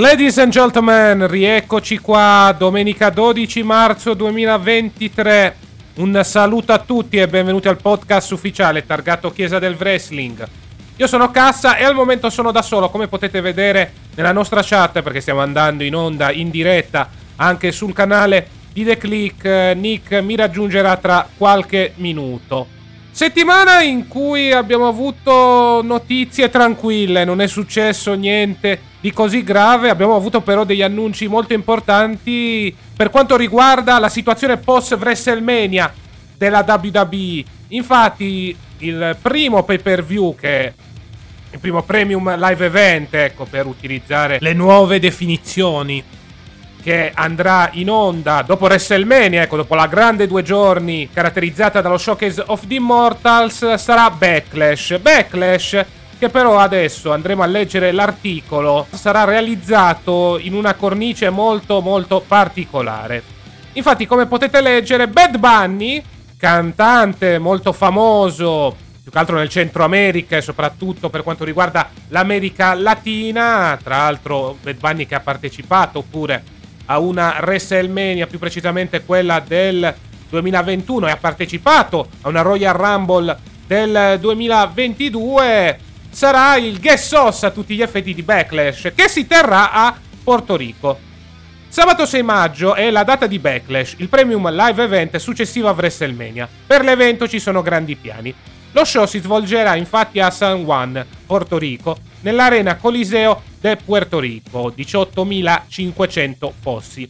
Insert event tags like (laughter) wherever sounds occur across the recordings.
Ladies and gentlemen, rieccoci qua, domenica 12 marzo 2023. Un saluto a tutti e benvenuti al podcast ufficiale targato Chiesa del Wrestling. Io sono Cassa e al momento sono da solo, come potete vedere nella nostra chat, perché stiamo andando in onda in diretta anche sul canale di The Click. Nick mi raggiungerà tra qualche minuto. Settimana in cui abbiamo avuto notizie tranquille, non è successo niente di così grave, abbiamo avuto però degli annunci molto importanti per quanto riguarda la situazione post WrestleMania della WWE. Infatti il primo pay per view che il primo premium live event, ecco per utilizzare le nuove definizioni che andrà in onda dopo WrestleMania, ecco, dopo la grande due giorni caratterizzata dallo Showcase of the Immortals, sarà Backlash. Backlash, che però adesso andremo a leggere l'articolo, sarà realizzato in una cornice molto molto particolare. Infatti, come potete leggere, Bad Bunny, cantante molto famoso, più che altro nel Centro America e soprattutto per quanto riguarda l'America Latina, tra l'altro Bad Bunny che ha partecipato pure a una WrestleMania, più precisamente quella del 2021 e ha partecipato a una Royal Rumble del 2022, sarà il guest host a tutti gli effetti di Backlash che si terrà a Porto Rico. Sabato 6 maggio è la data di Backlash, il premium live event successivo a WrestleMania. Per l'evento ci sono grandi piani. Lo show si svolgerà infatti a San Juan, Porto Rico, nell'arena Coliseo de Puerto Rico, 18.500 posti.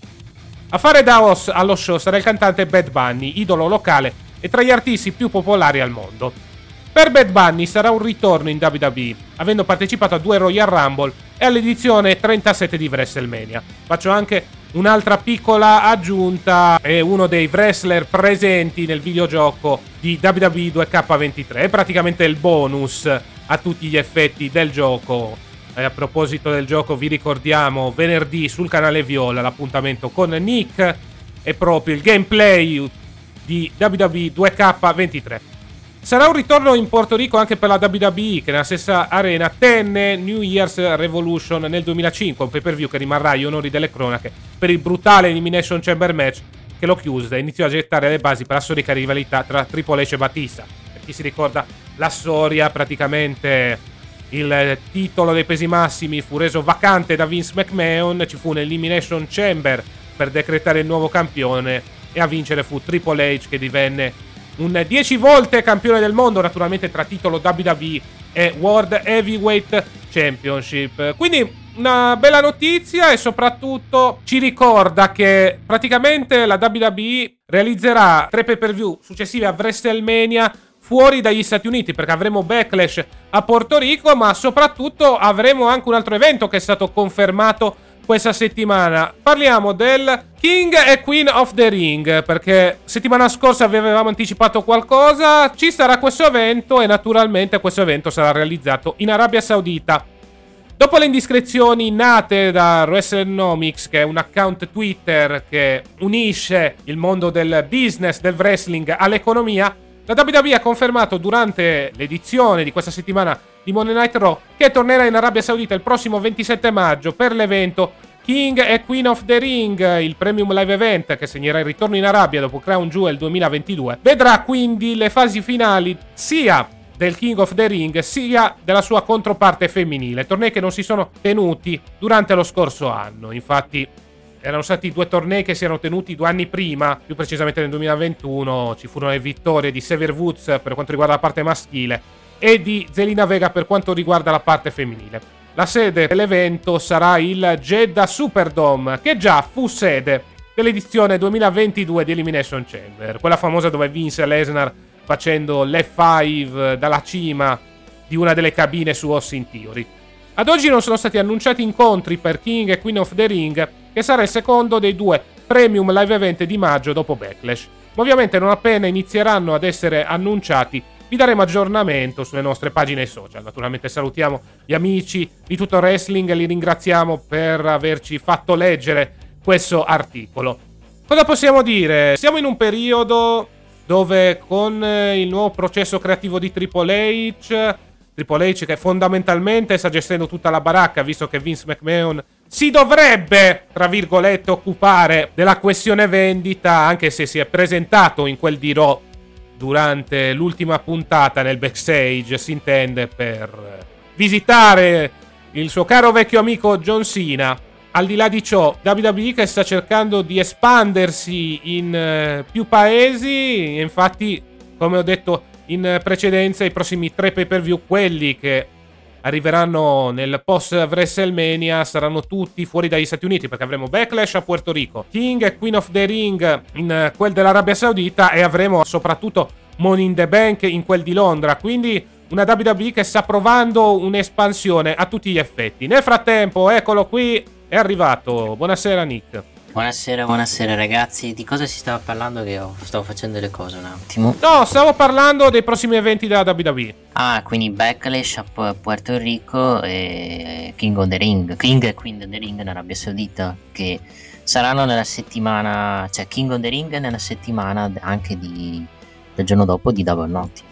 A fare da host allo show sarà il cantante Bad Bunny, idolo locale e tra gli artisti più popolari al mondo. Per Bad Bunny sarà un ritorno in WWE, avendo partecipato a due Royal Rumble e all'edizione 37 di WrestleMania. Faccio anche un'altra piccola aggiunta, è uno dei wrestler presenti nel videogioco di WWE 2K23, è praticamente il bonus a tutti gli effetti del gioco. E a proposito del gioco, vi ricordiamo venerdì sul canale Viola l'appuntamento con Nick è proprio il gameplay di WWE 2K23. Sarà un ritorno in Porto Rico anche per la WWE, che nella stessa arena tenne New Year's Revolution nel 2005, un pay per view che rimarrà agli onori delle cronache per il brutale Elimination Chamber match che lo chiuse e iniziò a gettare le basi per la storica rivalità tra Triple H e Batista. Per chi si ricorda la storia, praticamente il titolo dei pesi massimi fu reso vacante da Vince McMahon, ci fu un Elimination Chamber per decretare il nuovo campione e a vincere fu Triple H che divenne un 10 volte campione del mondo, naturalmente tra titolo WWE e World Heavyweight Championship. Quindi una bella notizia e soprattutto ci ricorda che praticamente la WWE realizzerà tre pay per view successivi a WrestleMania fuori dagli Stati Uniti perché avremo Backlash a Porto Rico ma soprattutto avremo anche un altro evento che è stato confermato questa settimana. Parliamo del King e Queen of the Ring, perché settimana scorsa vi avevamo anticipato qualcosa, ci sarà questo evento e naturalmente questo evento sarà realizzato in Arabia Saudita. Dopo le indiscrezioni nate da WrestleNomics, che è un account Twitter che unisce il mondo del business, del wrestling all'economia, la WWE ha confermato durante l'edizione di questa settimana di Monday Night Raw che tornerà in Arabia Saudita il prossimo 27 maggio per l'evento King e Queen of the Ring, il premium live event che segnerà il ritorno in Arabia dopo Crown Jewel 2022, vedrà quindi le fasi finali sia del King of the Ring sia della sua controparte femminile, tornei che non si sono tenuti durante lo scorso anno. Infatti erano stati due tornei che si erano tenuti due anni prima, più precisamente nel 2021 ci furono le vittorie di Sever Woods per quanto riguarda la parte maschile e di Zelina Vega per quanto riguarda la parte femminile. La sede dell'evento sarà il Jeddah Superdome, che già fu sede dell'edizione 2022 di Elimination Chamber, quella famosa dove vinse Lesnar facendo l'F5 dalla cima di una delle cabine su Austin Theory. Ad oggi non sono stati annunciati incontri per King e Queen of the Ring, che sarà il secondo dei due premium live event di maggio dopo Backlash. Ma ovviamente non appena inizieranno ad essere annunciati vi daremo aggiornamento sulle nostre pagine social. Naturalmente salutiamo gli amici di tutto wrestling e li ringraziamo per averci fatto leggere questo articolo. Cosa possiamo dire? Siamo in un periodo dove con eh, il nuovo processo creativo di Triple H, Triple H che fondamentalmente sta gestendo tutta la baracca, visto che Vince McMahon si dovrebbe, tra virgolette, occupare della questione vendita, anche se si è presentato in quel di Raw durante l'ultima puntata nel backstage, si intende per visitare il suo caro vecchio amico John Cena. Al di là di ciò, WWE che sta cercando di espandersi in uh, più paesi, infatti, come ho detto in precedenza, i prossimi tre pay per view, quelli che arriveranno nel post WrestleMania, saranno tutti fuori dagli Stati Uniti perché avremo Backlash a Puerto Rico, King e Queen of the Ring in uh, quel dell'Arabia Saudita e avremo soprattutto Money in the Bank in quel di Londra. Quindi una WWE che sta provando un'espansione a tutti gli effetti. Nel frattempo, eccolo qui è arrivato. Buonasera Nick. Buonasera, buonasera ragazzi. Di cosa si stava parlando che io stavo facendo le cose un attimo? No, stavo parlando dei prossimi eventi della WWE. Ah, quindi Backlash a Puerto Rico e King of the Ring. King e Queen of the Ring in Arabia Saudita che saranno nella settimana, cioè King of the Ring nella settimana anche di, del giorno dopo di Double Nothing.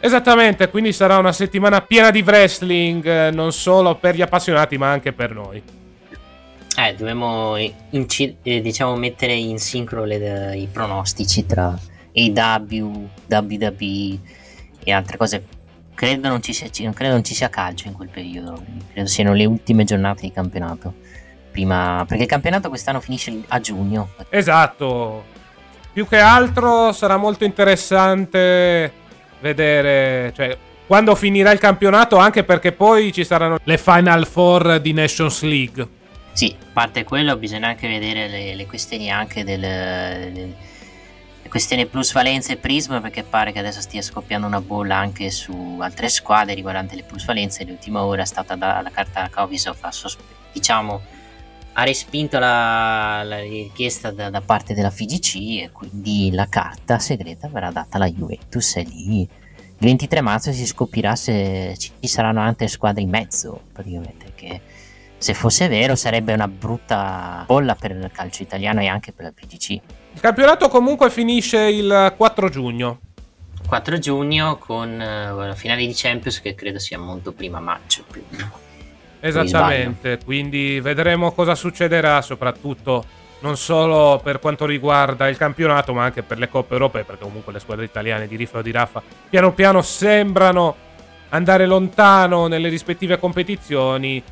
Esattamente, quindi sarà una settimana piena di wrestling, eh, non solo per gli appassionati ma anche per noi. Eh, dobbiamo inci- eh, diciamo mettere in sincro le, i pronostici tra AW, WWE e altre cose. Credo non, ci sia, credo non ci sia calcio in quel periodo, credo siano le ultime giornate di campionato. Prima, perché il campionato quest'anno finisce a giugno. Esatto. Più che altro sarà molto interessante vedere, cioè, quando finirà il campionato, anche perché poi ci saranno le Final Four di Nations League. Sì, a parte quello bisogna anche vedere le, le questioni anche del... Le, questione plusvalenze e prisma perché pare che adesso stia scoppiando una bolla anche su altre squadre riguardante le plusvalenze. L'ultima ora è stata da, la carta Kovisov a sospe- diciamo ha respinto la, la richiesta da, da, parte della FIGC e quindi la carta segreta verrà data alla Juventus. E lì. Il 23 marzo si scoprirà se ci saranno altre squadre in mezzo praticamente che se fosse vero sarebbe una brutta bolla per il calcio italiano e anche per la PGC. Il campionato comunque finisce il 4 giugno. 4 giugno con uh, la finale di Champions che credo sia molto prima maggio. Più. Esattamente, quindi vedremo cosa succederà soprattutto non solo per quanto riguarda il campionato ma anche per le coppe europee perché comunque le squadre italiane di Rifa o di Rafa piano piano sembrano andare lontano nelle rispettive competizioni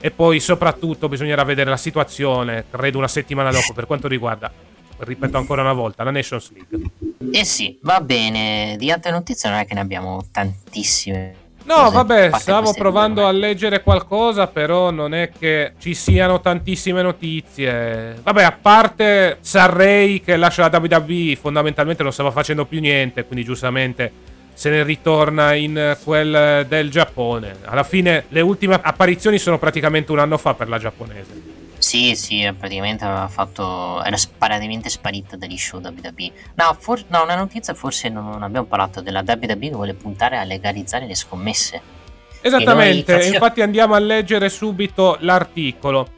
e poi soprattutto bisognerà vedere la situazione, credo una settimana dopo, per quanto riguarda, ripeto ancora una volta, la Nations League. Eh sì, va bene, di altre notizie non è che ne abbiamo tantissime. No, vabbè, stavo provando a leggere qualcosa, però non è che ci siano tantissime notizie. Vabbè, a parte Sarrey che lascia la WWE, fondamentalmente non stava facendo più niente, quindi giustamente se ne ritorna in quel del Giappone. Alla fine le ultime apparizioni sono praticamente un anno fa per la giapponese. Sì, sì, praticamente aveva fatto. Era praticamente sparita dagli show WWE. No, for... no, una notizia forse non abbiamo parlato della WWE che vuole puntare a legalizzare le scommesse. Esattamente, facciamo... infatti andiamo a leggere subito l'articolo.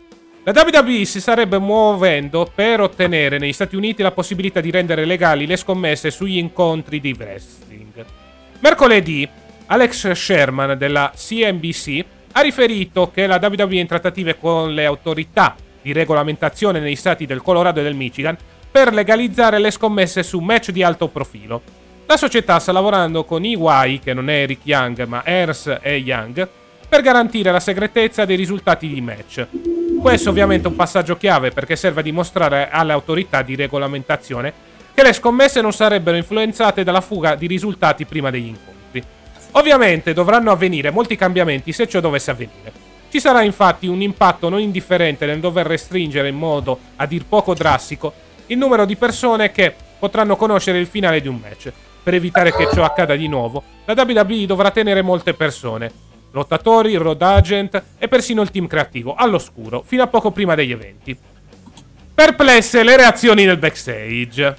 La WWE si starebbe muovendo per ottenere negli Stati Uniti la possibilità di rendere legali le scommesse sugli incontri di wrestling. Mercoledì, Alex Sherman della CNBC ha riferito che la WWE è in trattative con le autorità di regolamentazione negli stati del Colorado e del Michigan per legalizzare le scommesse su match di alto profilo. La società sta lavorando con EY, che non è Eric Young ma Ernst e Young, per garantire la segretezza dei risultati di match. Questo ovviamente è un passaggio chiave perché serve a dimostrare alle autorità di regolamentazione che le scommesse non sarebbero influenzate dalla fuga di risultati prima degli incontri. Ovviamente dovranno avvenire molti cambiamenti se ciò dovesse avvenire. Ci sarà infatti un impatto non indifferente nel dover restringere in modo a dir poco drastico il numero di persone che potranno conoscere il finale di un match. Per evitare che ciò accada di nuovo, la WWE dovrà tenere molte persone, lottatori, road agent e persino il team creativo all'oscuro, fino a poco prima degli eventi. Perplesse le reazioni del backstage.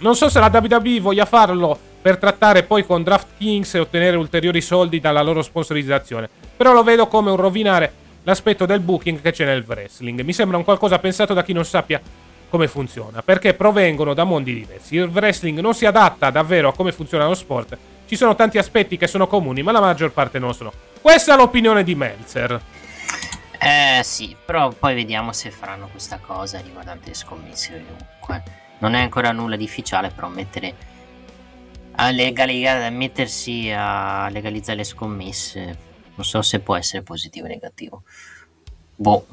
Non so se la WWE voglia farlo per trattare poi con DraftKings e ottenere ulteriori soldi dalla loro sponsorizzazione, però lo vedo come un rovinare l'aspetto del booking che c'è nel wrestling. Mi sembra un qualcosa pensato da chi non sappia come funziona, perché provengono da mondi diversi. Il wrestling non si adatta davvero a come funziona lo sport. Ci sono tanti aspetti che sono comuni, ma la maggior parte non sono. Questa è l'opinione di Meltzer. Eh sì, però poi vediamo se faranno questa cosa riguardante le scommesse comunque. Non è ancora nulla di ufficiale, però mettere a legalizzare, mettersi a legalizzare le scommesse non so se può essere positivo o negativo. Boh,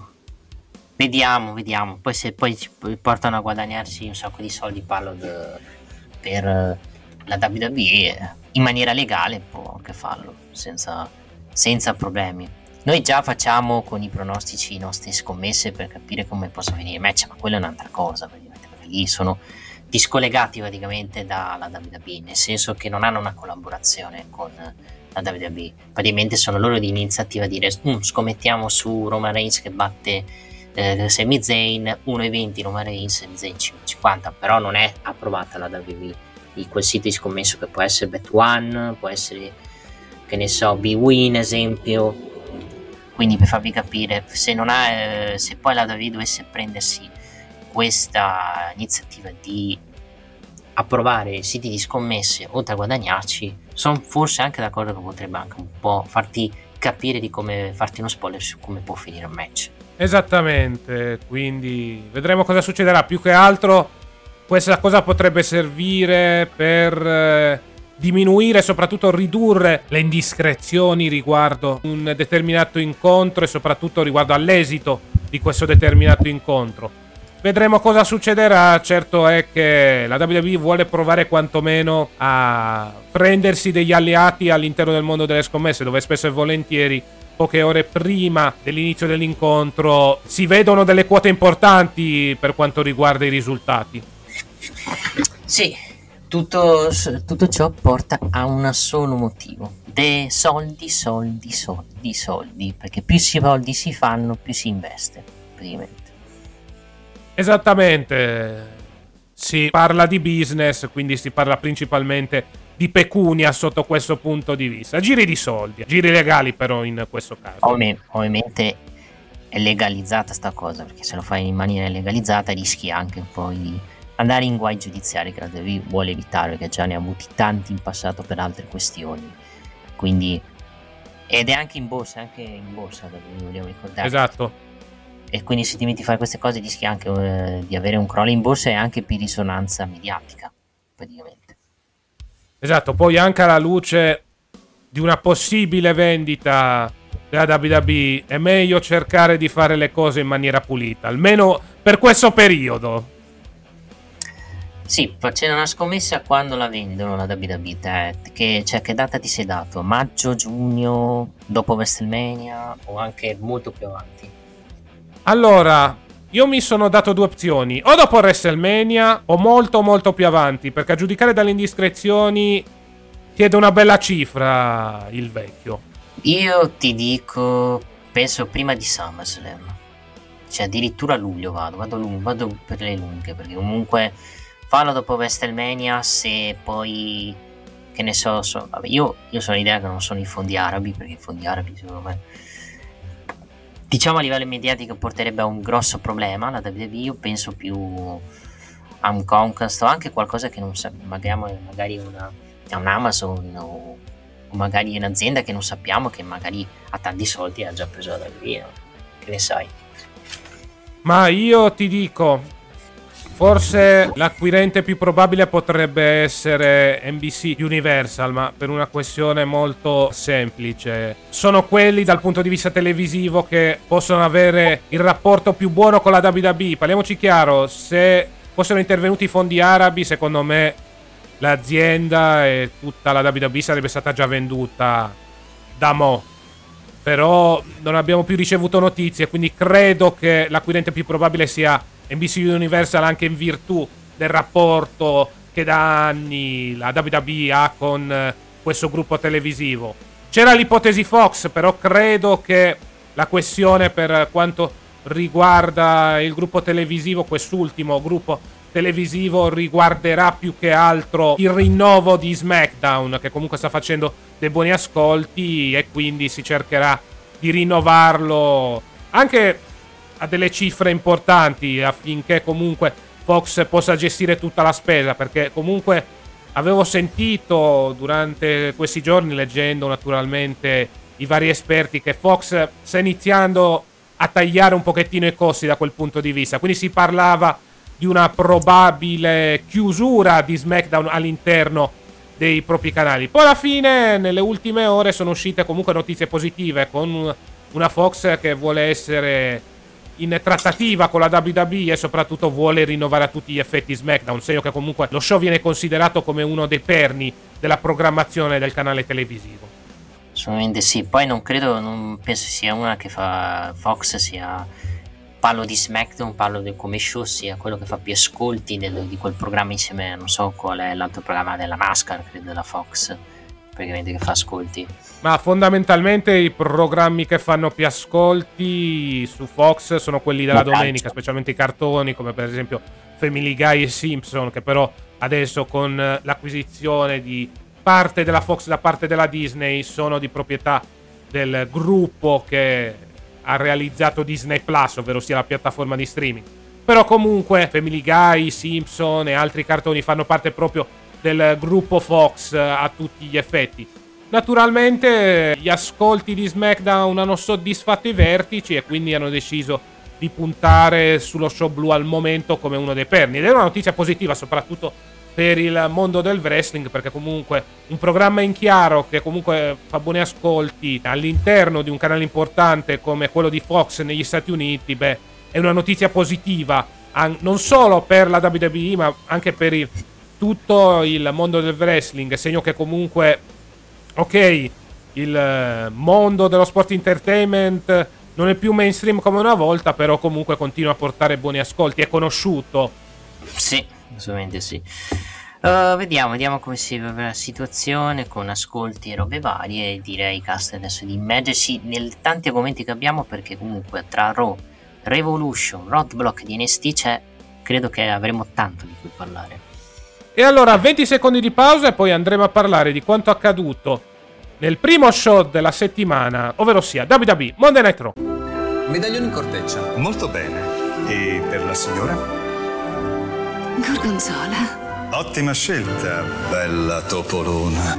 Vediamo, vediamo. Poi se poi ci portano a guadagnarsi un sacco di soldi, parlo de, per la WWE, in maniera legale può anche farlo, senza, senza problemi. Noi già facciamo con i pronostici i nostri scommesse per capire come possono venire i match, ma quella è un'altra cosa, perché lì sono discollegati praticamente dalla WWE, nel senso che non hanno una collaborazione con la WWE. Praticamente sono loro di iniziativa a dire mm, scommettiamo su Roman Reigns che batte eh, Sami Zayn 1,20 Roman Reigns Sami Zayn 50 però non è approvata la WWE di quel sito di scommesso che può essere Bet One può essere che ne so B-Win esempio quindi per farvi capire se ha eh, se poi la WWE dovesse prendersi questa iniziativa di approvare siti di scommesse oltre a guadagnarci sono forse anche d'accordo che potrebbe anche un po' farti capire di come farti uno spoiler su come può finire un match Esattamente, quindi vedremo cosa succederà. Più che altro questa cosa potrebbe servire per eh, diminuire e soprattutto ridurre le indiscrezioni riguardo un determinato incontro e soprattutto riguardo all'esito di questo determinato incontro. Vedremo cosa succederà, certo è che la WWE vuole provare quantomeno a prendersi degli alleati all'interno del mondo delle scommesse, dove spesso e volentieri poche ore prima dell'inizio dell'incontro si vedono delle quote importanti per quanto riguarda i risultati. Sì, tutto, tutto ciò porta a un solo motivo. De soldi, soldi, soldi, soldi. Perché più soldi si fanno, più si investe. Praticamente. Esattamente. Si parla di business, quindi si parla principalmente di pecunia sotto questo punto di vista. Giri di soldi, giri legali però in questo caso. ovviamente è legalizzata sta cosa, perché se lo fai in maniera legalizzata rischi anche un po' di andare in guai giudiziari che la WWE vuole evitare, perché già ne ha avuti tanti in passato per altre questioni. Quindi ed è anche in borsa, anche in borsa, vogliamo ricordare. Esatto. E quindi se ti metti a fare queste cose rischi anche eh, di avere un crollo in borsa e anche più risonanza mediatica, praticamente. Esatto, poi anche alla luce di una possibile vendita della WWE è meglio cercare di fare le cose in maniera pulita, almeno per questo periodo. Sì, facendo una scommessa quando la vendono la WWE, che, cioè, che data ti sei dato? Maggio, giugno, dopo WrestleMania o anche molto più avanti? Allora, io mi sono dato due opzioni, o dopo WrestleMania o molto molto più avanti, perché a giudicare dalle indiscrezioni chiede una bella cifra il vecchio. Io ti dico, penso prima di SummerSlam. Cioè addirittura a luglio vado, vado, lungo, vado per le lunghe, perché comunque fallo dopo WrestleMania se poi che ne so, so vabbè, io, io sono l'idea che non sono i fondi arabi, perché i fondi arabi secondo me diciamo a livello mediatico porterebbe a un grosso problema la WWE io penso più a un Comcast o anche qualcosa che non sa magari, una, un Amazon o o magari un'azienda che non sappiamo che magari ha tanti soldi e ha già preso la WWE, che ne sai? Ma io ti dico, forse l'acquirente più probabile potrebbe essere NBC Universal, ma per una questione molto semplice. Sono quelli dal punto di vista televisivo che possono avere il rapporto più buono con la WWE. Parliamoci chiaro, se fossero intervenuti i fondi arabi, secondo me l'azienda e tutta la WWE sarebbe stata già venduta da mo' però non abbiamo più ricevuto notizie, quindi credo che l'acquirente più probabile sia NBC Universal anche in virtù del rapporto che da anni la WWE ha con eh, questo gruppo televisivo. C'era l'ipotesi Fox, però credo che la questione per quanto riguarda il gruppo televisivo, quest'ultimo gruppo televisivo riguarderà più che altro il rinnovo di SmackDown, che comunque sta facendo dei buoni ascolti e quindi si cercherà di rinnovarlo anche a delle cifre importanti affinché comunque Fox possa gestire tutta la spesa perché comunque avevo sentito durante questi giorni leggendo naturalmente i vari esperti che Fox sta iniziando a tagliare un pochettino i costi da quel punto di vista quindi si parlava di una probabile chiusura di SmackDown all'interno dei propri canali. Poi alla fine, nelle ultime ore, sono uscite comunque notizie positive con una Fox che vuole essere in trattativa con la WWE e soprattutto vuole rinnovare a tutti gli effetti SmackDown, segno che comunque lo show viene considerato come uno dei perni della programmazione del canale televisivo. Assolutamente sì, poi non credo, non penso sia una che fa Fox sia parlo di SmackDown, parlo di come show sia quello che fa più ascolti del, di quel programma insieme, non so qual è l'altro programma della NASCAR, credo della Fox, praticamente che fa ascolti. Ma fondamentalmente i programmi che fanno più ascolti su Fox sono quelli della Ma domenica, specialmente i cartoni come per esempio Family Guy e Simpson, che però adesso con l'acquisizione di parte della Fox da parte della Disney sono di proprietà del gruppo che ha realizzato Disney Plus, ovvero sia la piattaforma di streaming. Però comunque Family Guy, Simpson e altri cartoni fanno parte proprio del gruppo Fox eh, a tutti gli effetti. Naturalmente gli ascolti di SmackDown hanno soddisfatto i vertici e quindi hanno deciso di puntare sullo show blu al momento come uno dei perni. Ed è una notizia positiva soprattutto per il mondo del wrestling perché comunque un programma in chiaro che comunque fa buoni ascolti all'interno di un canale importante come quello di Fox negli Stati Uniti, beh, è una notizia positiva non solo per la WWE ma anche per il, tutto il mondo del wrestling, segno che comunque ok, il mondo dello sport entertainment non è più mainstream come una volta, però comunque continua a portare buoni ascolti, è conosciuto. Sì, assolutamente sì. Uh, vediamo, vediamo come si evolve la situazione con ascolti e robe varie. Direi cast adesso di immergersi nei tanti argomenti che abbiamo perché comunque tra Raw, Revolution, Roadblock di NST c'è, credo che avremo tanto di cui parlare. E allora 20 secondi di pausa e poi andremo a parlare di quanto accaduto nel primo show della settimana, ovvero sia WWE Monday Night Raw. Medaglione in corteccia. Molto bene. E per la signora? Gorgonzola. Ottima scelta, bella topolona.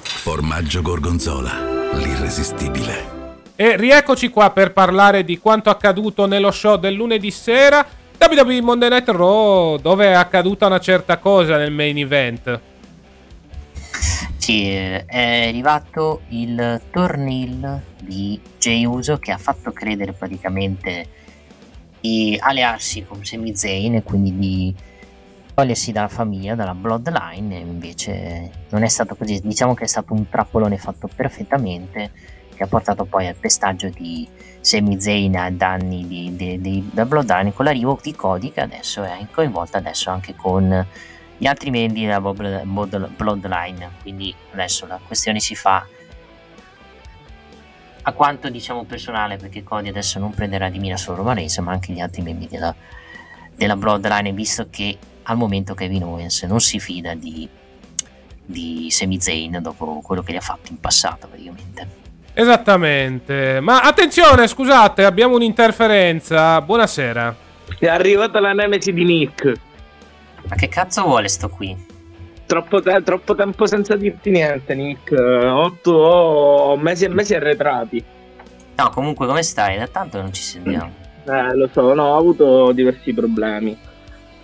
Formaggio Gorgonzola, l'irresistibile. E rieccoci qua per parlare di quanto accaduto nello show del lunedì sera WWE Monday Night Raw, dove è accaduta una certa cosa nel main event. Sì, è arrivato il tornil di Jey Uso che ha fatto credere praticamente di allearsi con Sami Zayn e quindi di togliersi dalla famiglia, dalla bloodline, invece non è stato così. Diciamo che è stato un trappolone fatto perfettamente che ha portato poi al pestaggio di Sami Zayn a danni di, di, di, da bloodline con l'arrivo di Cody che adesso è coinvolta adesso anche con gli altri membri della bloodline. Quindi adesso la questione si fa a quanto diciamo personale perché Cody adesso non prenderà di mira solo Roman Reigns ma anche gli altri membri della, della Bloodline visto che al momento Kevin Owens non si fida di, di Sami Zayn dopo quello che gli ha fatto in passato praticamente esattamente ma attenzione scusate abbiamo un'interferenza buonasera è arrivata la nemesi di Nick ma che cazzo vuole sto qui? troppo, te- troppo tempo senza dirti niente, Nick. Otto oh, mesi e mesi arretrati. No, comunque come stai? Da tanto non ci sentiamo. Eh, lo so, no, ho avuto diversi problemi.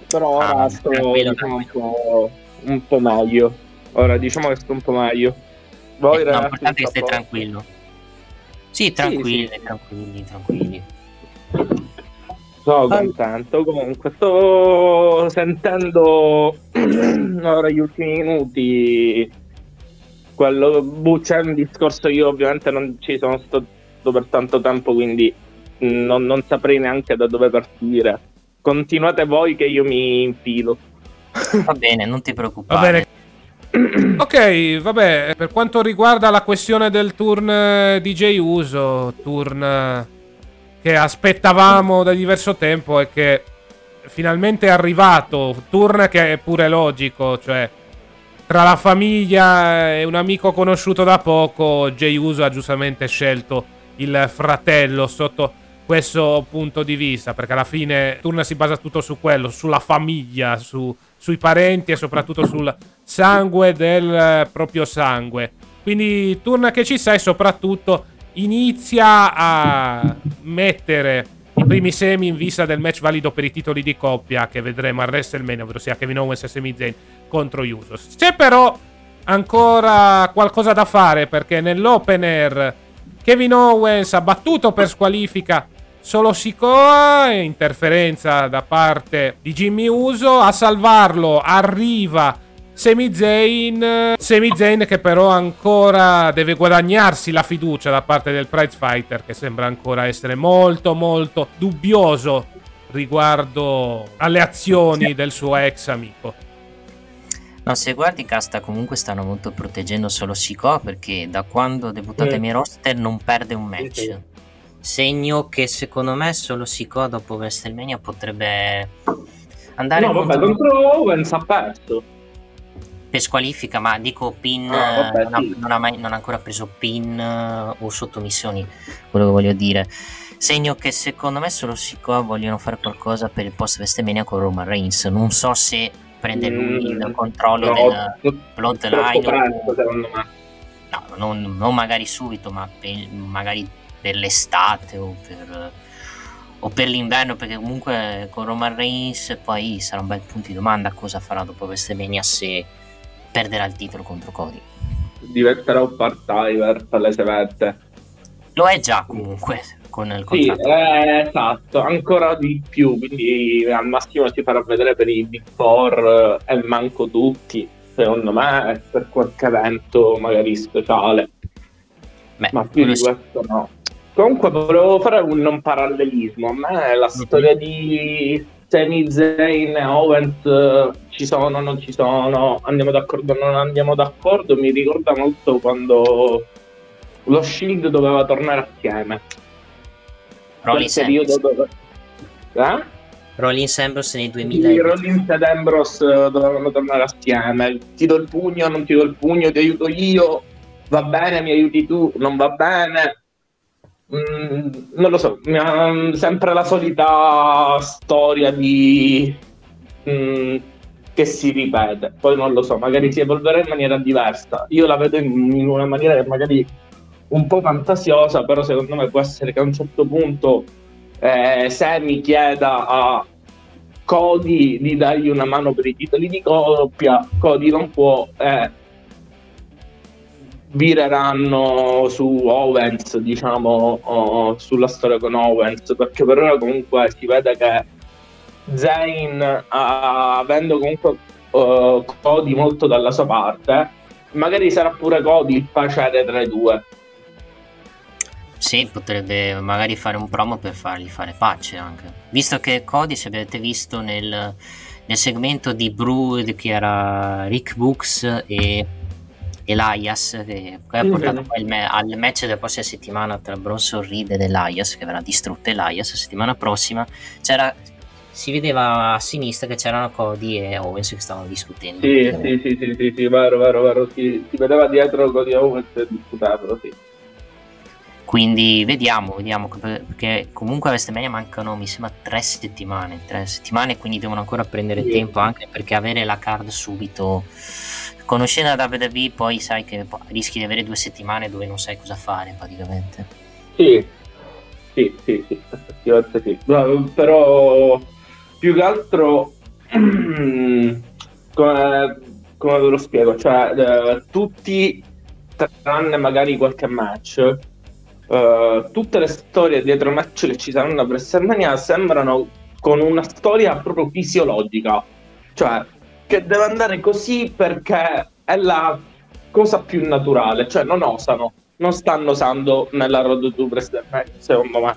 Però ora Ah, sto tranquillo, diciamo, un, po', un po' meglio. Ora diciamo che sto un po' meglio. Voi Eh, no, ragazzi, l'importante è che sto stai tranquillo. Sì, tranquilli, sì. tranquilli, tranquilli. Sono contento. Comunque, sto sentendo (clears throat) ora gli ultimi minuti. Quello bu- c'è un discorso. Io, ovviamente, non ci sono stato per tanto tempo, quindi non, non saprei neanche da dove partire. Continuate voi, che io mi infilo. Va bene, non ti Va preoccupare. (clears throat) ok, vabbè, per quanto riguarda la questione del turn eh, DJ Uso, turn eh, che aspettavamo da diverso tempo e che finalmente è arrivato, turn che è pure logico, cioè tra la famiglia e un amico conosciuto da poco, Jay Uso ha giustamente scelto il fratello sotto questo punto di vista, perché alla fine Turn si basa tutto su quello, sulla famiglia, su- sui parenti e soprattutto sul sangue del eh, proprio sangue. Quindi Turn che ci e soprattutto inizia a mettere i primi semi in vista del match valido per i titoli di coppia che vedremo al WrestleMania, ovvero sia Kevin Owens e Sami Zayn contro Usos. C'è però ancora qualcosa da fare perché nell'opener Kevin Owens ha battuto per squalifica solo Sikoa, interferenza da parte di Jimmy Uso, a salvarlo arriva Sami Zayn, Sami Zayn che però ancora deve guadagnarsi la fiducia da parte del Prize Fighter che sembra ancora essere molto molto dubbioso riguardo alle azioni del suo ex amico. No, se guardi Casta comunque stanno molto proteggendo solo Sikoa perché da quando ha debuttato Mm. ai miei roster non perde un match. Segno che secondo me solo Sikoa dopo WrestleMania potrebbe andare No, vabbè, contro- Owens ha perso. per squalifica, ma dico pin, Ah, vabbè, non, ha, sì. non ha mai- non ha ancora preso pin eh, o sottomissioni, quello che voglio dire. Segno che secondo me solo Sikoa vogliono fare qualcosa per il post WrestleMania con Roman Reigns. Non so se prende lui Mm, il controllo no, del troppo Bloodline o- no, non, non magari subito, ma per- magari per l'estate o per, o per l'inverno, perché comunque con Roman Reigns poi sarà un bel punto di domanda cosa farà dopo WrestleMania se perderà il titolo contro Cody. Diventerà un part-timer palesamente. Lo è già comunque con il Sì, contratto. eh, esatto, ancora di più, quindi al massimo si farà vedere per i Big Four eh, e manco tutti, secondo me, per qualche evento magari speciale, Beh, ma più di sì. questo no. Comunque volevo fare un, un parallelismo, a me la storia di Sami Zayn e Owens eh, ci sono, non ci sono, andiamo d'accordo, non andiamo d'accordo, mi ricorda molto quando lo Shield doveva tornare assieme. Rollins Ambrose. dove... Eh? Rollins Ambrose nel 2000 Sì, Rollins ed Ambrose eh, dovevano tornare assieme. Ti do il pugno, non ti do il pugno, ti aiuto io. Va bene, mi aiuti tu, non va bene. Mm, non lo so, ha- sempre la solita storia di mm, che si ripete. Poi non lo so, magari si evolverà in maniera diversa. Io la vedo in, in una maniera che magari un po' fantasiosa, però secondo me può essere che a un certo punto eh, mi chieda a Cody di dargli una mano per i titoli di coppia, Cody non può, eh, vireranno su Owens, diciamo, o sulla storia con Owens, perché per ora comunque si vede che Zayn, ah, avendo comunque eh, Cody molto dalla sua parte, magari sarà pure Cody il facere tra i due. Sì, potrebbe magari fare un promo per fargli fare pace anche. Visto che Cody, se avete visto nel, nel segmento di Brood che era Rick Books e Elias, che poi ha portato poi ma- al match della prossima settimana tra Bronson Reed ed Elias, che verrà distrutto Elias la settimana prossima, c'era, si vedeva a sinistra che c'erano Cody e Owens che stavano discutendo. Sì, sì, sì, sì, sì, sì, vero, vero, vero, si, si vedeva dietro Cody Owens e discutevano, sì. Quindi vediamo, vediamo, perché comunque a WrestleMania mancano, mi sembra, tre settimane, tre settimane, quindi devono ancora prendere sì. tempo anche perché avere la card subito, conoscendo la WWE poi sai che rischi di avere due settimane dove non sai cosa fare praticamente. Sì, sì, sì, sì, sì. Però più che altro, (clears throat) come, come ve lo spiego, cioè eh, tutti, tranne magari qualche match, uh, tutte le storie dietro match che ci saranno a WrestleMania sembrano con una storia proprio fisiologica, cioè che deve andare così perché è la cosa più naturale, cioè non osano, non stanno osando nella Road to WrestleMania, secondo me.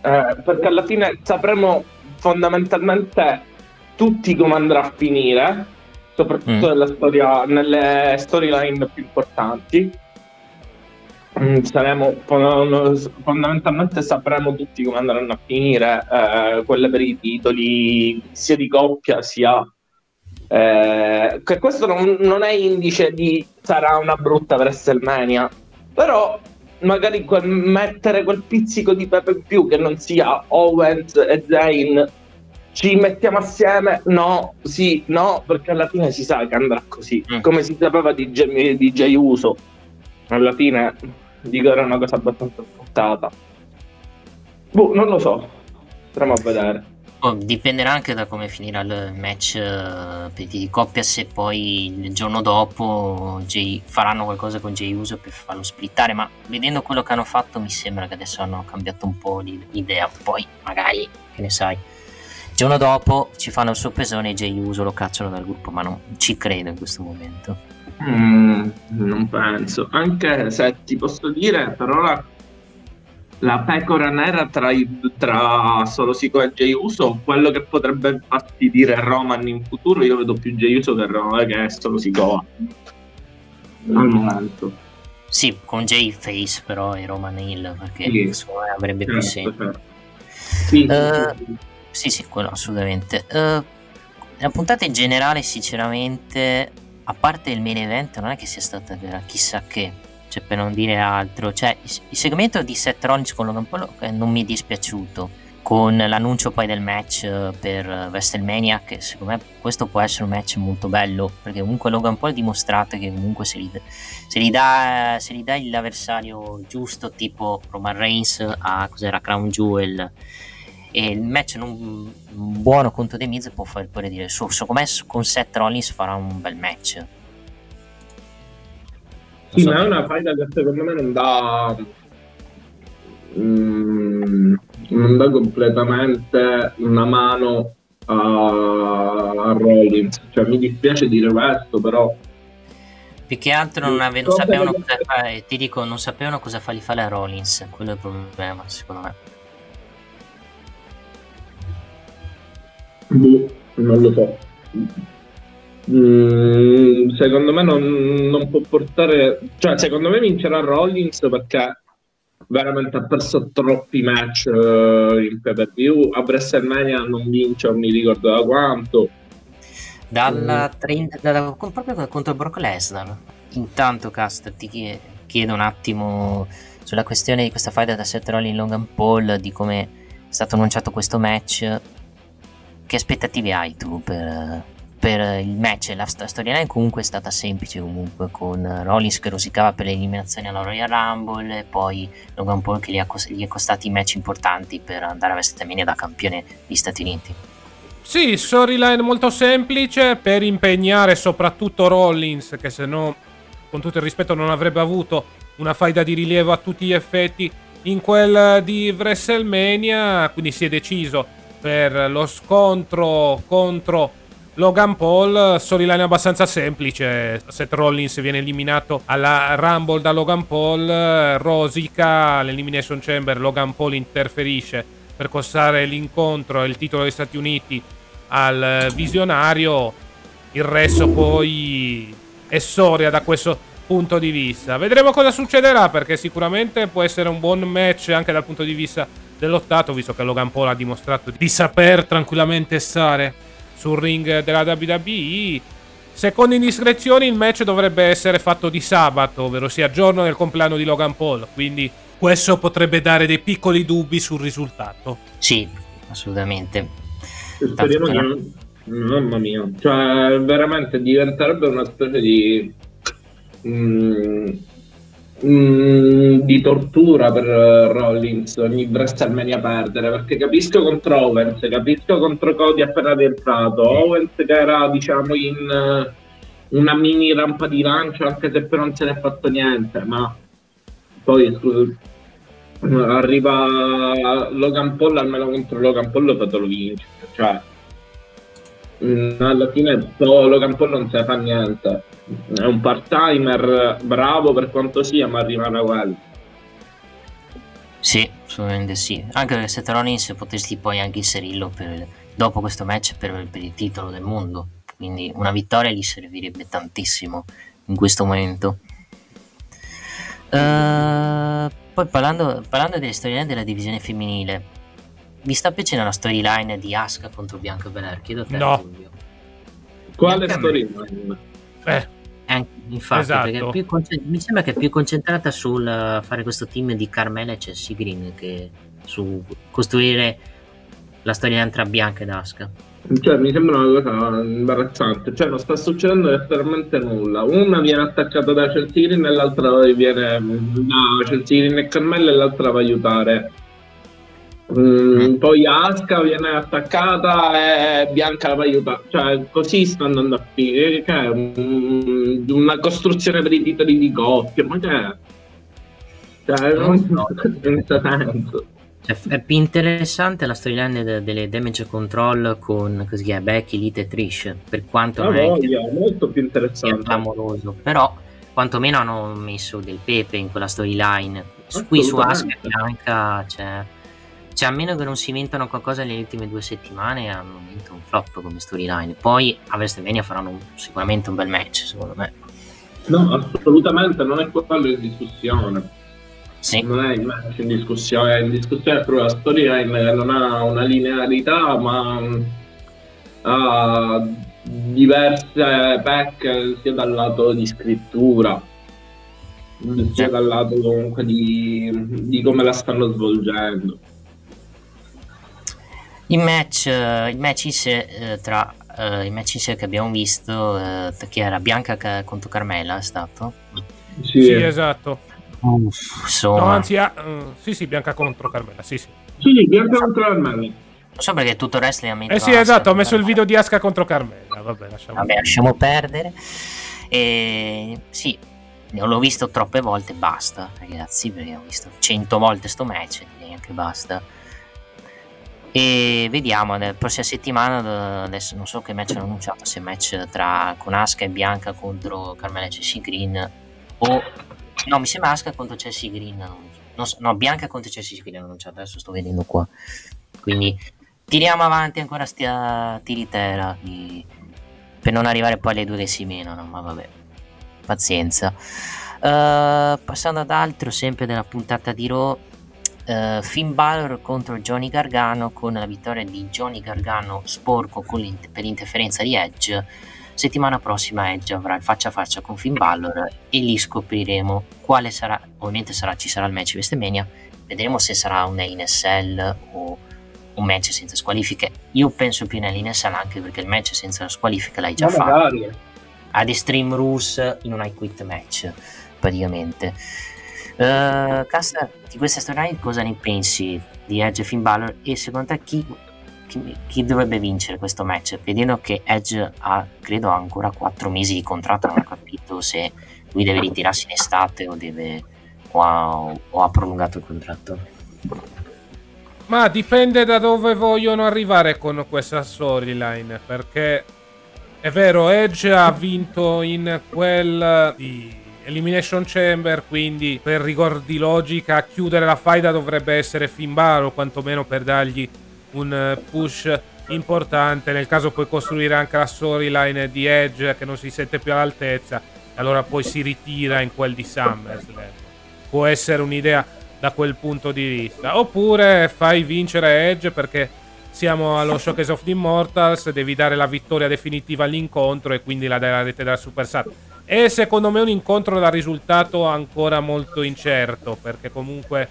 Eh, perché alla fine sapremo fondamentalmente tutti come andrà a finire, soprattutto mm. storia, nelle storyline più importanti. Mm, saremo fondamentalmente sapremo tutti come andranno a finire eh, quelle per i titoli sia di coppia sia eh, che questo non, non, è indice di sarà una brutta WrestleMania però magari quel, mettere quel pizzico di pepe in più che non sia Owens e Zayn ci mettiamo assieme no, sì, no perché alla fine si sa che andrà così mm. come si sapeva di, di Jay Uso alla fine dico era una cosa abbastanza scontata. Boh, non lo so, staremo a vedere. Oh, dipenderà anche da come finirà il match uh, di coppia se poi il giorno dopo Jay, faranno qualcosa con Jay Uso per farlo splittare ma vedendo quello che hanno fatto mi sembra che adesso hanno cambiato un po' l'idea poi magari che ne sai il giorno dopo ci fanno il suo pesone e Jay Uso lo cacciano dal gruppo ma non ci credo in questo momento Mm, non penso, anche se ti posso dire per ora la pecora nera tra, tra Solo Sico e Jay Uso, quello che potrebbe fastidire Roman in futuro, io vedo più Jay Uso che, Roman, che Solo Sico al momento. Sì, con Jay Face però e Roman Hill, perché sì. avrebbe certo, più senso. Certo. Sì, uh, sì, sì, quello assolutamente. Uh, la puntata in generale, sinceramente, a parte il main event non è che sia stata chissà che cioè per non dire altro cioè il segmento di Seth Rollins con Logan Paul non mi è dispiaciuto. Con l'annuncio poi del match eh, per WrestleMania che secondo me questo può essere un match molto bello perché comunque Logan Paul ha dimostrato che comunque se gli, se gli dà, se gli dà l'avversario giusto tipo Roman Reigns a cos'era Crown Jewel e il match un buono contro The Miz può fare pure dire su, secondo me con Seth Rollins farà un bel match. Sì, so ma è una faida che secondo me non dà mm, non dà completamente una mano a, a Rollins. Cioè mi dispiace dire questo però più che altro non, ave- non sapevano cosa fare ti dico non sapevano cosa fargli fare a Rollins quello è il problema secondo me Boh, non lo so. Mm, secondo me non, non, può portare, cioè secondo me vincerà Rollins perché veramente ha perso troppi match uh, in pay per view. A WrestleMania non vince, non mi ricordo da quanto. Dalla mm. 30, da, proprio contro Brock Lesnar. Intanto, Cast, ti chiedo un attimo sulla questione di questa fight da Seth Rollins Logan Paul, di come è stato annunciato questo match che aspettative hai tu per, per il match? La st- storyline comunque è stata semplice comunque con Rollins che rosicava per l'eliminazione alla Royal Rumble e poi Logan Paul che gli, ha gli è costati match importanti per andare a WrestleMania da campione degli Stati Uniti. Sì, storyline molto semplice per impegnare soprattutto Rollins che se no con tutto il rispetto non avrebbe avuto una faida di rilievo a tutti gli effetti in quel di WrestleMania, quindi si è deciso per lo scontro contro Logan Paul, storyline abbastanza semplice. Seth Rollins viene eliminato alla Rumble da Logan Paul, rosica all'Elimination Chamber, Logan Paul interferisce per costare l'incontro e il titolo degli Stati Uniti al visionario. Il resto poi è storia da questo punto di vista. Vedremo cosa succederà perché sicuramente può essere un buon match anche dal punto di vista dell'ottato, visto che Logan Paul ha dimostrato di saper tranquillamente stare sul ring della WWE. secondo indiscrezioni il match dovrebbe essere fatto di sabato, ovvero sia giorno del compleanno di Logan Paul, quindi questo potrebbe dare dei piccoli dubbi sul risultato. Sì, assolutamente. Speriamo che non... Mamma mia, cioè veramente diventerebbe una specie di... Mm, mm, di tortura per Rollins ogni WrestleMania perdere perché capisco contro Owens capisco contro Cody appena rientrato Owens che era diciamo in uh, una mini rampa di lancio anche se però non se ne è fatto niente ma poi arriva Logan Paul almeno contro Logan Paul fatelo vincere cioè mm, alla fine Logan Paul non se ne fa niente è un part timer bravo per quanto sia ma rimane quello sì assolutamente sì anche perché se Rollins potresti poi anche inserirlo per, dopo questo match per, per il titolo del mondo quindi una vittoria gli servirebbe tantissimo in questo momento Uh, poi parlando, parlando delle storyline della divisione femminile, vi sta piacendo la storyline di Asuka contro Bianca Belair? Chiedo a te. No. Quale storyline? Eh. Anche, infatti, Esatto. perché è più concent- mi sembra che è più concentrata sul uh, fare questo team di Carmela e Chelsea Green che su costruire la storyline tra Bianca ed Asuka. Cioè, mi sembra una cosa imbarazzante. Cioè, non sta succedendo letteralmente nulla. Una viene attaccata da Chelsea Green e l'altra viene da Chelsea Green e Carmella e l'altra va a aiutare. Mm, poi Aska viene attaccata e Bianca la va a aiutare. Cioè, così sta andando a finire. Che è un- una costruzione per i titoli di coppia. Ma che è? Cioè, non, non ha senso. Cioè, è più interessante la storyline de- delle Damage Control con così è, Becky, Lita e Trish. Per quanto non è che molto più interessante. clamoroso, però quantomeno hanno messo del pepe in quella storyline. Qui su Asuka e. Bianca c'è, cioè, a meno che non si inventano qualcosa nelle ultime due settimane, hanno vinto un flop come storyline. Poi a WrestleMania faranno un- sicuramente un bel match, secondo me. No, assolutamente, non è quello in discussione. Sì, Non è il match in discussione, in discussione è proprio la storyline che non ha una linearità, ma mh, ha diverse pack sia dal lato di scrittura, sia dal lato comunque di, di come la stanno svolgendo. Il match, il match in sé, eh, tra eh, il match in sé che abbiamo visto, eh, che era Bianca ca- contro Carmela, è stato. Sì, Sì, esatto. Uff, No, anzi, ah, eh, sì, sì, Bianca contro Carmela, sì, sì. sì, Bianca contro Carmella. non so perché tutto il resto ha messo Eh sì, esatto, ho messo il video di Aska contro Carmella, vabbè, lasciamo. Vabbè, lasciamo perdere. E sì, l'ho visto troppe volte, basta, ragazzi, perché ho visto cento volte sto match, direi anche basta. E vediamo, la prossima settimana, adesso non so che match hanno annunciato, se match tra con Asuka e Bianca contro Carmela e Chelsea Green o... No, mi sembra Asuka contro Chelsea Green, non, so- no, Bianca contro Chelsea Green annunciato, adesso sto vedendo qua. Quindi tiriamo avanti ancora stia tiritera di- per non arrivare poi alle due che si menano, ma vabbè, pazienza. Eh, passando ad altro, sempre della puntata di Raw, eh, Finn Balor contro Johnny Gargano con la vittoria di Johnny Gargano sporco con l'int- per interferenza di Edge. Settimana prossima Edge avrà il faccia a faccia con Finn Balor e lì scopriremo quale sarà, ovviamente sarà, ci sarà il match WrestleMania, vedremo se sarà un Cell o un match senza squalifiche. Io penso più Cell anche perché il match senza squalifiche l'hai già Ma fatto magari. ad Extreme Rules in un I Quit match praticamente uh, Casta di questa storyline cosa ne pensi di Edge e Finn Balor e secondo te chi, chi, chi dovrebbe vincere questo match vedendo che Edge ha credo ancora 4 mesi di contratto non ho capito se lui deve ritirarsi in estate o deve o ha, o ha prolungato il contratto Ma dipende da dove vogliono arrivare con questa storyline. Perché è vero, Edge ha vinto in quel di Elimination Chamber. Quindi, per rigor di logica, chiudere la faida dovrebbe essere Finn Balor, quantomeno per dargli un eh, push importante. Nel caso puoi costruire anche la storyline di Edge che non si sente più all'altezza. E allora poi si ritira in quel di SummerSlam. Può essere un'idea da quel punto di vista. Oppure fai vincere Edge perché siamo allo Showcase of the Immortals, devi dare la vittoria definitiva all'incontro e quindi la darete dal Super Sat. E secondo me un incontro da risultato ancora molto incerto, perché comunque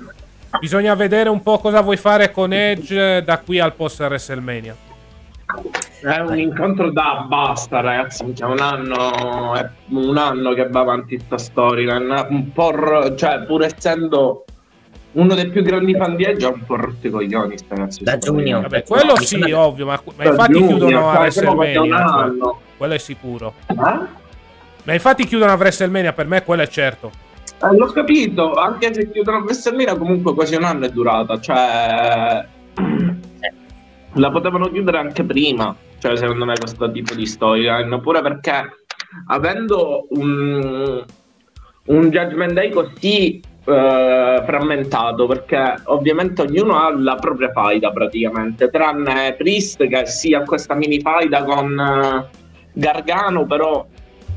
bisogna vedere un po' cosa vuoi fare con Edge da qui al post WrestleMania. È un incontro da basta, ragazzi. C'è un anno, è un anno che va avanti questa storyline. Un po', ro- cioè, pur essendo uno dei più grandi fan di Edge, ha un po' rotto i coglioni. sta Ragazzi, Da giugno. Vabbè, quello sì, ovvio, ma, ma infatti giugno, chiudono a cioè, a WrestleMania. cioè, anno. quello è sicuro. Eh? Ma infatti chiudono a WrestleMania, per me quello è certo. Eh, l'ho capito, anche se chiudono a WrestleMania, comunque quasi un anno è durata. Cioè, la potevano chiudere anche prima. Cioè, secondo me, questo tipo di storyline. Pure perché avendo un, un Judgment Day così eh, frammentato, perché ovviamente ognuno ha la propria faida praticamente, tranne Priest che sì ha questa mini faida con eh, Gargano, però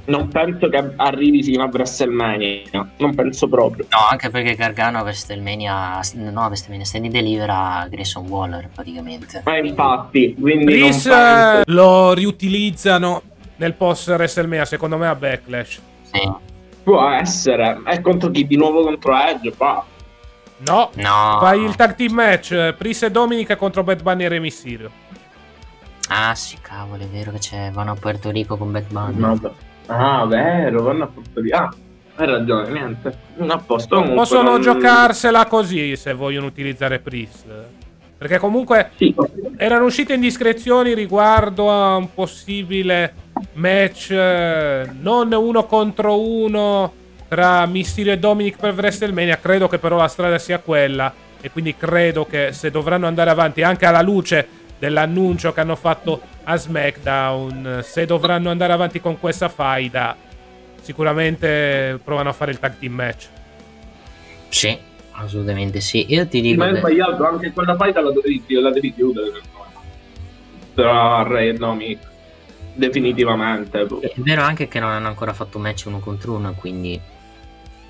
non penso che arrivi fino a WrestleMania, non penso proprio. No, anche perché Gargano a WrestleMania, no, a WrestleMania Standing Deliver a Grayson Waller praticamente. Ma infatti, quindi penso... eh, lo riutilizzano nel post WrestleMania, secondo me a Backlash. Sì. Può essere. È contro chi? Di nuovo contro Edge? Qua. No, No. fai il tag team match Priest e Dominica contro Bad Bunny e Re Mysterio. Ah, sì, cavolo, è vero che c'è. Vanno a Puerto Rico con Bad Bunny. No. Ah, vero, vanno a Porto Rico. Ah, hai ragione, niente. A posto. comunque Possono non- giocarsela così se vogliono utilizzare Priest. Perché comunque Sì. erano uscite indiscrezioni riguardo a un possibile match eh, non uno contro uno tra Mysterio e Dominic per WrestleMania. Credo che però la strada sia quella. E quindi credo che se dovranno andare avanti anche alla luce dell'annuncio che hanno fatto a SmackDown, se dovranno andare avanti con questa faida, sicuramente provano a fare il tag team match. Sì, assolutamente sì. Io ti dico. ma è che- sbagliato, anche quella fight la devi, la devi chiudere. Tra Ray e Dominic. Definitivamente. È vero anche che non hanno ancora fatto un match uno contro uno, quindi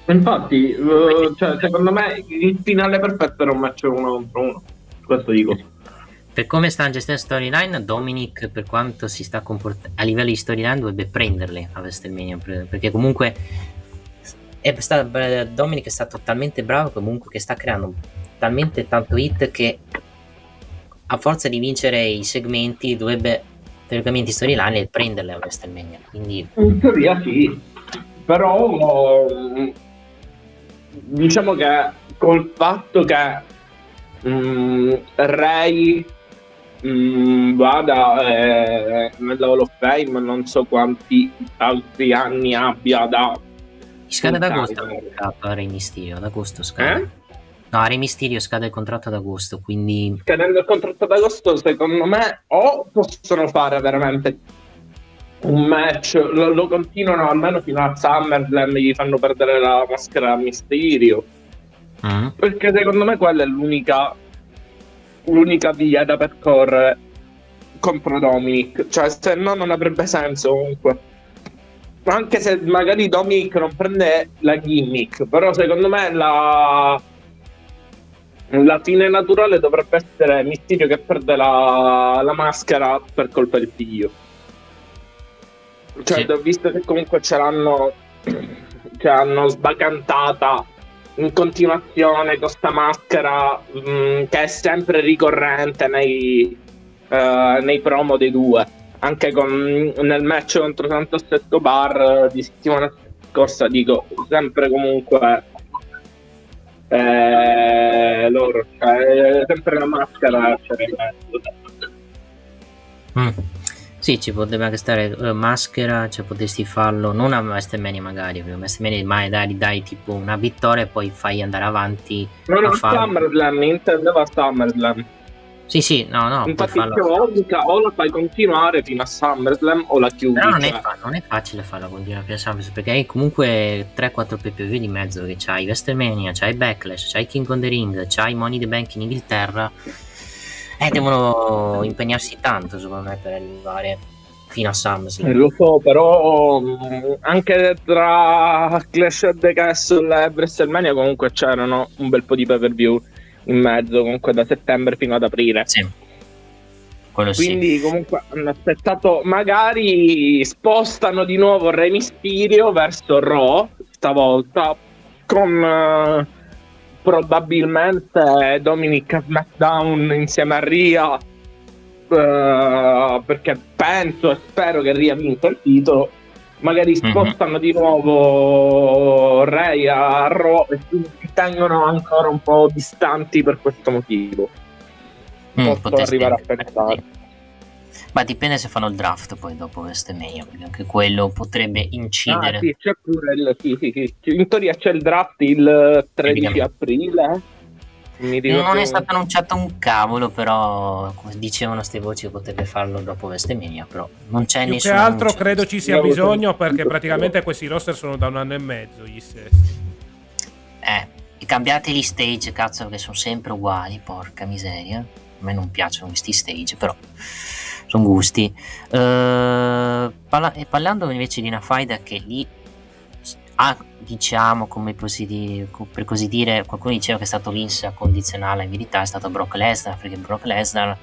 Infatti, eh, cioè, secondo me il finale perfetto era un match uno contro uno. Questo dico. Per come sta gestendo storyline, Dominic per quanto si sta comportando a livello di storyline dovrebbe prenderle a WrestleMania per- perché comunque è sta- eh, Dominic è stato talmente bravo comunque che sta creando talmente tanto hit che a forza di vincere i segmenti dovrebbe teoricamente storyline e prenderle a WrestleMania. Quindi In teoria sì, però diciamo che col fatto che mm, Ray mm, vada eh, nella Hall of Fame, non so quanti altri anni abbia da... scade ad agosto il contratto a Re Mysterio, ad agosto scade. Eh? No, a Re Mysterio scade il contratto ad agosto, quindi Cadendo il contratto d'agosto, secondo me, o possono fare veramente un match, lo, lo continuano almeno fino a SummerSlam, gli fanno perdere la maschera a Mysterio. Mm. Perché secondo me quella è l'unica l'unica via da percorrere contro Dominic. Cioè, se no non avrebbe senso comunque. Anche se magari Dominic non prende la gimmick, però secondo me la la fine naturale dovrebbe essere Mysterio che perde la, la maschera per colpa del figlio. Cioè, Sì. visto che comunque ce l'hanno, (clears throat) ce l'hanno sbacantata in continuazione con sta maschera mh, che è sempre ricorrente nei, eh, nei promo dei due. Anche con- nel match contro Santos Escobar eh, di settimana scorsa, dico sempre comunque eh, loro, cioè, sempre la maschera. Cioè, Mm. Sì, ci potrebbe anche stare eh, maschera, cioè potresti farlo non a WrestleMania magari, perché a WrestleMania mai dai, dai tipo una vittoria e poi fai andare avanti non a a. SummerSlam, intendeva SummerSlam. Sì, sì, no, no, Infatti, farlo. o, la fai continuare fino a SummerSlam o la chiudi. Però non è, cioè. fa- non è facile farla continuare fino a SummerSlam, perché hai comunque 3-4 PPV di mezzo che c'hai WrestleMania, c'hai Backlash, c'hai King on the Ring, c'hai Money the Bank in Inghilterra e devono impegnarsi tanto secondo me per arrivare fino a Eh, SummerSlam. Lo so, però mh, anche tra Clash of the Castle e WrestleMania comunque c'erano un bel po' di pay per view in mezzo, comunque da settembre fino ad aprile. Sì. quello sì. Quindi comunque hanno aspettato, magari spostano di nuovo Re Mysterio verso Raw stavolta con eh, probabilmente Dominic a SmackDown insieme a Ria eh, perché penso e spero che Ria vinca il titolo. Magari Mhm. spostano di nuovo Ray a Raw e quindi si tengono ancora un po' distanti per questo motivo. Mm, posso arrivare a pensare Ma dipende se fanno il draft poi dopo WrestleMania, perché anche quello potrebbe incidere. Ah, sì, c'è pure il. Sì, sì, sì. In teoria c'è il draft il 13 Evidente. aprile. Mi ricordo- Non è stato annunciato un cavolo, però come dicevano queste voci che potrebbe farlo dopo WrestleMania, però non c'è Più che altro annuncio. credo ci sia bisogno perché questo. praticamente questi roster sono da un anno e mezzo gli stessi. Eh, e cambiate gli stage, cazzo, che sono sempre uguali, porca miseria. A me non piacciono questi stage, però sono gusti. Eh, parla- e parlando invece di una faida che lì ha, diciamo, di- per così dire, qualcuno diceva che è stato Vince a condizionare in verità è stato Brock Lesnar, perché Brock Lesnar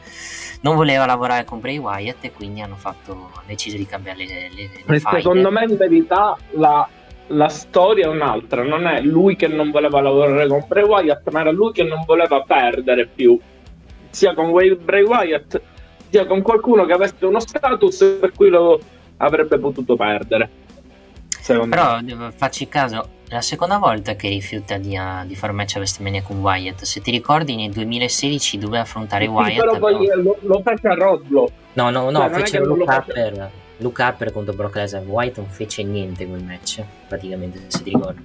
non voleva lavorare con Bray Wyatt e quindi hanno fatto, hanno deciso di cambiare le, le, le. Secondo me, in verità, la, la storia è un'altra. Non è lui che non voleva lavorare con Bray Wyatt, ma era lui che non voleva perdere più. Sia con Bray Wyatt, sia con qualcuno che avesse uno status per cui lo avrebbe potuto perdere. Me. Però devo- facci caso, la seconda volta che rifiuta di, uh, di fare un match a WrestleMania con Wyatt. Se ti ricordi, nel 2016 doveva affrontare Sì, Wyatt. però poi però- lo, lo fece a Rodlow. No, no, no, Cioè, non è fece Luke Harper. Luke Harper contro Brock Lesnar. Wyatt non fece niente quel match, praticamente, se ti ricordi.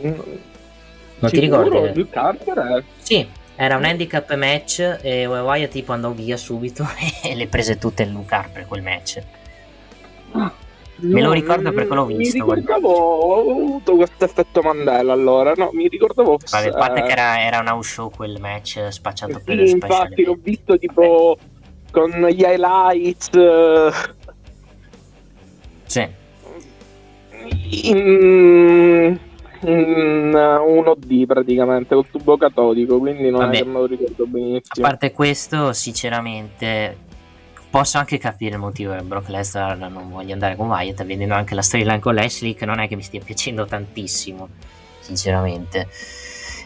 Non ti ricordi? Luke Harper Sì, era un handicap match e Wyatt tipo andò via subito (laughs) e le prese tutte in Luke Harper quel match. Me lo ricordo perché l'ho mi visto, quel ricordavo, ho avuto questo effetto Mandela allora, no, mi ricordavo fosse... Vabbè, a parte che era, era un house show quel match spacciato per Sì, infatti l'ho visto tipo con gli highlights eh, Sì. in, in 1D praticamente, col tubo catodico, quindi non Vabbè. è che me lo ricordo A benissimo. parte questo, sinceramente, posso anche capire il motivo che Brock Lesnar non voglia andare con Wyatt, vedendo anche la storyline con Lashley, che non è che mi stia piacendo tantissimo, sinceramente.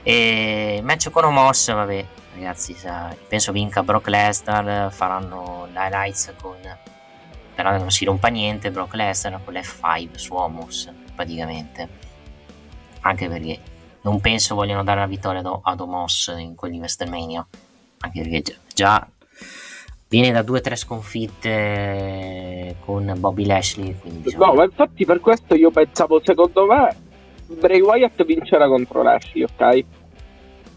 E il match con Omos, vabbè, ragazzi, sa- penso vinca Brock Lesnar, faranno l'highlights con... Però non si rompa niente Brock Lesnar con l'F5 su Omos, praticamente. Anche perché non penso vogliano dare la vittoria ad, Omos in quelli WrestleMania anche perché già, viene da due o tre sconfitte con Bobby Lashley quindi diciamo, No, ma infatti per questo io pensavo, secondo me, Bray Wyatt vincerà contro Lashley, ok?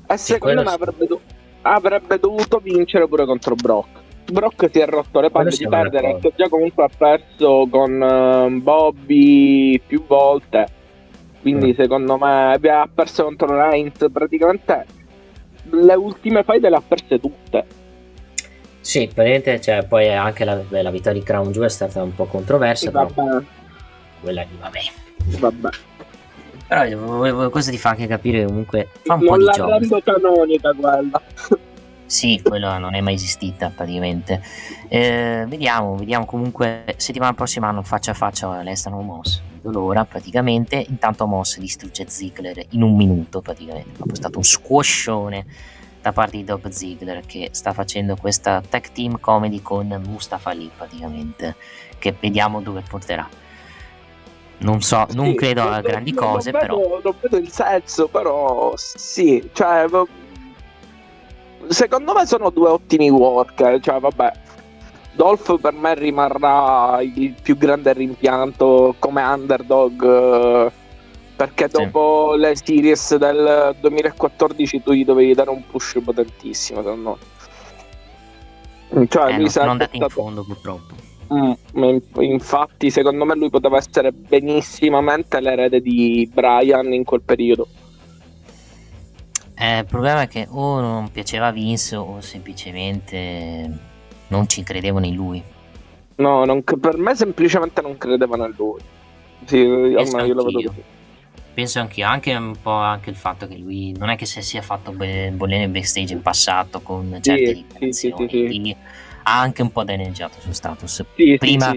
E secondo me avrebbe, do- avrebbe dovuto vincere pure contro Brock. Brock si è rotto le palle di perdere, già comunque ha perso con eh, Bobby più volte. Quindi Mm. secondo me ha perso contro Reigns praticamente le ultime fight le ha perse tutte. sì praticamente cioè, poi anche la, la vittoria di Crown Jewel è stata un po' controversa però Vabbè, quella lì vabbè vabbè. però questo ti fa anche capire comunque fa un po' Non di la job rendo canonica quella. Sì, quello non è mai esistita praticamente. Eh, vediamo, vediamo comunque settimana prossima hanno faccia a faccia Lesnar Moss. Vedo l'ora praticamente. Intanto Moss distrugge Ziggler in un minuto praticamente. È proprio stato un squoscione da parte di Dob Ziggler che sta facendo questa tag team comedy con Mustafa Ali praticamente. Che vediamo dove porterà. Non so, non Sì, credo a non- grandi non- cose, non però. vedo, Non vedo il senso, però sì, cioè, secondo me sono due ottimi worker, cioè vabbè. Dolph per me rimarrà il più grande rimpianto come underdog eh, perché Sì. dopo le series del 2014 tu gli dovevi dare un push potentissimo secondo me. Cioè, Eh, non è sono andati in fondo purtroppo. Mm, infatti, secondo me lui poteva essere benissimamente l'erede di Brian in quel periodo. Eh, il problema è che o non piaceva Vince o semplicemente non ci credevano in lui. No, non per me semplicemente non credevano in lui. Sì, almeno io lo vedo così. penso anch'io, anche un po' anche il fatto che lui non è che si sia fatto be- bollire backstage in passato con certe Sì, dichiarazioni, sì, sì, sì, ha anche un po' danneggiato su status. Sì, Prima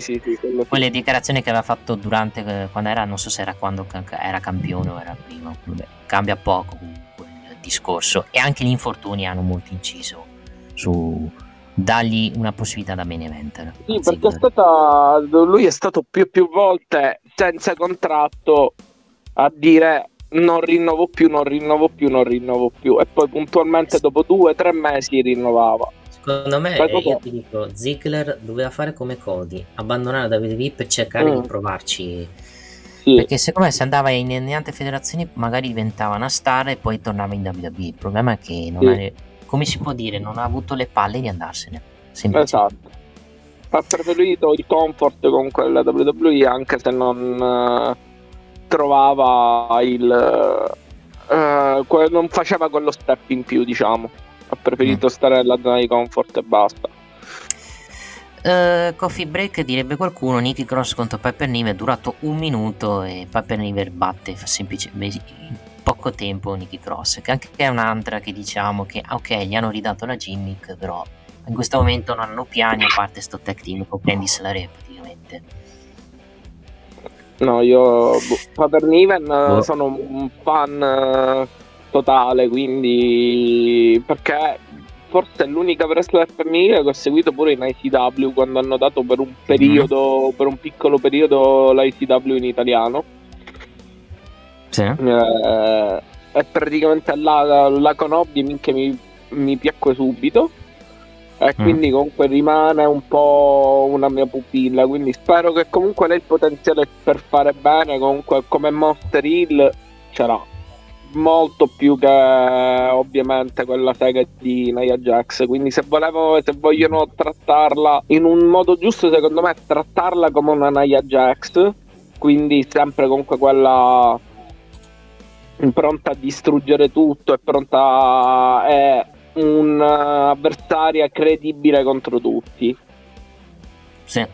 quelle dichiarazioni che aveva fatto durante eh, quando era, non so se era quando era campione o era prima, vabbè, cambia poco comunque il discorso e anche gli infortuni hanno molto inciso su dargli una possibilità da main eventer. Sì, Anzi, perché è stata, lui è stato più più volte senza contratto a dire non rinnovo più, non rinnovo più, non rinnovo più e poi puntualmente dopo due o tre mesi rinnovava. Secondo me, eh, dopo- io ti dico, Ziggler doveva fare come Cody, abbandonare la WWE per cercare Mm. di provarci. Sì. Perché secondo me se andava in, in altre federazioni magari diventava una star e poi tornava in WWE. Il problema è che non Sì. ha, come si può dire, non ha avuto le palle di andarsene. Semplice. Esatto. Ha preferito il comfort con quella WWE anche se non eh, trovava il... eh, que- non faceva quello step in più, diciamo. Ha preferito stare nella zona di comfort e basta. Eh, coffee break direbbe qualcuno Nicky Cross contro Piper Nive è durato un minuto e Piper Nive batte fa semplice beh, in poco tempo Nicky Cross che anche è un'altra che diciamo che ah, ok gli hanno ridato la gimmick però in questo momento non hanno piani a parte sto tag team con Candice la Re praticamente No, io boh, Paper Niven eh, Boh. sono un fan eh, totale, quindi perché forse è l'unica wrestler femminile che ho seguito pure in ICW quando hanno dato per un periodo, per un piccolo periodo l'ICW in italiano. Sì. Eh, e praticamente la, la conobbi minchia mi, mi piacque subito. E Mm. quindi comunque rimane un po' una mia pupilla. Quindi spero che comunque lei il potenziale per fare bene. Comunque come Monster Hill ce l'ha. Molto più che ovviamente quella sega di Nia Jax. Quindi se volevo, se vogliono trattarla in un modo giusto, secondo me trattarla come una Nia Jax. Quindi sempre comunque quella pronta a distruggere tutto, è pronta a... è un'avversaria credibile contro tutti. sì.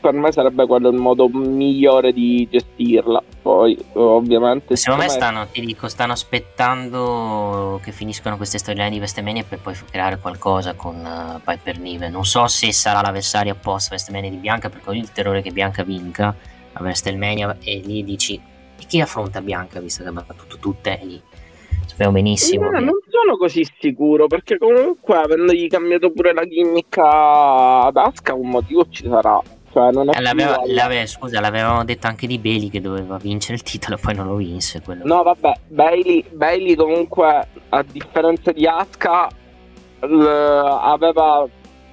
Per me sarebbe quello il modo migliore di gestirla. Poi, ovviamente, Secondo me stanno, ti dico, stanno aspettando che finiscano queste storyline di Vestemania per poi creare qualcosa con uh, Piper Nive. Non so se sarà l'avversario apposta Vestemania di Bianca, perché ho il terrore che Bianca vinca a Wrestlemania e lì dici e chi affronta Bianca visto che ha battuto tutte e lì sappiamo benissimo No, che- non sono così sicuro perché comunque avendogli cambiato pure la gimmick ad Asuka un motivo ci sarà. Cioè, non è Eh, l'aveva- più alla- l'ave- scusa, l'avevamo detto anche di Bailey che doveva vincere il titolo e poi non lo vinse. Quello. No, vabbè, Bailey, Bailey comunque, a differenza di Asuka, l- aveva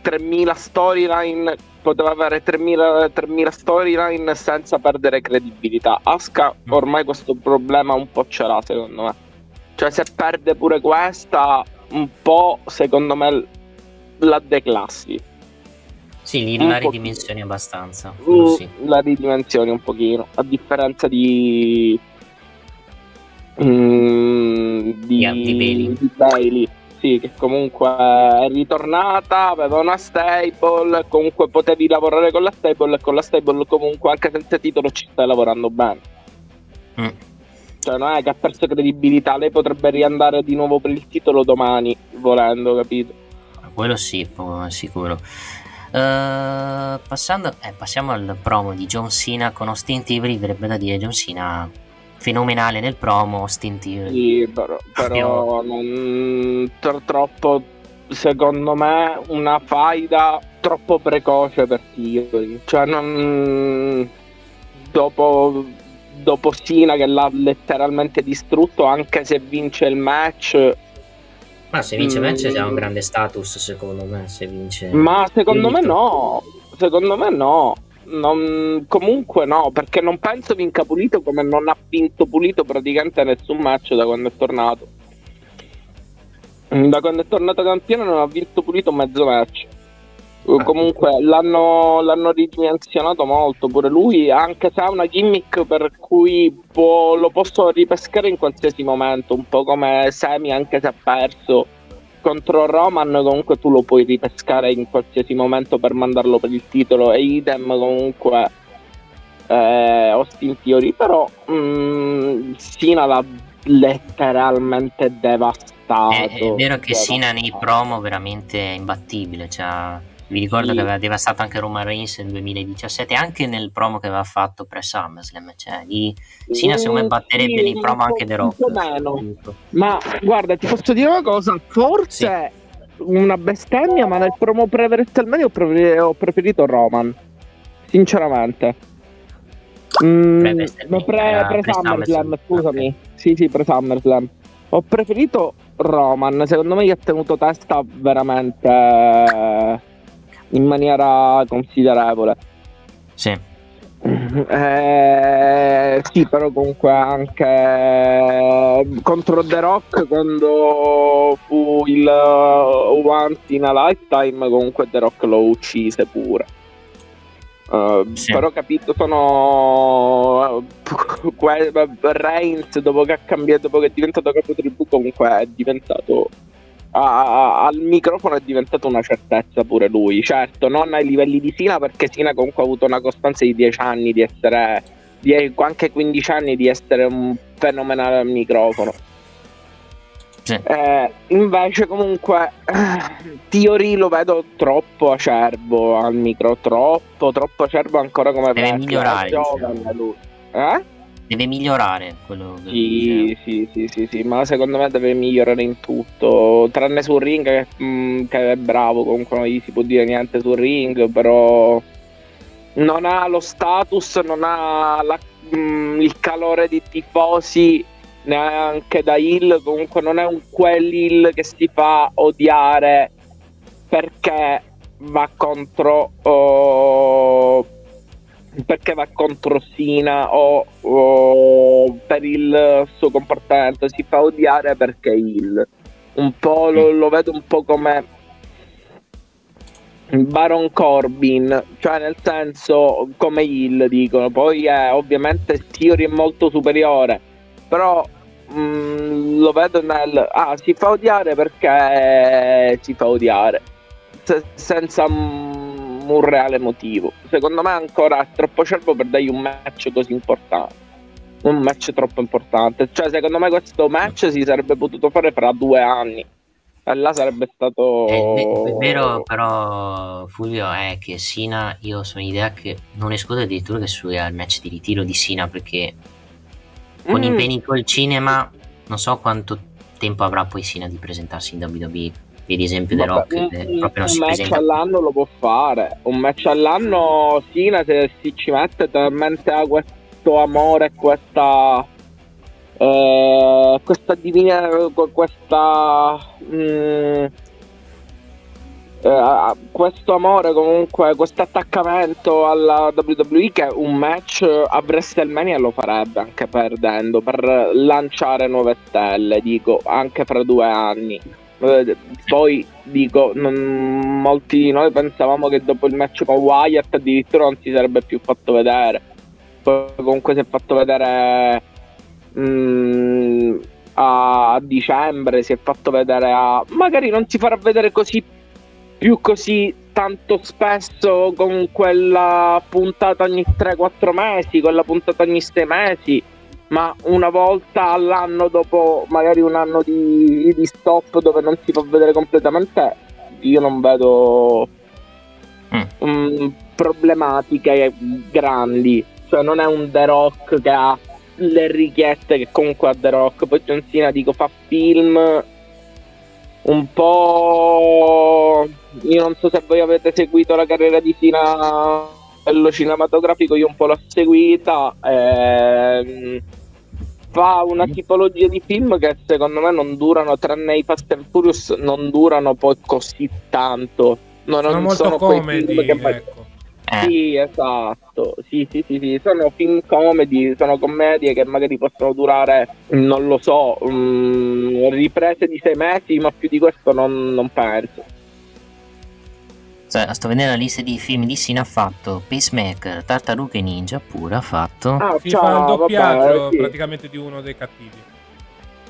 3000 storyline, poteva avere 3000, 3000 storyline senza perdere credibilità. Asuka Mm. ormai questo problema un po' ce l'ha, secondo me. Cioè, se perde pure questa, un po', secondo me, la declassi. Sì, la ridimensioni abbastanza. Mm, sì. La ridimensioni un pochino, a differenza di... mm, di, Di- di Bailey. di Bailey. Sì, che comunque è ritornata, aveva una stable, comunque potevi lavorare con la stable e con la stable comunque anche senza titolo ci stai lavorando bene. Mm. Cioè non è che ha perso credibilità, lei potrebbe riandare di nuovo per il titolo domani, volendo, capito? Quello sì, sicuro. Eh, passando, eh, passiamo al promo di John Cena con Austin Theory. Verrebbe da dire John Cena fenomenale nel promo. Austin Theory. Sì, però, però non, tro- troppo, secondo me, una faida troppo precoce per Theory. Cioè, non, dopo, dopo Sina che l'ha letteralmente distrutto, anche se vince il match, Ma se vince Mm. match ha un grande status, secondo me. Se vince, ma secondo me no. Secondo me no. Non- comunque no, perché non penso vinca Pulito come non ha vinto Pulito praticamente nessun match da quando è tornato. Da quando è tornato campione non ha vinto Pulito mezzo match. Eh, Comunque l'hanno, l'hanno ridimensionato molto pure lui, anche se ha una gimmick per cui può- lo posso ripescare in qualsiasi momento, un po' come Semi anche se ha perso contro Roman comunque tu lo puoi ripescare in qualsiasi momento per mandarlo per il titolo e idem comunque eh, Austin Theory, però mm, Sina l'ha letteralmente devastato. È, è vero che Cioè, Sina nei promo veramente è imbattibile. Cioè, vi ricordo Sì. che aveva devastato anche Roman Reigns nel 2017, anche nel promo che aveva fatto pre SummerSlam. Cioè, lì Sina secondo me Mm, batterebbe sì, nei promo anche The Rock. meno. Ma guarda, ti posso dire una cosa, forse una bestemmia, ma nel promo pre WrestleMania ho, ho preferito Roman. Sinceramente. Mm, Pre-WrestleMania, pre-SummerSlam, SummerSlam, scusami. Sì, sì, pre SummerSlam. Ho preferito Roman, secondo me gli ha tenuto testa veramente in maniera considerevole. Sì. (laughs) Eh, sì, però comunque anche contro The Rock quando fu il uh, Once in a Lifetime comunque The Rock lo uccise pure. Uh, Sì. Però capito sono uh, Reigns dopo che ha cambiato dopo che è diventato capo tribù comunque è diventato a- a- al microfono è diventato una certezza pure lui. Certo, non ai livelli di Sina, perché Sina comunque ha avuto una costanza di 10 anni di essere, di anche 15 anni di essere un fenomenale al microfono. Sì. Eh, invece, comunque, (clears throat) Theory lo vedo troppo acerbo al micro, troppo, troppo acerbo ancora come Deve migliorare, giovane lui. Eh? Deve migliorare quello che Sì, sì, sì, sì, sì, ma secondo me deve migliorare in tutto, tranne sul ring che, mm, che è bravo, comunque non gli si può dire niente sul ring, però non ha lo status, non ha la- mm, il calore di tifosi neanche da Hill, comunque non è un quel Hill che si fa odiare perché va contro oh, perché va contro Sina o, o per il suo comportamento si fa odiare perché Hill un po' lo, lo vedo un po' come Baron Corbin cioè nel senso come Hill dicono. Poi è ovviamente Theory è molto superiore però mm, lo vedo nel ah si fa odiare perché si fa odiare. Se- senza mm, un reale motivo secondo me ancora è troppo cervo per dargli un match così importante un match troppo importante cioè secondo me questo match si sarebbe potuto fare fra due anni e là sarebbe stato È, è- è vero, però, Fulvio, è che Sina, io sono idea che non escludo addirittura che sia il match di ritiro di Sina perché con Mm. impegni col cinema non so quanto tempo avrà poi Sina di presentarsi in WWE. Vedi esempio The Vabbè, Rock, un, un- un match all'anno lo può fare. Un match all'anno, Sina, se si ci mette talmente ha questo amore, questa. eh, questa divina. questa. mm, eh, questo amore comunque questo attaccamento alla WWE che un match a WrestleMania lo farebbe anche perdendo per lanciare nuove stelle dico anche fra due anni eh, Poi dico, non- molti noi pensavamo che dopo il match con Wyatt addirittura non si sarebbe più fatto vedere. Poi comunque si è fatto vedere mm, a, a dicembre, si è fatto vedere a... Magari non si farà vedere così più così tanto spesso con quella puntata ogni 3-4 mesi, quella puntata ogni 6 mesi ma una volta all'anno dopo magari un anno di, di stop dove non si fa vedere completamente io non vedo mm, problematiche grandi. Cioè non è un The Rock che ha le richieste che comunque ha The Rock. Poi John Cena dico fa film un po' io non so se voi avete seguito la carriera di Cena a livello cinematografico io un po' l'ho seguita ehm, fa una tipologia di film che secondo me non durano, tranne i Fast and Furious, non durano poi così tanto. Non, Sono non molto sono quei comedy, film che ecco. Sì, esatto. Sì, sì, sì, sì. Sono film comedy, sono commedie che magari possono durare, non lo so, mm, riprese di sei mesi, ma più di questo non, non penso. Cioè, sto vedendo la lista di film di Sina ha fatto Pacemaker, Tartarughe Ninja pure ha fatto. Ah, Si fa ciao, doppiaggio vabbè, sì. praticamente di uno dei cattivi.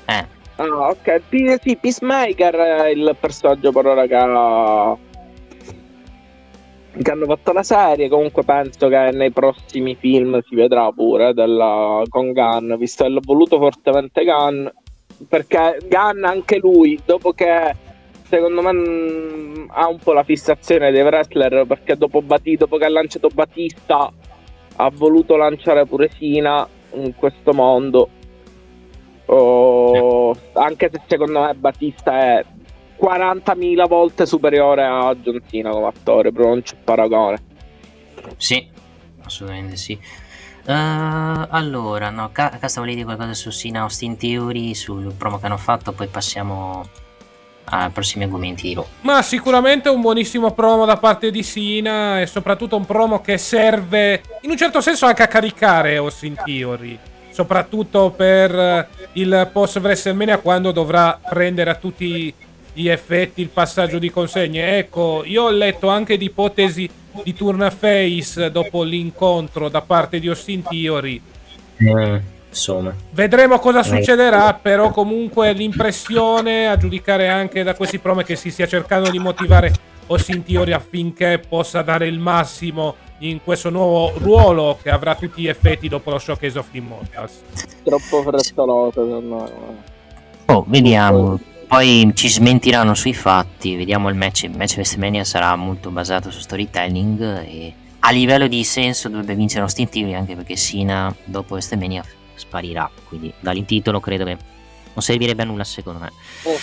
Eh, Ah, ok. P- sì, Peacemaker è il personaggio per ora che ha... che hanno fatto la serie. Comunque penso che nei prossimi film si vedrà pure della, con Gunn, visto che l'ho voluto fortemente Gunn, perché Gunn anche lui, dopo che secondo me mh, ha un po' la fissazione dei wrestler, perché dopo, Bati, dopo che ha lanciato Batista ha voluto lanciare pure Sina in questo mondo. Oh, anche se secondo me Batista è 40.000 volte superiore a John Cena come attore, però non c'è paragone. Sì, assolutamente sì. Uh, allora, no, ca- stavo lì di qualcosa su Sina Austin Theory, sul promo che hanno fatto, poi passiamo ai prossimi argomenti di Raw. Ma sicuramente un buonissimo promo da parte di Sina e soprattutto un promo che serve in un certo senso anche a caricare Austin Theory soprattutto per il post WrestleMania quando dovrà prendere a tutti gli effetti il passaggio di consegne. Ecco, io ho letto anche di ipotesi di turn face dopo l'incontro da parte di Austin Theory. Mm, insomma. Vedremo cosa succederà, però comunque l'impressione, a giudicare anche da questi promo, è che si stia cercando di motivare Austin Theory affinché possa dare il massimo in questo nuovo ruolo che avrà tutti gli effetti dopo lo showcase of the Immortals. Troppo frettoloso, secondo me. Oh, vediamo. Poi ci smentiranno sui fatti, vediamo il match. Il match WrestleMania sarà molto basato su storytelling e a livello di senso dovrebbe vincere Austin Theory anche perché Sina dopo WrestleMania sparirà, quindi dall'intitolo credo che non servirebbe a nulla secondo me. Oh.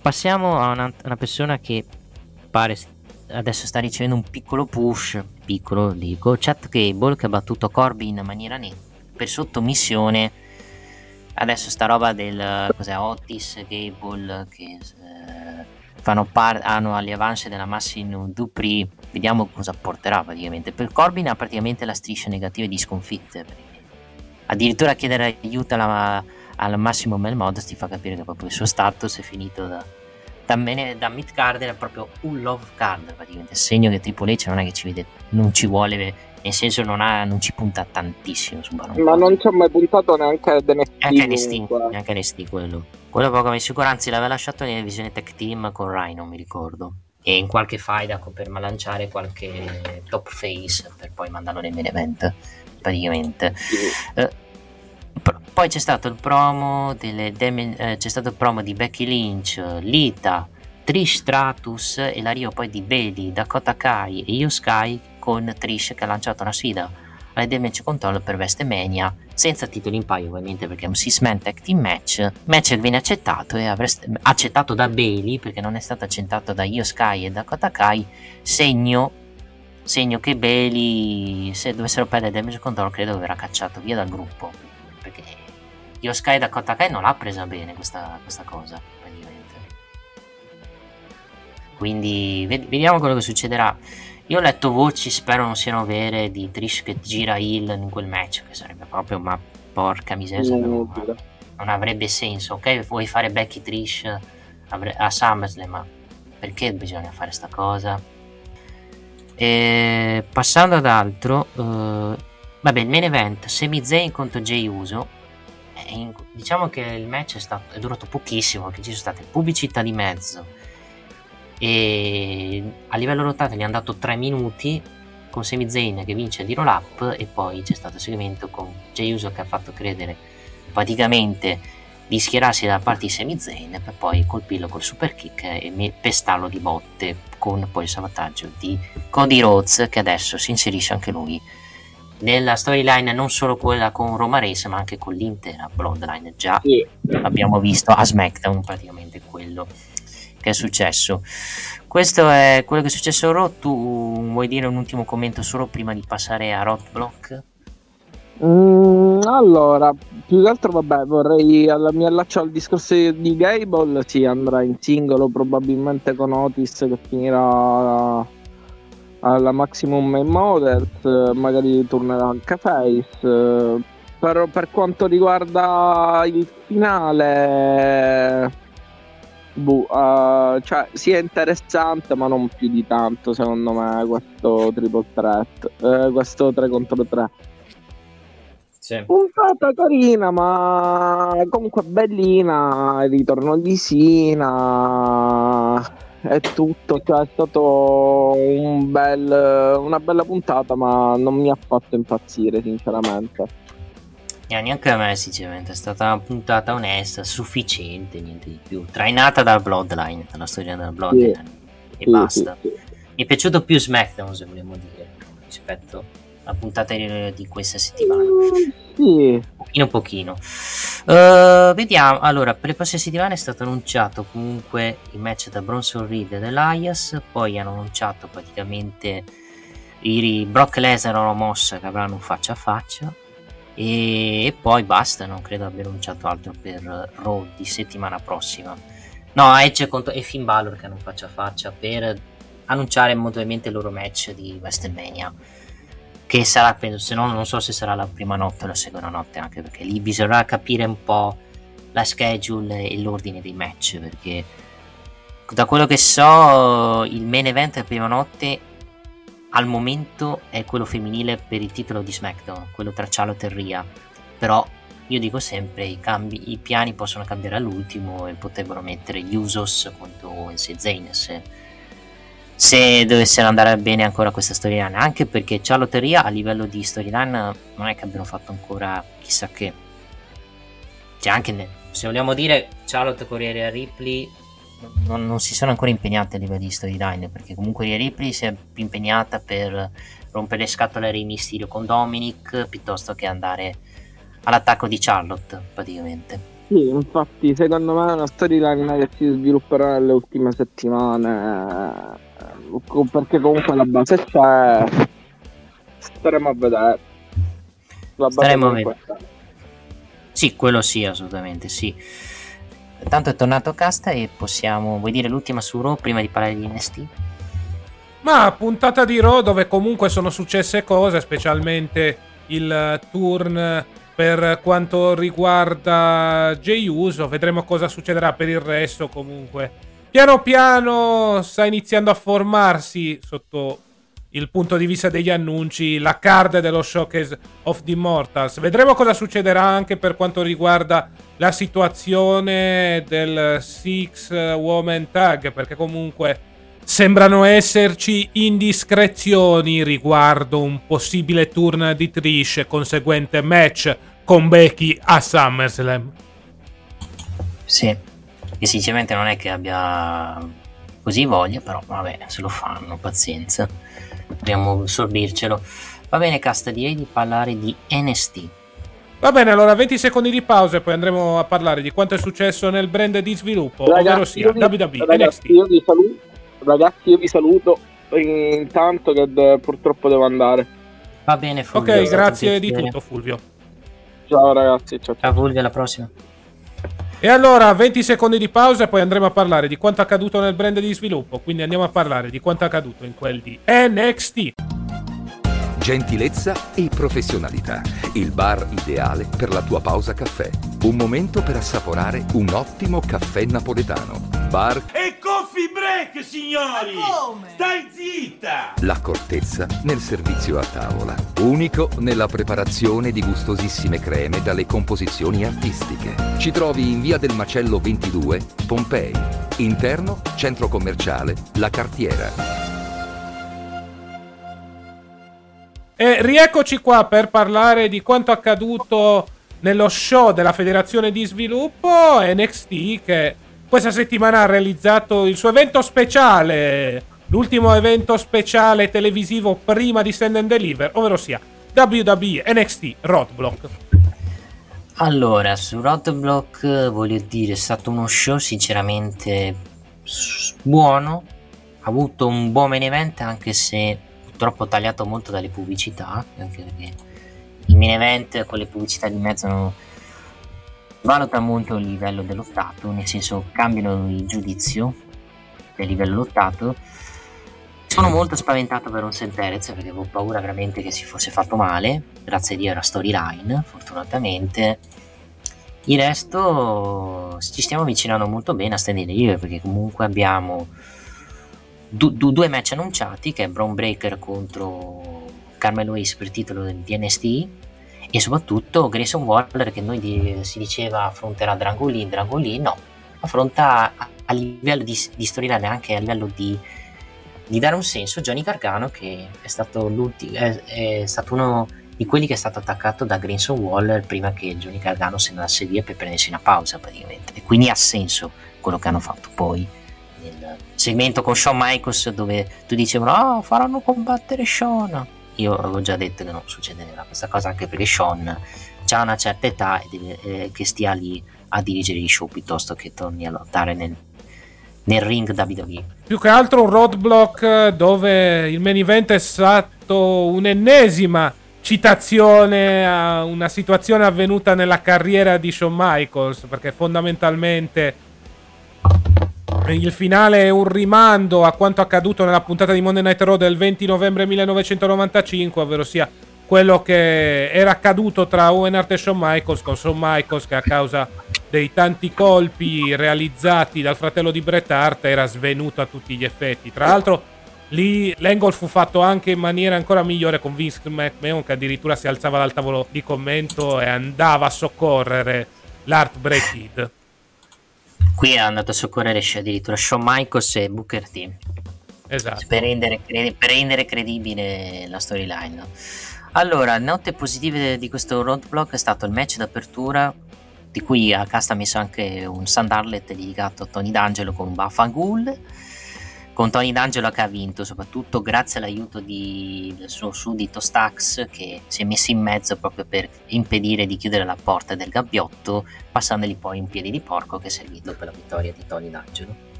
Passiamo a una, una persona che pare adesso sta ricevendo un piccolo push, piccolo dico, Chat Cable che ha battuto Corby in maniera netta per sottomissione. Adesso sta roba del cos'è Otis Gable che eh, fanno par- hanno alle avance della Massimo Dupri. Vediamo cosa porterà praticamente. Per Corbin ha praticamente la striscia negativa di sconfitte. Addirittura chiedere aiuto alla, al Massimo Melmod ti fa capire che proprio il suo status è finito da, da, me, da mid card era proprio un love card praticamente. Segno che Triple H non è che ci vede non ci vuole nel senso non, ha, non ci punta tantissimo su Baron ma non ci ha mai puntato neanche ad NXT neanche NXT, neanche NXT quello. Quello poco mi sicuro anzi l'aveva lasciato nella visione tech team con Rhino mi ricordo. E in qualche faida per lanciare qualche top face per poi mandarlo nel main event praticamente. Sì. uh, poi c'è stato il promo delle eh, c'è stato il promo di Becky Lynch, Lita, Trish Stratus e l'arrivo poi di Bailey, Dakota Kai e Io Sky con Trish che ha lanciato una sfida alle Damage Control per Vestemania senza titoli in paio ovviamente perché è un 6 man tag team match. Match che viene accettato e avreste, accettato da Bailey perché non è stato accettato da Io Sky e Dakota Kai segno segno che Bailey se dovessero perdere Damage Control credo verrà cacciato via dal gruppo io Sky da Kotakai non l'ha presa bene questa, questa cosa praticamente. Quindi vediamo quello che succederà. Io ho letto voci spero non siano vere di Trish che gira Hill in quel match che sarebbe proprio ma porca miseria non, non avrebbe senso. Ok vuoi fare Becky Trish a SummerSlam ma perché bisogna fare sta cosa? E passando ad altro uh, Vabbè, il main event, Semi Zayn contro Jay Uso. Eh, diciamo che il match è, stato, è durato pochissimo, perché ci sono state pubblicità di mezzo. E a livello lottato gli hanno dato 3 minuti con Semi Zayn che vince di roll up e poi c'è stato il segmento con Jay Uso che ha fatto credere praticamente di schierarsi dalla parte di Semi Zayn per poi colpirlo col super kick e pestarlo di botte con poi il salvataggio di Cody Rhodes che adesso si inserisce anche lui nella storyline non solo quella con Roma Race ma anche con l'intera Bloodline già sì. abbiamo visto a SmackDown praticamente quello che è successo questo è quello che è successo a Raw tu vuoi dire un ultimo commento solo prima di passare a Roadblock? Mm, allora più che altro vabbè vorrei mi allaccio al discorso di Gable si sì, andrà in singolo probabilmente con Otis che finirà alla Maximum Main Models, magari tornerà anche Face. Però per quanto riguarda il finale, buh, uh, cioè, sì è interessante, ma non più di tanto, secondo me, questo triple threat, eh, questo 3 contro 3. Sì. Puntata carina, ma comunque bellina. Il ritorno di Sina è tutto, cioè è stato un bel, una bella puntata, ma non mi ha fatto impazzire, sinceramente. Yeah, neanche a me, sinceramente, è stata una puntata onesta, sufficiente, niente di più. Trainata dal Bloodline, dalla storia della Bloodline. Sì. E sì, basta. Sì, mi è piaciuto più SmackDown, se vogliamo dire, rispetto alla puntata di, questa settimana. Sì. Pochino pochino. Uh, vediamo, allora, per le prossime settimane è stato annunciato comunque il match da Bronson Reed ed Elias, poi hanno annunciato praticamente i Brock Lesnar e Mossa che avranno faccia a faccia e, e, poi basta, non credo abbia annunciato altro per Raw di settimana prossima. No, Edge contro, e Finn Balor che hanno faccia a faccia per annunciare moltamente il loro match di WrestleMania che sarà, penso, se no non so se sarà la prima notte o la seconda notte, anche perché lì bisognerà capire un po' la schedule e l'ordine dei match, perché da quello che so il main event della prima notte al momento è quello femminile per il titolo di SmackDown, quello tra Charlotte e Rhea, però io dico sempre i, cambi, i piani possono cambiare all'ultimo e potrebbero mettere gli Usos contro Owens e Zayn se se dovessero andare bene ancora questa storyline anche perché Charlotteria a livello di storyline non è che abbiano fatto ancora chissà che. Cioè anche ne, se vogliamo dire Charlotte Corriere e Ripley non, non, si sono ancora impegnate a livello di storyline perché comunque Rhea Ripley si è più impegnata per rompere le scatole ai Mysterio con Dominic piuttosto che andare all'attacco di Charlotte praticamente. Sì, infatti secondo me è una storyline che si svilupperà nelle ultime settimane perché comunque la base c'è staremo a vedere. La base staremo a vedere. sì quello sì assolutamente sì. Tanto è tornato Casta e possiamo vuoi dire l'ultima su Raw prima di parlare di NST ma puntata di Raw dove comunque sono successe cose specialmente il turn per quanto riguarda Jey Uso. Vedremo cosa succederà per il resto comunque piano piano sta iniziando a formarsi sotto il punto di vista degli annunci la card dello Showcase of the Immortals. Vedremo cosa succederà anche per quanto riguarda la situazione del Six Woman Tag, perché comunque sembrano esserci indiscrezioni riguardo un possibile turn di Trish e conseguente match con Becky a SummerSlam. Sì che sinceramente non è che abbia così voglia, però vabbè, se lo fanno, pazienza, dobbiamo sorbircelo. Va bene, Casta, direi di parlare di NST. Va bene, allora 20 secondi di pausa e poi andremo a parlare di quanto è successo nel brand di sviluppo, ovvero sia WWE, ragazzi, io vi saluto, ragazzi, io vi saluto intanto che purtroppo devo andare. Va bene, Fulvio. Ok, grazie di tutto, Fulvio. Ciao ragazzi, ciao. Ciao Fulvio, alla prossima. E allora 20 secondi di pausa e poi andremo a parlare di quanto accaduto nel brand di sviluppo. Quindi andiamo a parlare di quanto accaduto in quel di NXT. Gentilezza e professionalità. Il bar ideale per la tua pausa caffè. Un momento per assaporare un ottimo caffè napoletano. Bar e coffee break, signori! Stai zitta! L'accortezza nel servizio a tavola. Unico nella preparazione di gustosissime creme dalle composizioni artistiche. Ci trovi in via del Macello 22, Pompei. Interno, centro commerciale, La Cartiera. E rieccoci qua per parlare di quanto accaduto nello show della Federazione di Sviluppo NXT che questa settimana ha realizzato il suo evento speciale, l'ultimo evento speciale televisivo prima di Stand and Deliver, ovvero sia WWE NXT Roadblock. Allora, su Roadblock voglio dire, è stato uno show sinceramente buono, ha avuto un buon main event anche se purtroppo tagliato molto dalle pubblicità, anche perché i main event con le pubblicità di mezzo non valuta molto il livello dellottato, nel senso cambiano il giudizio del livello lottato. Sono molto spaventato per un Senterez perché avevo paura veramente che si fosse fatto male, grazie a Dio era storyline, fortunatamente. Il resto ci stiamo avvicinando molto bene a Stand Deliver perché comunque abbiamo du- du- due match annunciati che è Brown Breaker contro Carmelo Ace per titolo di NST e soprattutto Grayson Waller che noi di, si diceva affronterà Drangolin, Drangolin no, affronta a livello di, di storyline, anche a livello di, di, dare un senso, Johnny Gargano, che è stato, è, è stato uno di quelli che è stato attaccato da Grayson Waller prima che Johnny Gargano se ne andasse via per prendersi una pausa praticamente. E quindi ha senso quello che hanno fatto poi nel segmento con Shawn Michaels dove tu dicevano oh, faranno combattere Shawn io avevo già detto che non succederà questa cosa anche perché Sean ha una certa età e deve, eh, che stia lì a dirigere gli show piuttosto che torni a lottare nel, nel ring WWE. Più che altro un roadblock dove il main event è stato un'ennesima citazione a una situazione avvenuta nella carriera di Shawn Michaels perché fondamentalmente il finale è un rimando a quanto accaduto nella puntata di Monday Night Raw del 20 novembre 1995, ovvero sia quello che era accaduto tra Owen Hart e Shawn Michaels, con Shawn Michaels che a causa dei tanti colpi realizzati dal fratello di Bret Hart era svenuto a tutti gli effetti. Tra l'altro lì l'angle fu fatto anche in maniera ancora migliore con Vince McMahon che addirittura si alzava dal tavolo di commento e andava a soccorrere l'Art Break Kid. Qui è andato a soccorrere addirittura Shawn Michaels e Booker T. Esatto. Per rendere, per rendere credibile la storyline. Allora, note positive di questo roadblock è stato il match d'apertura di cui a cast ha messo anche un Sandarlet dedicato a Tony D'Angelo con un Bafagul con Tony D'Angelo che ha vinto soprattutto grazie all'aiuto di, del suo suddito Stax che si è messo in mezzo proprio per impedire di chiudere la porta del gabbiotto passandogli poi un piede di porco che è servito per la vittoria di Tony D'Angelo.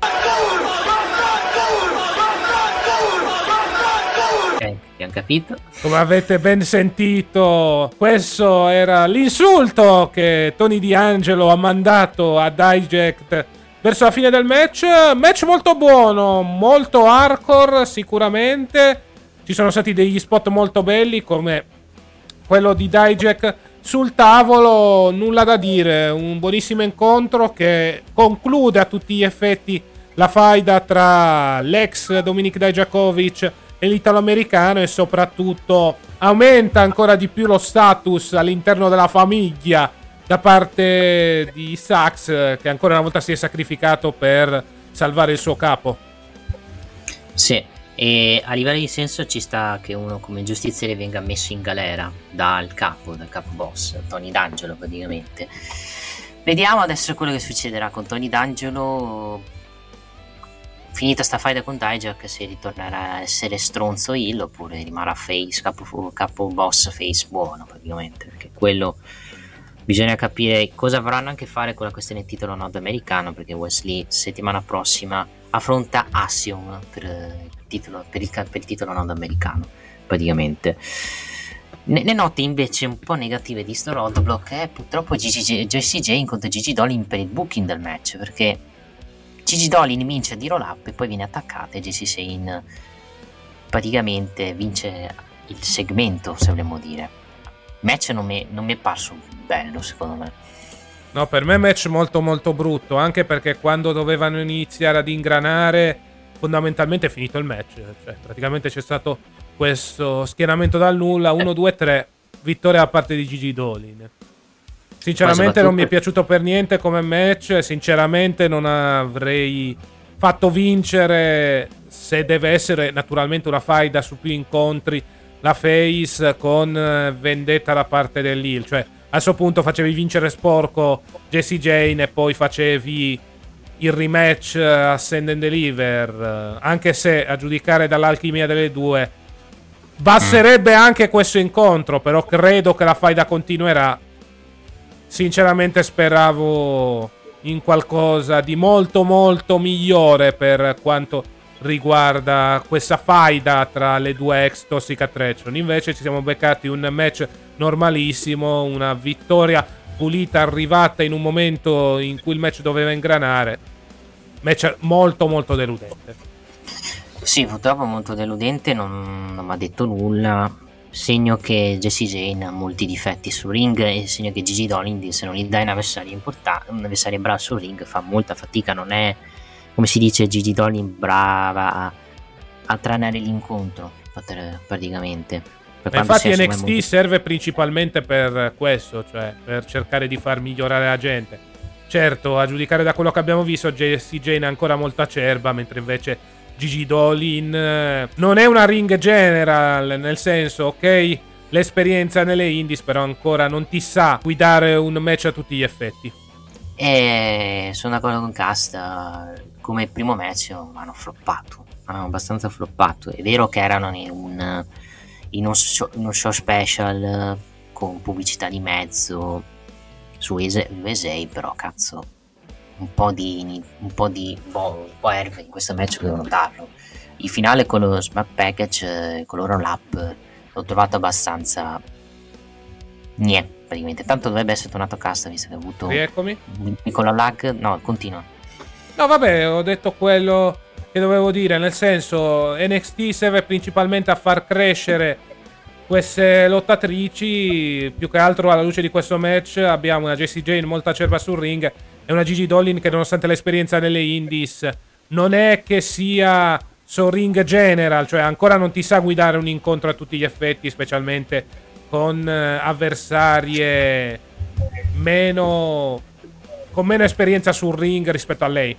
Abbiamo capito. Come avete ben sentito questo era l'insulto che Tony D'Angelo ha mandato a Diject verso la fine del match. Match molto buono, molto hardcore sicuramente. Ci sono stati degli spot molto belli come quello di Dijak sul tavolo, nulla da dire, un buonissimo incontro che conclude a tutti gli effetti la faida tra l'ex Dominik Dijakovic e l'italo-americano e soprattutto aumenta ancora di più lo status all'interno della famiglia da parte di Sax che ancora una volta si è sacrificato per salvare il suo capo. Sì, e a livello di senso ci sta che uno come giustiziere venga messo in galera dal capo, dal capo boss, Tony D'Angelo praticamente. Vediamo adesso quello che succederà con Tony D'Angelo. Finita sta faida con Dijak, se ritornerà a essere stronzo Hill oppure rimarrà face, capo, capo boss face buono praticamente, perché quello bisogna capire cosa avranno anche fare con la questione titolo nordamericano perché Wesley settimana prossima affronta Assion per il titolo, per il, per il titolo nordamericano praticamente. Le note invece un po' negative di sto roadblock è purtroppo GG, Jesse J incontra Gigi Dolin per il booking del match perché Gigi Dolin vince di roll up e poi viene attaccata e Jesse Shane praticamente vince il segmento se vogliamo dire match non mi, non mi è parso bello secondo me. No, per me match molto molto brutto, anche perché quando dovevano iniziare ad ingranare, fondamentalmente è finito il match. Cioè, praticamente c'è stato questo schieramento dal nulla, 1, 2, 3, vittoria da parte di Gigi Dolin. Sinceramente non mi è piaciuto per niente come match, sinceramente non avrei fatto vincere, se deve essere naturalmente una faida su più incontri, la face con eh, vendetta da parte dell'Hill. Cioè, a questo punto facevi vincere sporco Jesse Jane e poi facevi il rematch eh, a Send and Deliver. Eh, anche se a giudicare dall'alchimia delle due basterebbe anche questo incontro. Però credo che la faida continuerà. Sinceramente speravo in qualcosa di molto molto migliore per quanto riguarda questa faida tra le due ex Toxic Attraction. Invece ci siamo beccati un match normalissimo, una vittoria pulita arrivata in un momento in cui il match doveva ingranare. Match molto molto deludente. Sì, purtroppo molto deludente, non, non mi ha detto nulla. Segno che Jesse Jane ha molti difetti sul ring e segno che Gigi Dolin, se non gli dai un avversario importante, un avversario bravo sul ring, fa molta fatica, non è come si dice Gigi Dolin brava a, a tranare l'incontro praticamente per infatti NXT molto... serve principalmente per questo cioè per cercare di far migliorare la gente Certo, a giudicare da quello che abbiamo visto, Jesse Jane è ancora molto acerba, mentre invece Gigi Dolin eh, non è una ring general, nel senso, ok, l'esperienza nelle indies, però ancora non ti sa guidare un match a tutti gli effetti. E sono d'accordo con Casta, come primo match hanno floppato, hanno abbastanza floppato. È vero che erano in un, in un, show, uno show special con pubblicità di mezzo su USA, però cazzo, un po' di, un po' di boh, un po' erbe in questo match devono darlo. Il finale con lo Smack Package, con l'Oro Lap, l'ho trovato abbastanza... Niente praticamente. Tanto dovrebbe essere tornato a casa visto che ha avuto Rieccomi. un piccolo lag. No, continua. No, vabbè, ho detto quello che dovevo dire, nel senso NXT serve principalmente a far crescere queste lottatrici, più che altro alla luce di questo match abbiamo una Jessie Jane molto acerba sul ring e una Gigi Dolin che nonostante l'esperienza nelle indies non è che sia su ring general, cioè ancora non ti sa guidare un incontro a tutti gli effetti, specialmente con eh, avversarie meno con meno esperienza sul ring rispetto a lei.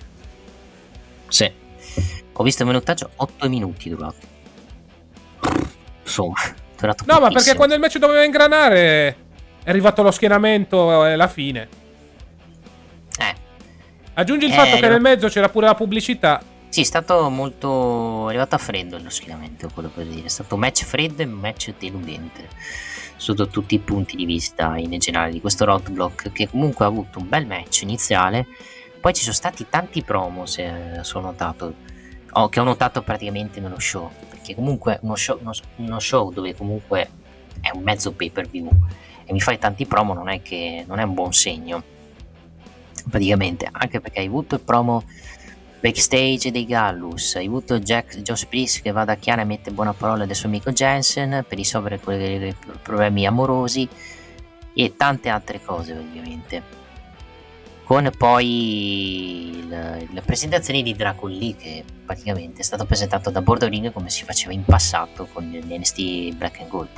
Sì. Ho visto il minutaggio 8 minuti durato. Insomma, durato No, ma pochissimo. perché quando il match doveva ingranare è arrivato lo schienamento e la fine. Eh. Aggiungi il Eh, fatto che nel mezzo c'era pure la pubblicità. Sì, è stato molto arrivato a freddo lo schieramento, quello per dire. È stato match freddo e match deludente sotto tutti i punti di vista in generale di questo roadblock che comunque ha avuto un bel match iniziale. Poi ci sono stati tanti promo, se sono notato, o che ho notato praticamente nello show, perché comunque uno show, uno, uno show dove comunque è un mezzo pay per view e mi fai tanti promo non è che non è un buon segno praticamente anche perché hai avuto il promo backstage dei Gallus. Hai avuto Jack Josh Priest che va da Chiara e mette buona parola del suo amico Jensen per risolvere quei problemi amorosi e tante altre cose ovviamente. Con poi il- la presentazione di Dragon Lee che praticamente è stato presentato da Bordo Ring come si faceva in passato con l'NST Black and Gold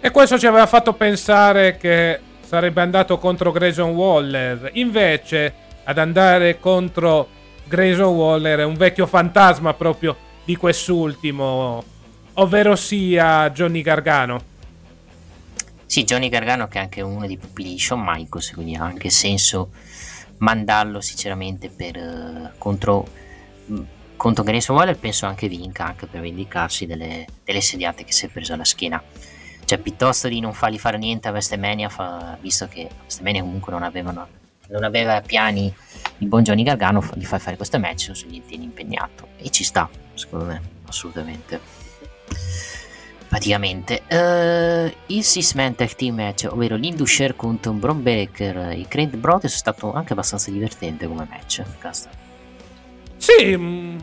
E questo ci aveva fatto pensare che sarebbe andato contro Grayson Waller. Invece, ad andare contro Grayson Waller un vecchio fantasma proprio di quest'ultimo, ovvero sia Johnny Gargano. Sì, Johnny Gargano che è anche uno dei pupilli di Shawn Michaels, quindi ha anche senso mandarlo sinceramente per, eh, contro, mh, contro Grayson Waller, penso anche vinca, anche per vendicarsi delle, delle sediate che si è preso alla schiena. Cioè, piuttosto di non fargli fare niente a Vestemania, fa- visto che Vestemania comunque non, avevano, non aveva piani di buon Johnny Gargano, gli fai fare questo match se gli tieni impegnato. E ci sta, secondo me, assolutamente praticamente eh, il Six Man Tag Team match ovvero l'Indusher contro Bron Breaker e Creed Brothers è stato anche abbastanza divertente come match Casta. Sì, mm,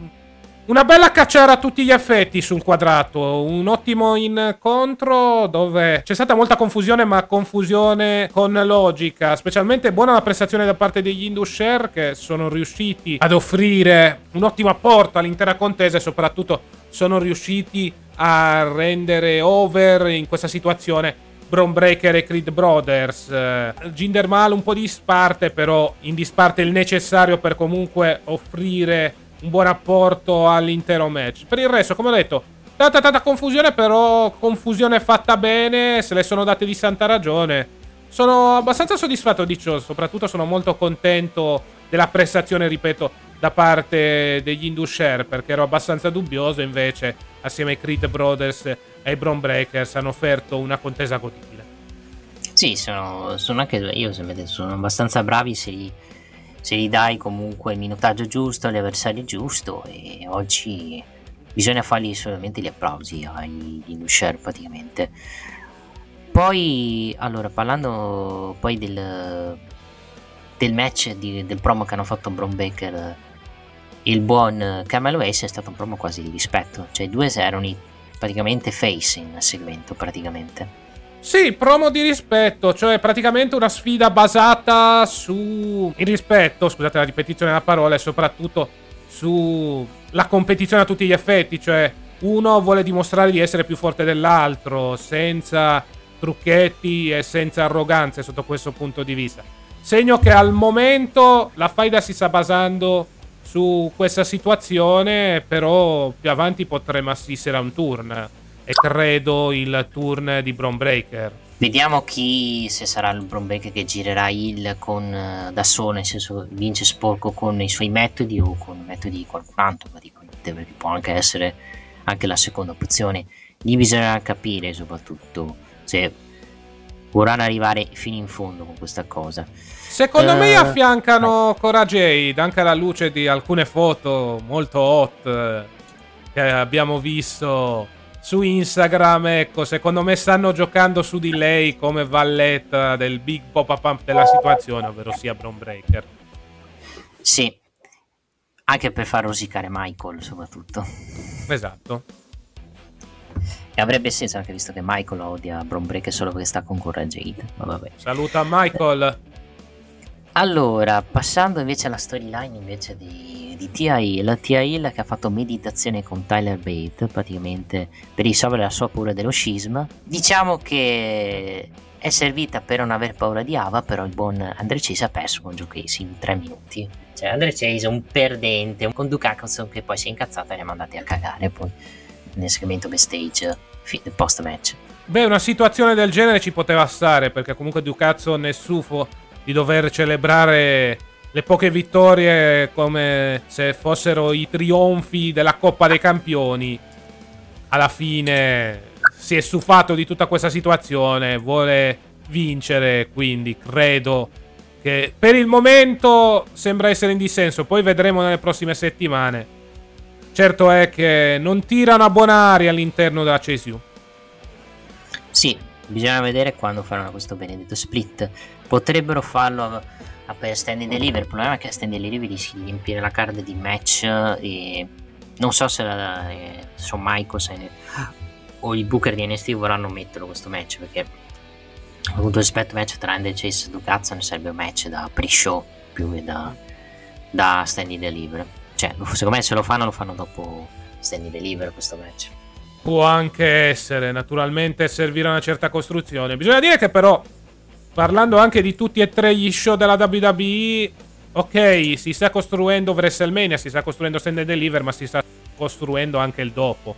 una bella cacciara a tutti gli effetti sul quadrato. Un ottimo incontro dove c'è stata molta confusione, ma confusione con logica. Specialmente buona la prestazione da parte degli Indusher che sono riusciti ad offrire un ottimo apporto all'intera contesa e soprattutto sono riusciti a rendere over in questa situazione Bron Breaker e Creed Brothers. Eh, Jinder Mahal un po' di disparte, però in disparte il necessario per comunque offrire un buon apporto all'intero match. Per il resto, come ho detto, tanta tanta confusione, però confusione fatta bene, se le sono date di santa ragione. Sono abbastanza soddisfatto di ciò, soprattutto sono molto contento della prestazione, ripeto, da parte degli Indusher, perché ero abbastanza dubbioso, invece assieme ai Creed Brothers e ai Bron Breakers hanno offerto una contesa godibile. Sì, sono, sono anche io sempre detto, sono abbastanza bravi se gli, se gli dai comunque il minutaggio giusto, all'avversario giusto e oggi bisogna fargli solamente gli applausi agli Indusher praticamente. Poi, allora, parlando poi del, del match, di- del promo che hanno fatto Bron Baker il buon Camelo Ace è stato un promo quasi di rispetto, cioè i due erano praticamente face in segmento praticamente. Sì, promo di rispetto, cioè praticamente una sfida basata su il rispetto, scusate la ripetizione della parola, e soprattutto sulla competizione a tutti gli effetti, cioè uno vuole dimostrare di essere più forte dell'altro, senza trucchetti e senza arroganze sotto questo punto di vista. Segno che al momento la faida si sta basando su questa situazione, però più avanti potremo assistere a un turn. E credo il turn di Bron Breaker. Vediamo chi, se sarà il Bron Breaker che girerà il con, eh, da solo, nel senso vince sporco con i suoi metodi o con i metodi di qualcun altro, praticamente, perché può anche essere anche la seconda opzione. Lì bisognerà capire soprattutto se vorranno arrivare fino in fondo con questa cosa. Secondo Eh, me affiancano Cora Jade anche alla luce di alcune foto molto hot eh, che abbiamo visto su Instagram. Ecco, secondo me stanno giocando su di lei come valletta del big pop up della situazione, ovvero sia Brown Breaker. Sì, anche per far rosicare Michael soprattutto. Esatto. E avrebbe senso anche visto che Michael odia Bron Breaker solo perché sta con Jade. Ma vabbè. Saluta Michael. Allora, passando invece alla storyline invece di, di Tia Hill, Tia Hill che ha fatto meditazione con Tyler Bate praticamente per risolvere la sua paura dello scisma. Diciamo che è servita per non aver paura di Ava, però il buon Andre Chase ha perso con Joe Casey in tre minuti. Cioè Andre Chase è un perdente, con Duke Hackinson che poi si è incazzato e li ha mandati a cagare poi nel segmento backstage post match. Beh, una situazione del genere ci poteva stare perché comunque Ducazzo è stufo di dover celebrare le poche vittorie come se fossero i trionfi della Coppa dei Campioni. Alla fine si è stufato di tutta questa situazione, vuole vincere, quindi credo che per il momento sembra essere in dissenso, poi vedremo nelle prossime settimane. Certo è che non tirano a buon'aria all'interno della CSU. Sì, bisogna vedere quando faranno questo benedetto split. Potrebbero farlo a, a per stand and deliver. Il problema è che a stand and deliver rischi di riempire la card di match e non so se la, eh, Shawn Michaels e- o i booker di NXT vorranno metterlo questo match perché appunto rispetto al match tra Andy Chase e Ducazzo ne sarebbe un match da pre-show più che da, da stand and deliver. Cioè, secondo me se lo fanno lo fanno dopo stand and deliver questo match. Può anche essere, naturalmente servirà una certa costruzione. Bisogna dire che però, parlando anche di tutti e tre gli show della WWE, ok, si sta costruendo WrestleMania, si sta costruendo Stand and Deliver, ma si sta costruendo anche il dopo.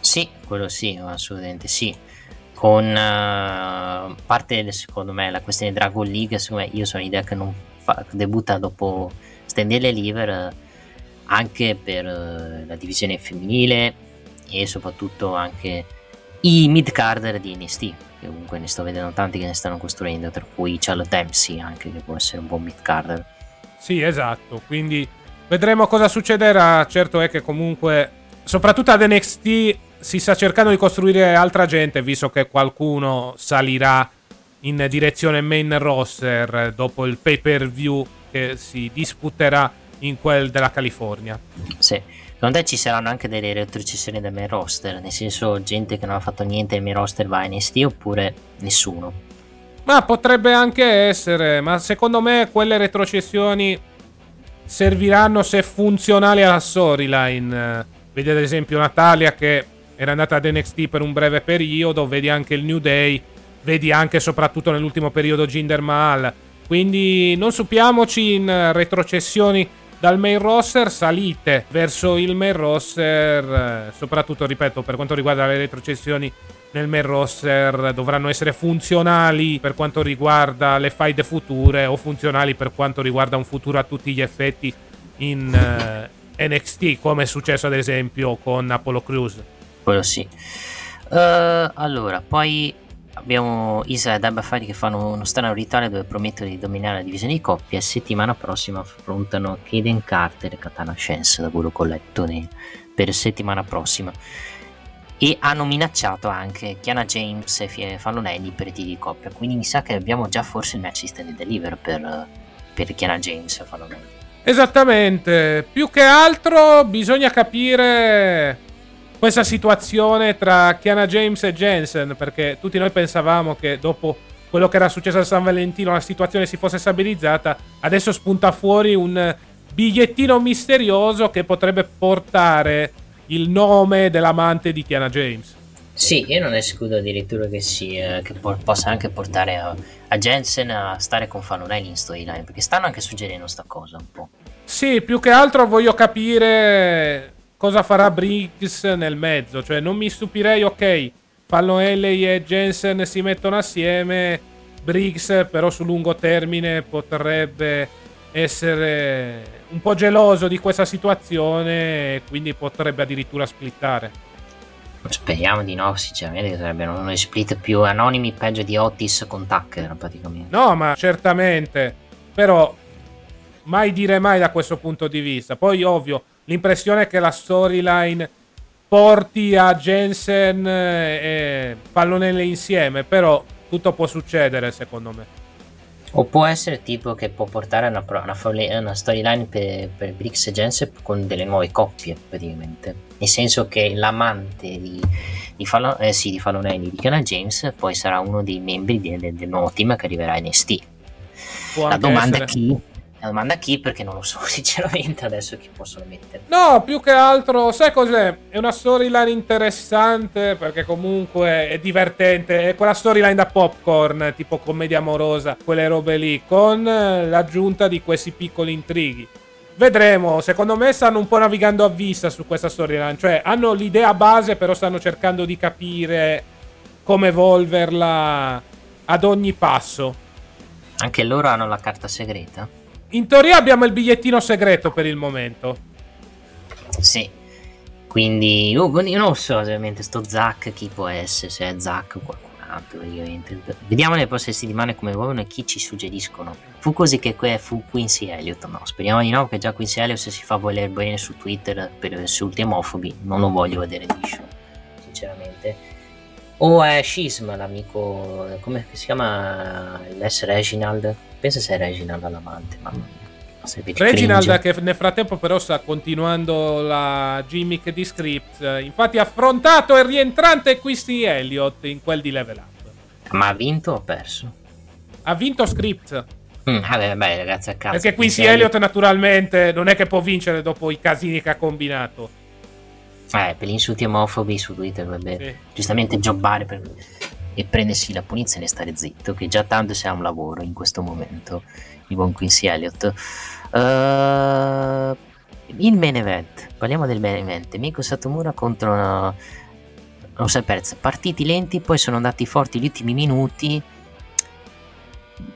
Sì, quello sì, assolutamente sì. Con eh, parte secondo me la questione Dragon League, secondo me io sono l'idea che non fa- debutta dopo Stand and Deliver eh, anche per eh, la divisione femminile e soprattutto anche i mid-carder di NXT che comunque ne sto vedendo tanti che ne stanno costruendo tra cui Charlotte Dempsey anche che può essere un buon mid-carder Sì, esatto. Quindi vedremo cosa succederà. Certo è che comunque, soprattutto ad NXT, si sta cercando di costruire altra gente, visto che qualcuno salirà in direzione main roster dopo il pay per view che si disputerà in quel della California. Sì. Secondo te ci saranno anche delle retrocessioni del main roster? Nel senso, gente che non ha fatto niente nel main roster va a NXT oppure nessuno? Ma potrebbe anche essere, ma secondo me quelle retrocessioni serviranno se funzionali alla storyline. Vedi ad esempio Natalia che era andata ad NXT per un breve periodo, vedi anche il New Day, vedi anche soprattutto nell'ultimo periodo Jinder Mahal. Quindi non supiamoci in retrocessioni dal main roster, salite verso il main roster, eh, soprattutto ripeto per quanto riguarda le retrocessioni nel main roster dovranno essere funzionali per quanto riguarda le faide future o funzionali per quanto riguarda un futuro a tutti gli effetti in eh, NXT come è successo ad esempio con Apollo Crews. Quello sì. Eh, allora, poi abbiamo Isa e Dabba Fari che fanno uno strano rituale dove promettono di dominare la divisione di coppia e settimana prossima affrontano Kaden Carter e Katana Chance da quello che ho letto ne- per settimana prossima. E hanno minacciato anche Kiana James e Fallonelli per i tiri di coppia. Quindi mi sa che abbiamo già forse il match di stand and deliver per, per Kiana James e Fallonelli. Esattamente, più che altro bisogna capire questa situazione tra Kiana James e Jensen, perché tutti noi pensavamo che dopo quello che era successo a San Valentino la situazione si fosse stabilizzata, adesso spunta fuori un bigliettino misterioso che potrebbe portare il nome dell'amante di Kiana James. Sì, io non escludo addirittura che, si, eh, che po- possa anche portare a, a, Jensen a stare con Falonelli in storyline, perché stanno anche suggerendo sta cosa un po'. Sì, più che altro voglio capire cosa farà Briggs nel mezzo, cioè non mi stupirei, ok, Falonelli e Jensen si mettono assieme, Briggs però su lungo termine potrebbe essere un po' geloso di questa situazione e quindi potrebbe addirittura splittare. Speriamo di no, sinceramente, che sarebbero uno split più anonimi, peggio di Otis con Tucker, praticamente. No, ma certamente. Però, mai dire mai da questo punto di vista. Poi, ovvio, l'impressione è che la storyline porti a Jensen e pallonelle insieme, però tutto può succedere, secondo me. O può essere tipo che può portare una, una, una storyline per, per Briggs e Jensen con delle nuove coppie, praticamente. Nel senso che l'amante di, di, Fallon, eh sì, di Fallonelli, di Kiana James, poi sarà uno dei membri del, del, nuovo team che arriverà in. Può La domanda è chi? La domanda a chi perché non lo so (laughs) sinceramente adesso chi possono mettere. No, più che altro, sai cos'è? È una storyline interessante perché comunque è divertente, è quella storyline da popcorn, tipo commedia amorosa, quelle robe lì, con l'aggiunta di questi piccoli intrighi. Vedremo, secondo me stanno un po' navigando a vista su questa storyline, cioè hanno l'idea base però stanno cercando di capire come evolverla ad ogni passo. Anche loro hanno la carta segreta? In teoria abbiamo il bigliettino segreto per il momento. Sì. Quindi io, io non so ovviamente sto Zack chi può essere, se è Zack o qualcun altro praticamente. Vediamo nelle prossime settimane come evolvono e chi ci suggeriscono. Fu così che que fu Quincy Elliott, no? Speriamo di no, perché già Quincy Elliott se si fa voler bene su Twitter per insulti omofobi, non lo voglio vedere liscio, sinceramente. O è Schism, l'amico, come si chiama? Les Reginald? Pensa se è Reginald all'amante, mamma mia. Reginald che nel frattempo però sta continuando la gimmick di Script. Infatti ha affrontato il rientrante Quincy Elliott in quel di level up. Ma ha vinto o perso? Ha vinto Script. Mm, vabbè, beh, ragazzi, a cazzo. Perché Quincy Elliott naturalmente non è che può vincere dopo i casini che ha combinato. Eh, per gli insulti omofobi su Twitter, vabbè. Sì. Giustamente jobbare per... e prendersi la punizione e stare zitto, che già tanto sia un lavoro in questo momento, il buon Quincy Elliott. Uh, il main event, parliamo del main event. Miko Satomura contro una... non so perso, partiti lenti, poi sono andati forti gli ultimi minuti.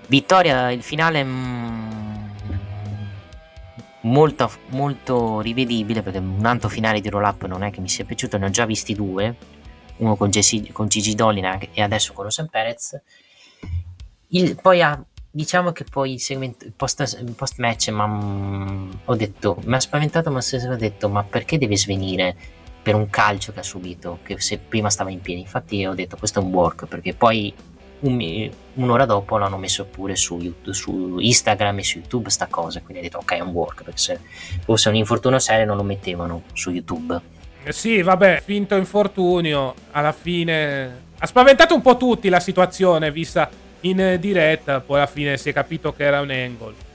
Vittoria, il finale... Mm, molto, molto rivedibile perché un altro finale di roll up non è che mi sia piaciuto, ne ho già visti due, uno con, Jesse, con Gigi Dolina e adesso con Rosen Perez. Il, poi ha, diciamo che poi il segmento post, post match ma, mm, mi ha spaventato ma ho detto ma perché deve svenire per un calcio che ha subito che se prima stava in piedi infatti ho detto questo è un work perché poi un, un'ora dopo l'hanno messo pure su, su, Instagram e su YouTube sta cosa, quindi ho detto ok è un work, perché se fosse un infortunio serio non lo mettevano su YouTube. Eh sì, vabbè, finto infortunio, alla fine ha spaventato un po' tutti la situazione vista in diretta, poi alla fine si è capito che era un angle.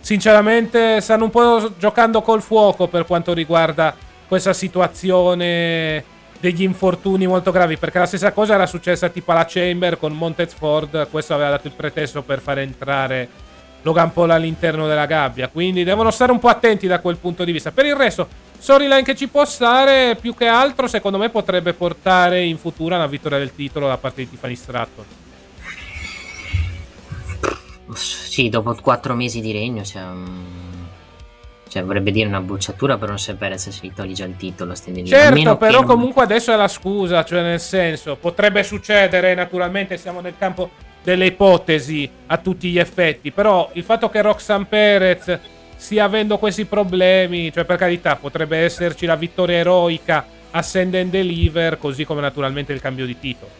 Sinceramente stanno un po' giocando col fuoco per quanto riguarda questa situazione degli infortuni molto gravi, perché la stessa cosa era successa tipo alla Chamber con Montez Ford, questo aveva dato il pretesto per far entrare Logan Paul all'interno della gabbia, quindi devono stare un po' attenti da quel punto di vista. Per il resto, storyline che ci può stare, più che altro, secondo me potrebbe portare in futuro una vittoria del titolo da parte di Tiffany Stratton. Sì, dopo quattro mesi di regno, cioè, cioè, vorrebbe dire una bruciatura per non sapere se si toglie già il titolo. Certo, però non... comunque adesso è la scusa, cioè nel senso, potrebbe succedere, naturalmente siamo nel campo delle ipotesi a tutti gli effetti, però il fatto che Roxanne Perez stia avendo questi problemi, cioè per carità, potrebbe esserci la vittoria eroica a Send and Deliver, così come naturalmente il cambio di titolo.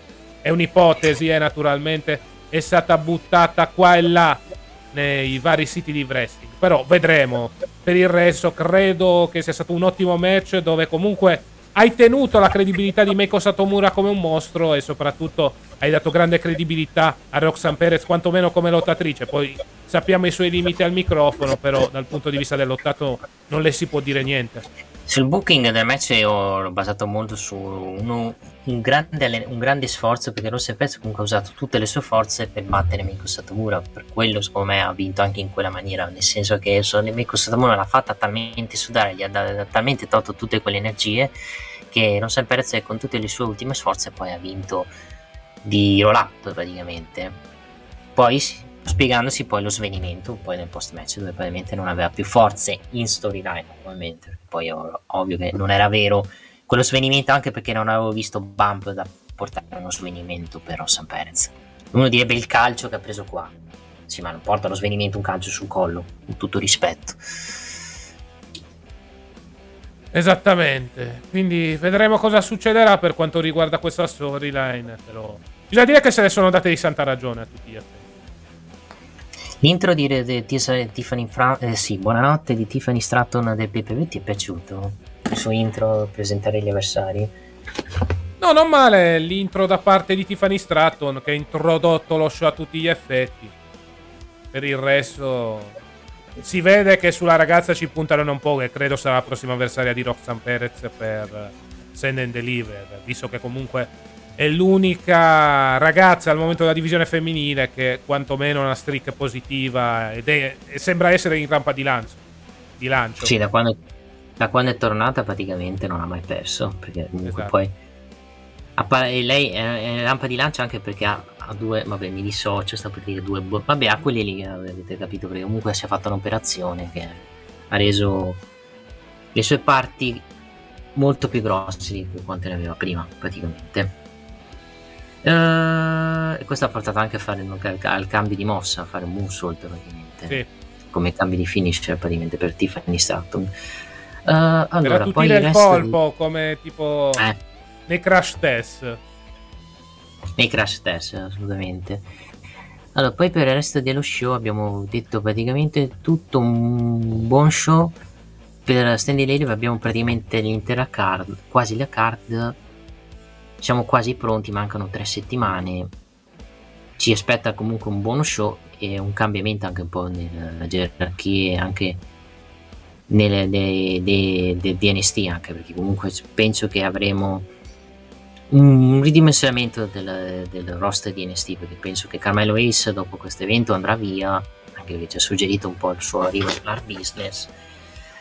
È un'ipotesi, è eh, naturalmente, è stata buttata qua e là nei vari siti di wrestling. Però vedremo. Per il resto, credo che sia stato un ottimo match dove comunque hai tenuto la credibilità di Meiko Satomura come un mostro e soprattutto hai dato grande credibilità a Roxanne Perez, quantomeno come lottatrice. Poi sappiamo i suoi limiti al microfono, però dal punto di vista del lottato non le si può dire niente. Sul booking del match l'ho basato molto su uno, un, grande, un, grande, sforzo perché Ross Perez comunque ha usato tutte le sue forze per battere Meiko Satomura per quello secondo me ha vinto anche in quella maniera nel senso che Meiko Satomura l'ha fatta talmente sudare gli ha, talmente tolto tutte quelle energie che Ross Perez con tutte le sue ultime sforze poi ha vinto di roll up praticamente. Poi spiegandosi poi lo svenimento poi nel post match dove probabilmente non aveva più forze in storyline naturalmente poi ovvio che non era vero quello svenimento anche perché non avevo visto Bump da portare uno svenimento per Rossan Perez. Uno direbbe il calcio che ha preso qua. Sì ma non porta lo svenimento un calcio sul collo con tutto rispetto. Esattamente, quindi vedremo cosa succederà per quanto riguarda questa storyline. Però. Bisogna dire che se ne sono date di santa ragione a tutti gli effetti. L'intro di, di, di Tiffany Fra- eh, sì, buonanotte di Tiffany Stratton del PPV ti è piaciuto? Il suo intro presentare gli avversari? No, non male l'intro da parte di Tiffany Stratton che ha introdotto lo show a tutti gli effetti. Per il resto si vede che sulla ragazza ci puntano un po' che credo sarà la prossima avversaria di Roxanne Perez per Send and Deliver, visto che comunque è l'unica ragazza al momento della divisione femminile che quantomeno ha una streak positiva ed è, sembra essere in rampa di lancio. Di lancio. Sì, da quando, da quando, è tornata praticamente non ha mai perso, perché comunque esatto. poi... Appare, lei è, in rampa di lancio anche perché ha, ha, due, vabbè mi dissocio, sta per dire due, vabbè ha quelli lì, avete capito, perché comunque si è fatta un'operazione che ha reso le sue parti molto più grosse di quanto ne aveva prima praticamente Uh, e questo ha portato anche a fare al, al cambio di mossa, a fare un moonsault praticamente. Sì. Come cambi di finisher praticamente per Tiffany Stratton. Uh, allora, per poi il, il colpo di... come tipo eh. nei crash test. Nei crash test, assolutamente. Allora, poi per il resto dello show abbiamo detto praticamente tutto un buon show. Per Standing Lady abbiamo praticamente l'intera card, quasi la card siamo quasi pronti, mancano tre settimane. Ci aspetta comunque un buono show e un cambiamento anche un po' nelle gerarchie, anche de, DNST, anche perché comunque penso che avremo un ridimensionamento del, del roster di NST perché penso che Carmelo Ace dopo questo evento andrà via anche perché ci ha suggerito un po' il suo arrivo all'art business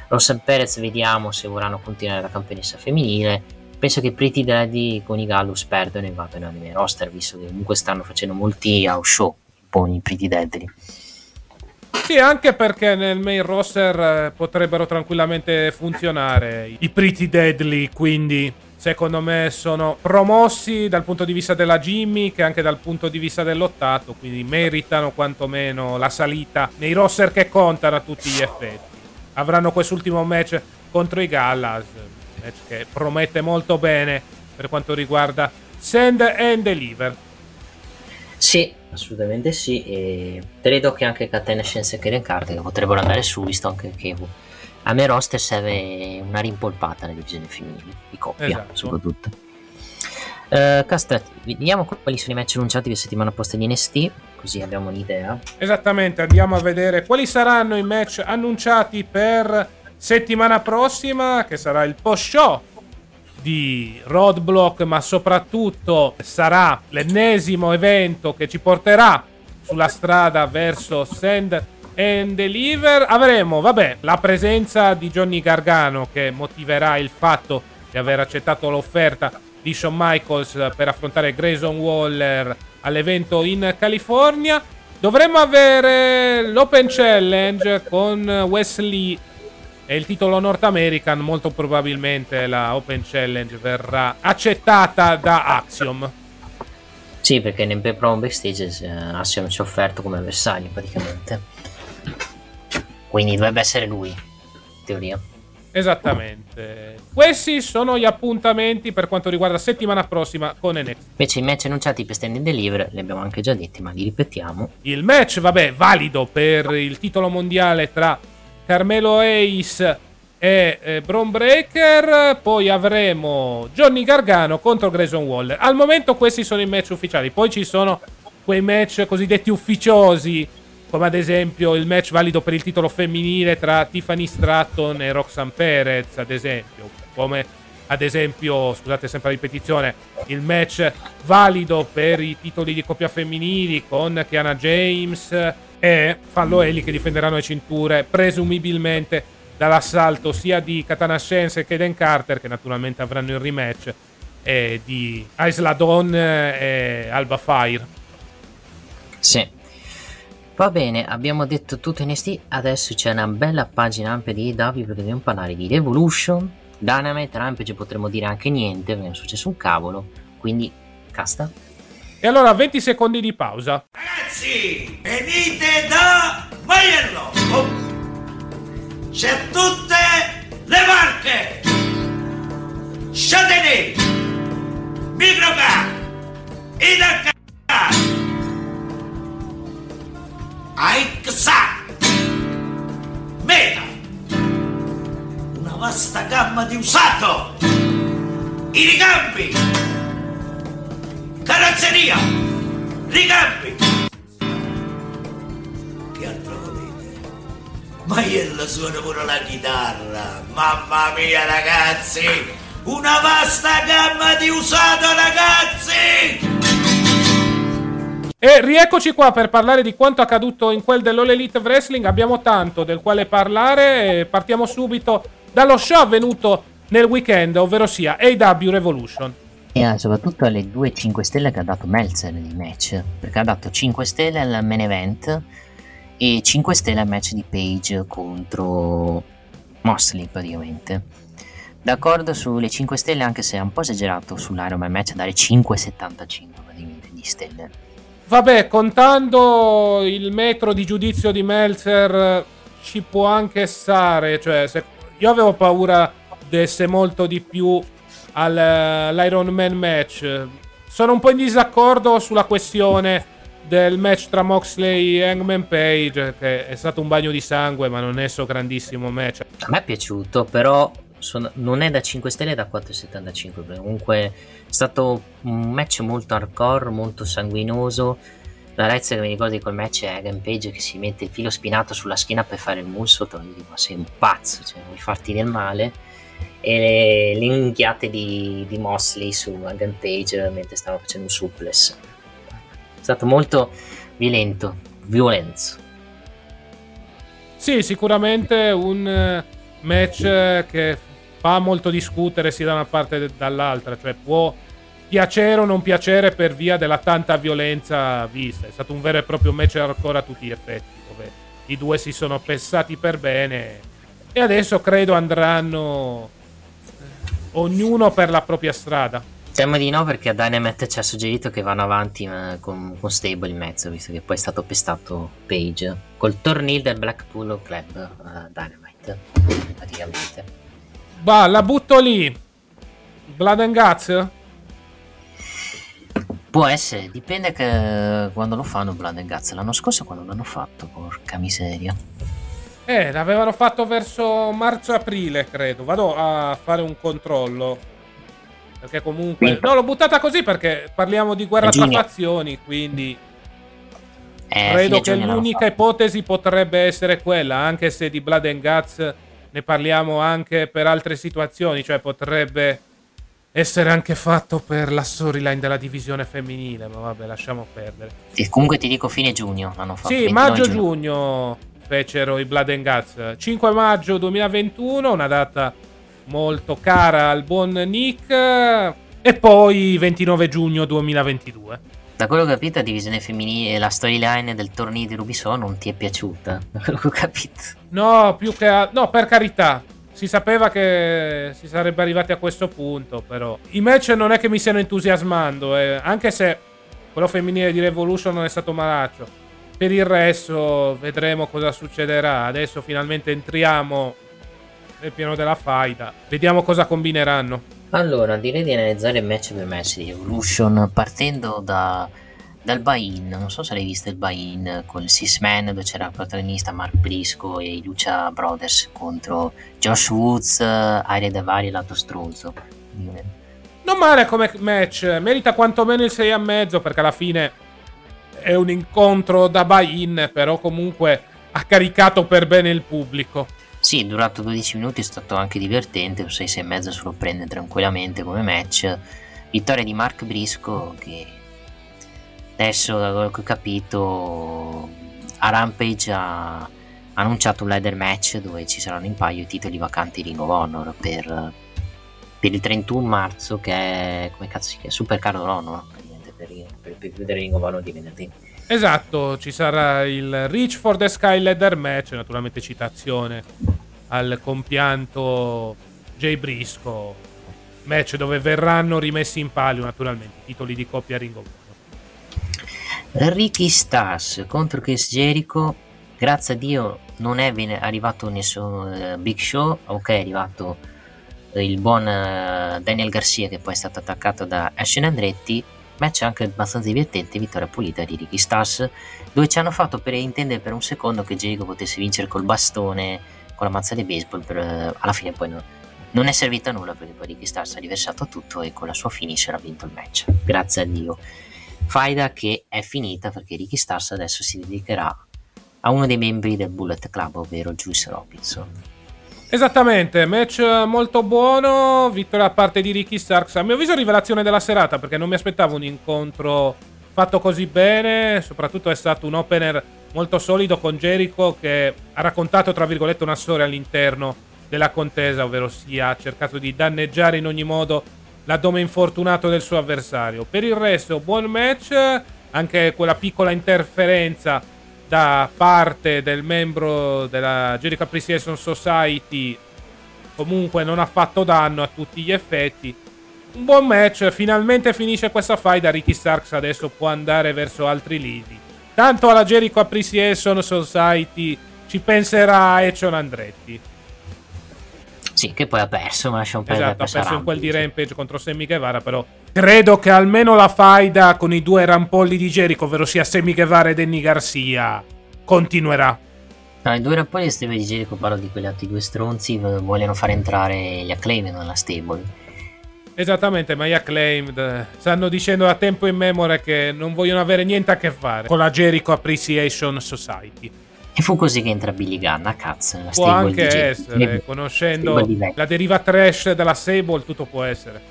Rossell Perez vediamo se vorranno continuare la campionessa femminile penso che Pretty Daddy con i Gallus perdono e vadano nei roster visto che comunque stanno facendo molti house show con i Pretty Daddy sì, anche perché nel main roster eh, potrebbero tranquillamente funzionare i Pretty Deadly, quindi secondo me sono promossi dal punto di vista della Jimmy che anche dal punto di vista dell'ottato, quindi meritano quantomeno la salita nei roster che contano a tutti gli effetti. Avranno quest'ultimo match contro i Gallas match che promette molto bene per quanto riguarda Send and Deliver. Sì, assolutamente sì. E credo che anche Catena Scienze e Keren Card che potrebbero andare su, visto anche che a me roster serve una rimpolpata nelle divisioni femminili, di coppia esatto. soprattutto. Uh, Castret, vediamo quali sono i match annunciati per settimana post di NST, così abbiamo un'idea. Esattamente, andiamo a vedere quali saranno i match annunciati per settimana prossima, che sarà il post show di Roadblock, ma soprattutto sarà l'ennesimo evento che ci porterà sulla strada verso Send and Deliver. Avremo, vabbè, la presenza di Johnny Gargano che motiverà il fatto di aver accettato l'offerta di Shawn Michaels per affrontare Grayson Waller all'evento in California. Dovremmo avere l'Open Challenge con Wesley e il titolo North American molto probabilmente la Open Challenge verrà accettata da Axiom. Sì, perché nel Pro Backstage eh, Axiom ci ha offerto come avversario praticamente. Quindi dovrebbe essere lui, in teoria. Esattamente. Questi sono gli appuntamenti per quanto riguarda la settimana prossima con NXT. Invece i match annunciati per Stand Deliver li abbiamo anche già detti, ma li ripetiamo. Il match, vabbè, valido per il titolo mondiale tra Carmelo Ace e eh, Braun Breaker. Poi avremo Johnny Gargano contro Grayson Waller. Al momento questi sono i match ufficiali. Poi ci sono quei match cosiddetti ufficiosi come ad esempio il match valido per il titolo femminile tra Tiffany Stratton e Roxanne Perez, ad esempio, come ad esempio, scusate sempre la ripetizione, il match valido per i titoli di coppia femminili con Kiana James e Fallo Eli che difenderanno le cinture presumibilmente dall'assalto sia di Katana Shense che Den Carter che naturalmente avranno il rematch e di Isla Dawn e Alba Fire. Sì. Va bene, abbiamo detto tutto NXT, adesso c'è una bella pagina ampia di AEW perché dobbiamo parlare di Revolution, Dynamite, Rampage potremmo dire anche niente perché non è successo un cavolo, quindi casta. E allora 20 secondi di pausa. Ragazzi, venite da Maiello! Oh. C'è tutte le marche! Châtelet, Microcar, Idacar, Aixa, Meta, vasta gamma di usato, i ricambi, carrozzeria, ricambi. Che altro volete? Maiello suona pure la chitarra, mamma mia ragazzi, una vasta gamma di usato ragazzi! E rieccoci qua per parlare di quanto accaduto in quel dell'All Elite Wrestling. Abbiamo tanto del quale parlare. Partiamo subito dallo show avvenuto nel weekend, ovvero sia AW Revolution. E ah, soprattutto alle due 5 stelle che ha dato Meltzer di match, perché ha dato 5 stelle al main event e 5 stelle al match di Page contro Mosley praticamente. D'accordo sulle 5 stelle anche se è un po' esagerato sull'Iron Man match dare 5,75 praticamente di stelle. Vabbè, contando il metro di giudizio di Meltzer, ci può anche stare. Cioè, se... io avevo paura desse molto di più al, all'Iron Man match. Sono un po' in disaccordo sulla questione del match tra Moxley e Hangman Page, che è stato un bagno di sangue, ma non è so grandissimo match. A me è piaciuto, però sono- non è da 5 stelle, è da 4,75. perché Comunque è stato un match molto hardcore, molto sanguinoso. La razza che mi ricordo di quel match è Hagan Page che si mette il filo spinato sulla schiena per fare il moonsault. Io dico, ma sei un pazzo, cioè, vuoi farti del male. E le, le unghiate di, di Mosley su Hagan Page mentre stava facendo un suplex. È stato molto violento, violenzo. Sì, sicuramente un eh, match che fa molto discutere sia da una parte che dall'altra, cioè può piacere o non piacere per via della tanta violenza vista. È stato un vero e proprio match hardcore a tutti gli effetti, dove i due si sono pessati per bene e adesso credo andranno eh, ognuno per la propria strada. Temo di no perché a Dynamite ci ha suggerito che vanno avanti con, con Stable in mezzo, visto che poi è stato pestato Page col torneo del Blackpool Club a Dynamite, praticamente. Va, la butto lì. Blood and Guts? Può essere, dipende che quando lo fanno Blood and Guts. L'anno scorso quando l'hanno fatto, porca miseria. Eh, l'avevano fatto verso marzo-aprile, credo. Vado a fare un controllo. Perché comunque... No, l'ho buttata così perché parliamo di guerra tra fazioni, quindi... Eh, Credo che l'unica ipotesi potrebbe essere quella, anche se di Blood and Guts ne parliamo anche per altre situazioni, cioè potrebbe essere anche fatto per la storyline della divisione femminile, ma vabbè, lasciamo perdere. Sì, comunque ti dico fine giugno l'hanno fatto. Sì, 29 maggio-giugno fecero i Blood and Guts. 5 maggio 2021, una data molto cara al buon Nick. E poi 29 giugno 2022. Da quello che ho capito, la divisione femminile, la storyline del torneo di Rubisson non ti è piaciuta. Da quello che ho capito. No, più che a... No, per carità. Si sapeva che si sarebbe arrivati a questo punto, però. I match non è che mi stiano entusiasmando, eh, anche se quello femminile di Revolution non è stato malaccio. Per il resto vedremo cosa succederà. Adesso finalmente entriamo nel pieno della faida. Vediamo cosa combineranno. Allora, direi di analizzare match per match di Evolution partendo da, dal buy-in. Non so se l'hai visto il buy-in con il Six Man dove c'era il protagonista Mark Briscoe e i Lucha Brothers contro Josh Woods, Aria Davari e Lato Stronzo. Non male come match, merita quantomeno il 6,5 perché alla fine è un incontro da buy-in, però comunque ha caricato per bene il pubblico. Sì, durato 12 minuti, è stato anche divertente, 6 e mezzo se lo prende tranquillamente come match. Vittoria di Mark Brisco che adesso da quello che ho capito a Rampage ha annunciato un ladder match dove ci saranno in paio i titoli vacanti Ring of Honor per, per il 31 marzo che è come cazzo si chiama Super Card of Honor per, per, per chiudere Ring of Honor di venerdì esatto ci sarà il Reach for the Sky ladder match naturalmente citazione al compianto Jay Brisco match dove verranno rimessi in palio naturalmente titoli di coppia Ring of Honor. Ricky Stars contro Chris Jericho. Grazie a Dio non è arrivato nessun uh, Big Show, ok è arrivato il buon uh, Daniel Garcia che poi è stato attaccato da Ashen Andretti, match anche abbastanza divertente, vittoria pulita di Ricky Stars, dove ci hanno fatto per intendere per un secondo che Jericho potesse vincere col bastone, con la mazza di baseball, per, uh, alla fine poi no, non è servito a nulla perché poi Ricky Stars ha riversato tutto e con la sua finisher ha vinto il match, grazie a Dio. Faida che è finita perché Ricky Stars adesso si dedicherà a uno dei membri del Bullet Club, ovvero Juice Robinson. Esattamente, match molto buono, vittoria da parte di Ricky Starks. A mio avviso rivelazione della serata perché non mi aspettavo un incontro fatto così bene, soprattutto è stato un opener molto solido con Jericho che ha raccontato tra virgolette una storia all'interno della contesa, ovvero sia ha cercato di danneggiare in ogni modo l'addome infortunato del suo avversario. Per il resto buon match, anche quella piccola interferenza da parte del membro della Jericho Appreciation Society. Comunque non ha fatto danno a tutti gli effetti. Un buon match finalmente finisce questa fight da Ricky Starks adesso può andare verso altri lidi. Tanto alla Jericho Appreciation Society ci penserà Eccion Andretti sì, che poi ha perso, ma lascia un po' Esatto, ha perso in quel di Rampage contro Sammy Guevara, però credo che almeno la faida con i due rampolli di Jericho, ovvero sia Sammy Guevara e Danny Garcia, continuerà. No, i due rampolli di Steve di Jericho, parlo di quegli altri due stronzi, vogliono fare entrare gli Acclaimed nella stable. Esattamente, ma gli Acclaimed stanno dicendo da tempo in memoria che non vogliono avere niente a che fare con la Jericho Appreciation Society. E fu così che entra Billy Gunn a cazzo nella Può stable anche di essere, Jericho. conoscendo Stable la deriva trash della Sable, tutto può essere.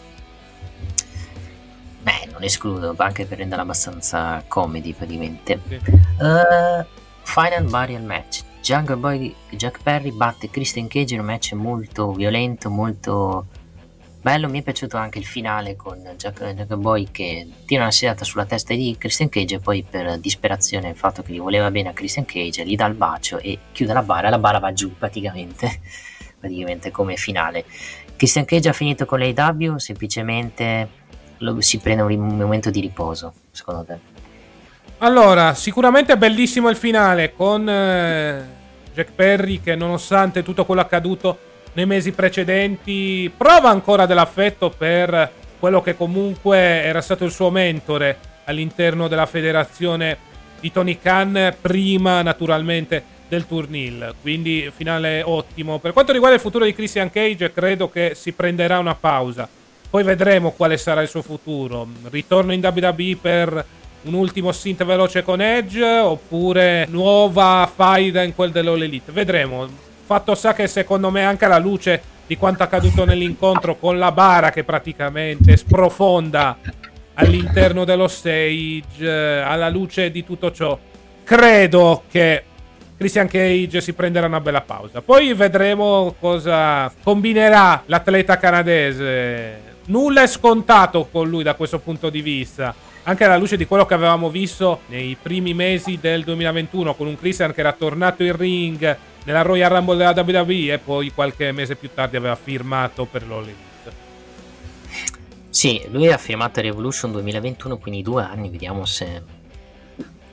Beh, non escludo, anche per renderla abbastanza comedy praticamente. Sì. Uh, final Burial Match. Jungle Boy Jack Perry batte Christian Cage in un match molto violento, molto bello. Mi è piaciuto anche il finale con Jack, Jack Boy che tira una sedata sulla testa di Christian Cage e poi per disperazione il fatto che gli voleva bene a Christian Cage gli dà il bacio e chiude la bara e la bara va giù praticamente, (laughs) praticamente come finale. Christian Cage ha finito con l'AW semplicemente lo- si prende un, un momento di riposo, secondo te? Allora, sicuramente è bellissimo il finale con eh, Jack Perry che nonostante tutto quello accaduto nei mesi precedenti prova ancora dell'affetto per quello che comunque era stato il suo mentore all'interno della federazione di Tony Khan prima naturalmente del turnil. Quindi finale ottimo. Per quanto riguarda il futuro di Christian Cage credo che si prenderà una pausa. Poi vedremo quale sarà il suo futuro. Ritorno in WWE per un ultimo stint veloce con Edge oppure nuova faida in quel dell'All Elite. Vedremo. Fatto sta che secondo me anche alla luce di quanto accaduto nell'incontro con la bara che praticamente sprofonda all'interno dello stage, eh, alla luce di tutto ciò, credo che Christian Cage si prenderà una bella pausa. Poi vedremo cosa combinerà l'atleta canadese. Nulla è scontato con lui da questo punto di vista. Anche alla luce di quello che avevamo visto nei primi mesi del 2021 con un Christian che era tornato in ring nella Royal Rumble della WWE e poi qualche mese più tardi aveva firmato per Elite. Sì, lui ha firmato Revolution 2021, quindi due anni, vediamo se,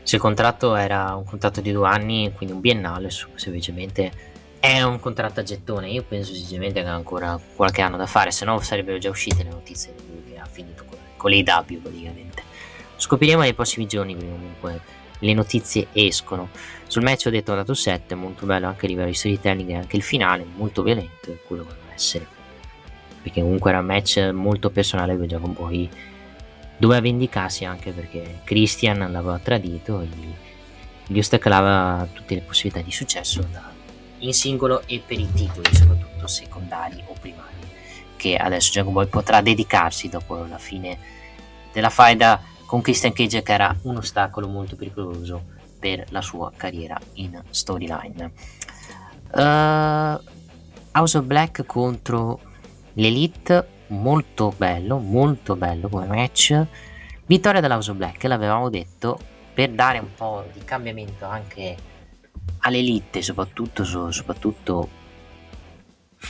se il contratto era un contratto di due anni, quindi un biennale, semplicemente è un contratto a gettone. Io penso semplicemente che ha ancora qualche anno da fare, se no sarebbero già uscite le notizie di lui che ha finito con, con l'AW praticamente. Scopriremo nei prossimi giorni, comunque le notizie escono. Sul match ho detto ho dato 7, molto bello anche a livello di storytelling e anche il finale, molto violento, quello deve essere. Perché comunque era un match molto personale con Giacomo Boy doveva vendicarsi anche perché Christian l'aveva tradito e gli, gli ostacolava tutte le possibilità di successo da, in singolo e per i titoli soprattutto secondari o primari che adesso Dragon Ball potrà dedicarsi dopo la fine della faida con Christian Cage che era un ostacolo molto pericoloso per la sua carriera in storyline. Uh, House of Black contro l'Elite, molto bello, molto bello come match. Vittoria dell'House of Black, l'avevamo detto, per dare un po' di cambiamento anche all'Elite, soprattutto, soprattutto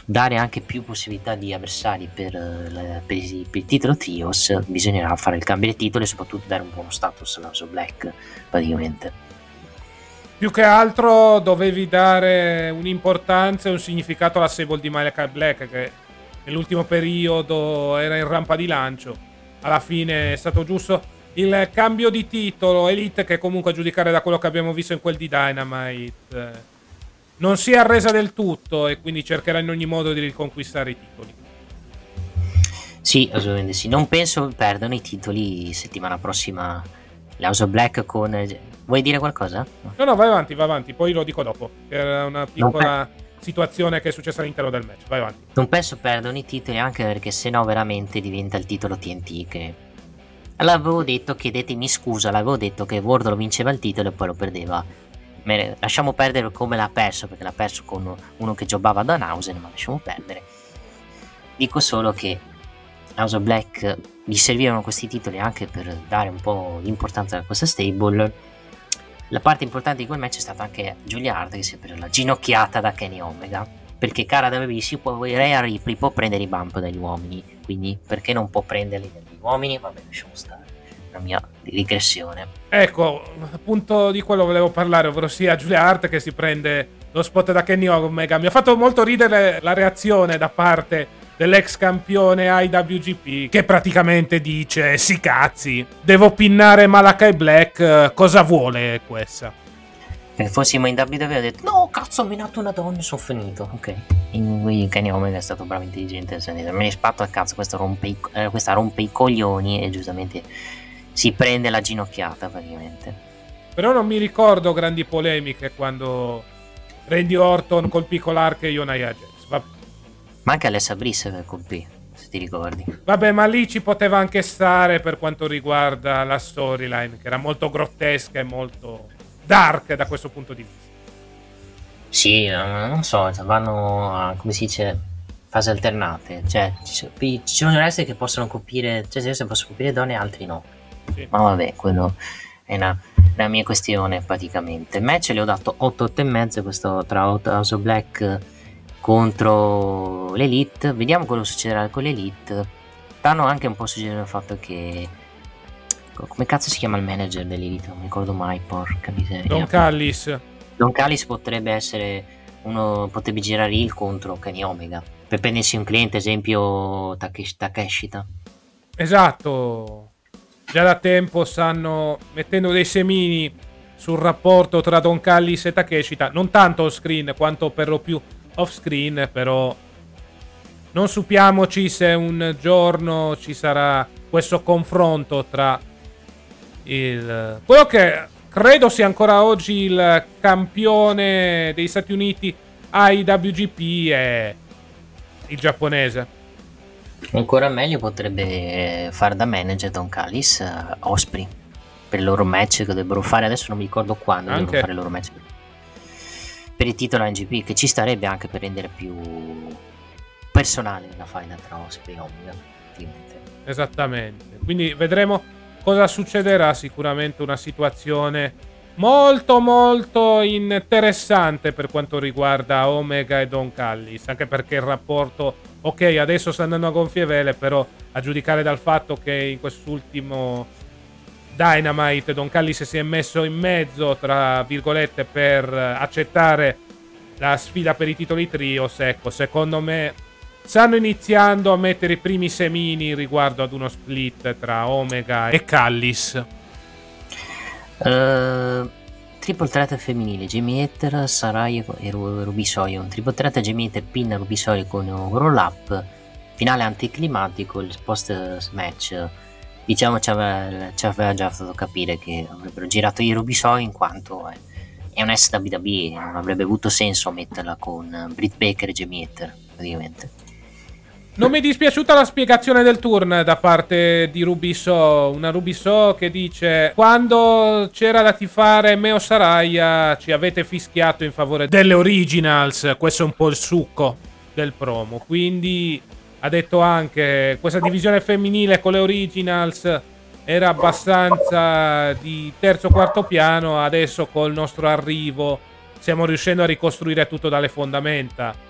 dare anche più possibilità di avversari per, eh, per, per, il titolo Trios, bisognerà fare il cambio di titolo e soprattutto dare un buono status all'House of Black, praticamente. Più che altro dovevi dare un'importanza e un significato alla Sable di Malachi Black che nell'ultimo periodo era in rampa di lancio. Alla fine è stato giusto il cambio di titolo Elite che comunque a giudicare da quello che abbiamo visto in quel di Dynamite non si è arresa del tutto e quindi cercherà in ogni modo di riconquistare i titoli. Sì, assolutamente sì. Non penso perdano i titoli settimana prossima. L'House of Black con. Vuoi dire qualcosa? No, no, vai avanti, vai avanti. Poi lo dico dopo. Era una piccola situazione che è successa all'interno del match. Vai avanti. Non penso perdano i titoli anche perché sennò veramente diventa il titolo TNT che. L'avevo detto, chiedetemi scusa, l'avevo detto che Wardlow vinceva il titolo e poi lo perdeva lasciamo perdere come l'ha perso, perché l'ha perso con uno che giocava da Nausen, ma lasciamo perdere. Dico solo che House of Black gli servivano questi titoli anche per dare un po' di importanza a questa stable. La parte importante di quel match è stata anche Julia Hart che si è presa la ginocchiata da Kenny Omega. Perché cara da BBC può, Rhea Ripley può prendere i bump dagli uomini, quindi perché non può prenderli dagli uomini? Vabbè, lasciamo stare la mia digressione. Ecco, appunto di quello volevo parlare, ovvero sia Giulia Hart che si prende lo spot da Kenny Omega. Mi ha fatto molto ridere la reazione da parte dell'ex campione IWGP che praticamente dice sì cazzi, devo pinnare Malakai Black, cosa vuole questa? Se fossimo in WWE ho detto no cazzo ho minato una donna e sono finito ok in Kenny Omega è stato bravo intelligente me ne spatto al cazzo questo rompe i, eh, questa rompe i coglioni e giustamente si prende la ginocchiata praticamente. Però non mi ricordo grandi polemiche quando Randy Orton colpì con l'arco e Ionaya Jax. Vabbè. Ma anche Alessa Bliss colpì, se ti ricordi. Vabbè, ma lì ci poteva anche stare per quanto riguarda la storyline, che era molto grottesca e molto dark da questo punto di vista. Sì, non so, vanno a, come si dice, fasi alternate. Cioè, ci sono wrestler che possono colpire, cioè, se possono colpire donne, altri no. Sì. Ma vabbè, quello è una, una, mia questione praticamente. Match le ho dato 8, 8 e mezzo questo tra House of Black contro l'Elite. Vediamo cosa succederà con l'Elite. Stanno anche un po' suggerendo il fatto che come cazzo si chiama il manager dell'Elite? Non mi ricordo mai, porca miseria. Don Callis. Don Callis potrebbe essere uno potrebbe girare il contro Kenny Omega. Per prendersi un cliente, esempio Takeshita. Esatto già da tempo stanno mettendo dei semini sul rapporto tra Don Callis e Takeshita, non tanto off screen quanto per lo più off screen, però non supiamoci se un giorno ci sarà questo confronto tra il quello che credo sia ancora oggi il campione dei Stati Uniti IWGP e il giapponese. Ancora meglio potrebbe fare da manager Don Callis uh, Osprey per il loro match che dovrebbero fare adesso non mi ricordo quando anche. devono fare il loro match per il titolo NGP che ci starebbe anche per rendere più personale la tra Osprey e Omega esattamente. Quindi vedremo cosa succederà. Sicuramente una situazione molto molto interessante per quanto riguarda Omega e Don Callis. Anche perché il rapporto ok, adesso sta andando a gonfie vele, però a giudicare dal fatto che in quest'ultimo Dynamite Don Callis si è messo in mezzo, tra virgolette, per accettare la sfida per i titoli trios, ecco, secondo me stanno iniziando a mettere i primi semini riguardo ad uno split tra Omega e Callis. Uh, triple threat femminile, Jamie Hatter, Sarai e Ruby Soyon. Triple threat Jamie Hatter pinna Ruby Soyon con un roll up. Finale anticlimatico, il post match diciamo ci aveva, ci aveva già fatto capire che avrebbero girato i Rubisoy in quanto è, è un SWB, non avrebbe avuto senso metterla con Britt Baker e Jamie Hatter, praticamente. Non mi è dispiaciuta la spiegazione del turn da parte di Rubiso. Una Rubiso che dice: Quando c'era da tifare Meo Saraya, ci avete fischiato in favore delle originals. Questo è un po' il succo del promo. Quindi ha detto anche: Questa divisione femminile con le originals era abbastanza di terzo quarto piano. Adesso col nostro arrivo stiamo riuscendo a ricostruire tutto dalle fondamenta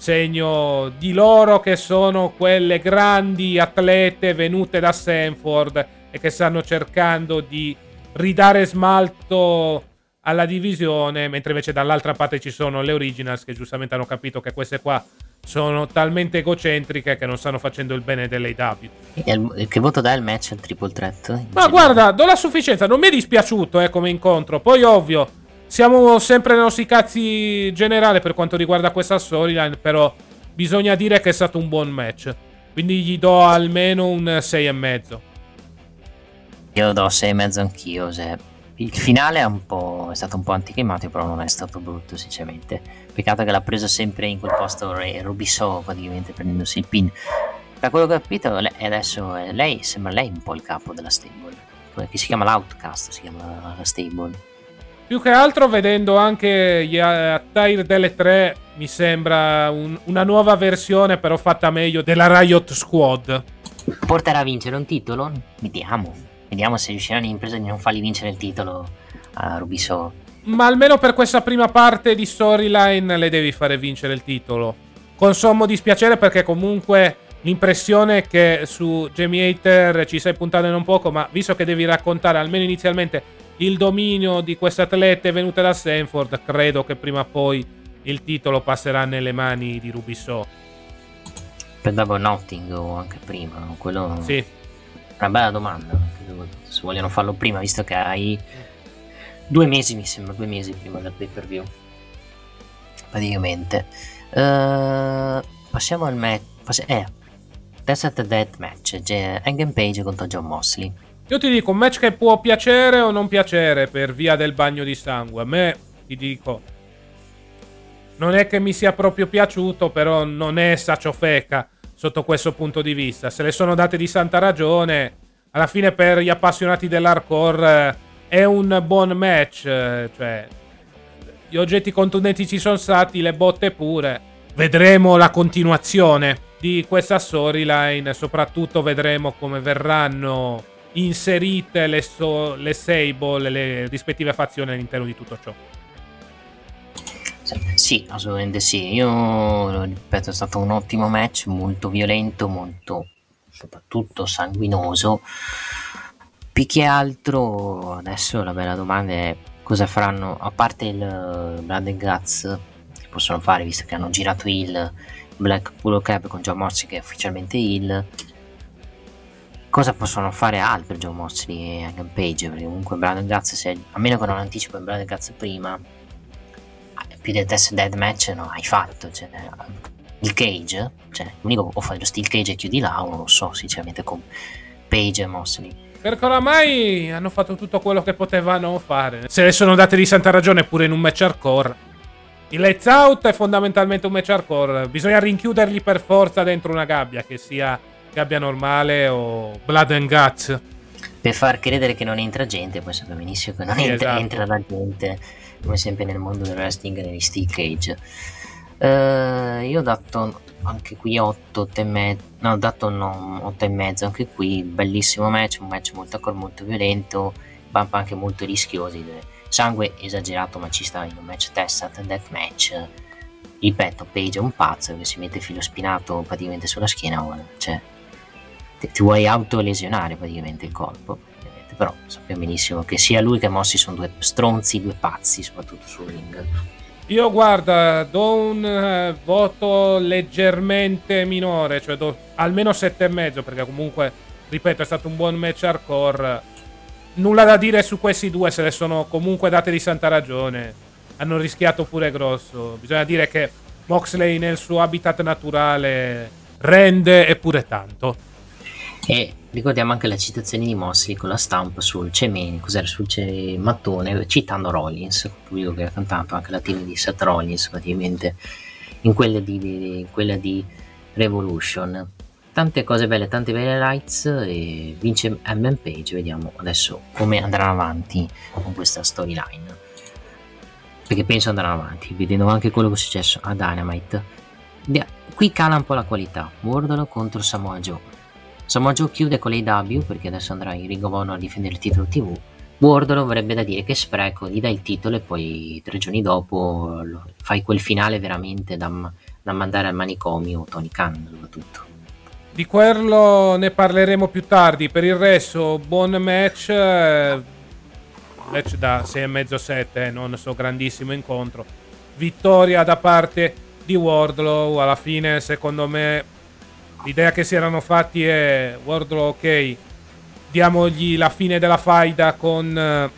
segno di loro che sono quelle grandi atlete venute da Sanford e che stanno cercando di ridare smalto alla divisione, mentre invece dall'altra parte ci sono le Originals che giustamente hanno capito che queste qua sono talmente egocentriche che non stanno facendo il bene dell'AW. E che voto dà il match al triple threat? Ma guarda, do la sufficienza, non mi è dispiaciuto eh, come incontro. Poi ovvio, siamo sempre nei nostri cazzi generale per quanto riguarda questa storyline, però bisogna dire che è stato un buon match. Quindi gli do almeno un 6,5. Io do 6,5 anch'io. Se... Il finale è, un po', è stato un po' anticlimatico, però non è stato brutto, sinceramente. Peccato che l'ha preso sempre in quel posto Rubiso, praticamente prendendosi il pin. Da quello che ho capito, adesso lei sembra lei un po' il capo della stable. Che si chiama l'Outcast, si chiama la stable. Più che altro vedendo anche gli attire delle tre mi sembra un, una nuova versione però fatta meglio della Riot Squad. Porterà a vincere un titolo? Vediamo. Vediamo se riusciranno in impresa di non fargli vincere il titolo a Rubiso. Ma almeno per questa prima parte di storyline le devi fare vincere il titolo. Con sommo dispiacere perché comunque l'impressione è che su Jamie Hater ci sei puntando non poco, ma visto che devi raccontare almeno inizialmente il dominio di queste atlete venute da Stanford, credo che prima o poi il titolo passerà nelle mani di Rubiso. Pensavo Notting o anche prima, quello... Sì. Una bella domanda, se vogliono farlo prima, visto che hai due mesi, mi sembra, due mesi prima del pay per view. Praticamente. Uh, passiamo al match. Passi- eh, Desert Death Match. Hangman Page contro John Mosley. Io ti dico, un match che può piacere o non piacere per via del bagno di sangue. A me, ti dico, non è che mi sia proprio piaciuto, però non è saciofeca sotto questo punto di vista. Se le sono date di santa ragione, alla fine per gli appassionati dell'hardcore eh, è un buon match. Cioè, gli oggetti contundenti ci sono stati, le botte pure. Vedremo la continuazione di questa storyline, soprattutto vedremo come verranno inserite le, so- le Sable, le rispettive fazioni all'interno di tutto ciò. Sì, assolutamente sì. Io ripeto, è stato un ottimo match, molto violento, molto soprattutto sanguinoso. Più che altro, adesso la bella domanda è cosa faranno, a parte il Blood and Guts, che possono fare visto che hanno girato il Black Polo Club con John Morsi che è ufficialmente il cosa possono fare altro John Moxley e Page? Perché comunque Brandon Guts se, a meno che non anticipo il Brandon Guts prima eh, più del test dead match no hai fatto cioè, il cage cioè l'unico o fai lo steel cage e chiudi là o non lo so sinceramente con Page e Moxley perché oramai hanno fatto tutto quello che potevano fare se le sono date di santa ragione pure in un match hardcore il Lights Out è fondamentalmente un match hardcore bisogna rinchiuderli per forza dentro una gabbia che sia gabbia normale o blood and guts. Per far credere che non entra gente, poi sappiamo benissimo che non sì, entra, esatto. entra, la gente, come sempre nel mondo del wrestling negli steel cage. Uh, io ho dato anche qui 8, 8 e mezzo, no, ho dato no, 8 e mezzo anche qui, bellissimo match, un match molto ancora molto violento, bump anche molto rischiosi, sangue esagerato ma ci sta in un match test death match ripeto Page è un pazzo che si mette filo spinato praticamente sulla schiena cioè ti vuoi autolesionare praticamente il corpo. Però sappiamo benissimo che sia lui che Mossi sono due stronzi, due pazzi, soprattutto sul ring. Io guarda, do un uh, voto leggermente minore, cioè do almeno 7,5 perché comunque, ripeto, è stato un buon match hardcore. Nulla da dire su questi due, se le sono comunque date di santa ragione. Hanno rischiato pure grosso. Bisogna dire che Moxley nel suo habitat naturale rende e pure tanto. E ricordiamo anche la citazione di Mosley con la stampa sul cemene, cos'era sul mattone, citando Rollins, pubblico che ha cantato anche la team di Seth Rollins praticamente in quella di, di, quella di Revolution. Tante cose belle, tante belle lights e vince MM Page, vediamo adesso come andranno avanti con questa storyline. Perché penso andranno avanti, vedendo anche quello che è successo a Dynamite. Qui cala un po' la qualità, Wardlow contro Samoa Joe. Samoa Joe chiude con l'AW perché adesso andrà in Ring of a difendere il titolo TV. Wardlow avrebbe da dire che spreco, gli dai il titolo e poi tre giorni dopo fai quel finale veramente da, da mandare al manicomio Tony Khan, tutto. Di quello ne parleremo più tardi. Per il resto, buon match. Eh, match da 6,5-7, eh, non so, grandissimo incontro. Vittoria da parte di Wardlow. Alla fine, secondo me, l'idea che si erano fatti è Wardlow, ok, diamogli la fine della faida con eh,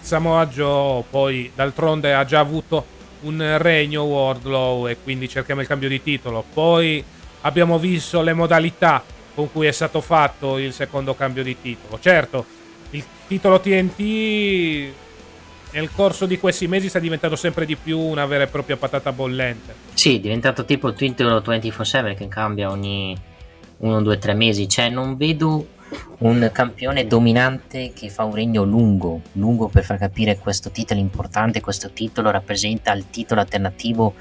Samoa Joe. Poi, d'altronde, ha già avuto un regno Wardlow e quindi cerchiamo il cambio di titolo. Poi abbiamo visto le modalità con cui è stato fatto il secondo cambio di titolo. Certo, il titolo TNT nel corso di questi mesi sta diventando sempre di più una vera e propria patata bollente. Sì, è diventato tipo titolo 24-7 che cambia ogni 1, 2, 3 mesi. Cioè, non vedo un campione dominante che fa un regno lungo, lungo per far capire questo titolo importante, questo titolo rappresenta il titolo alternativo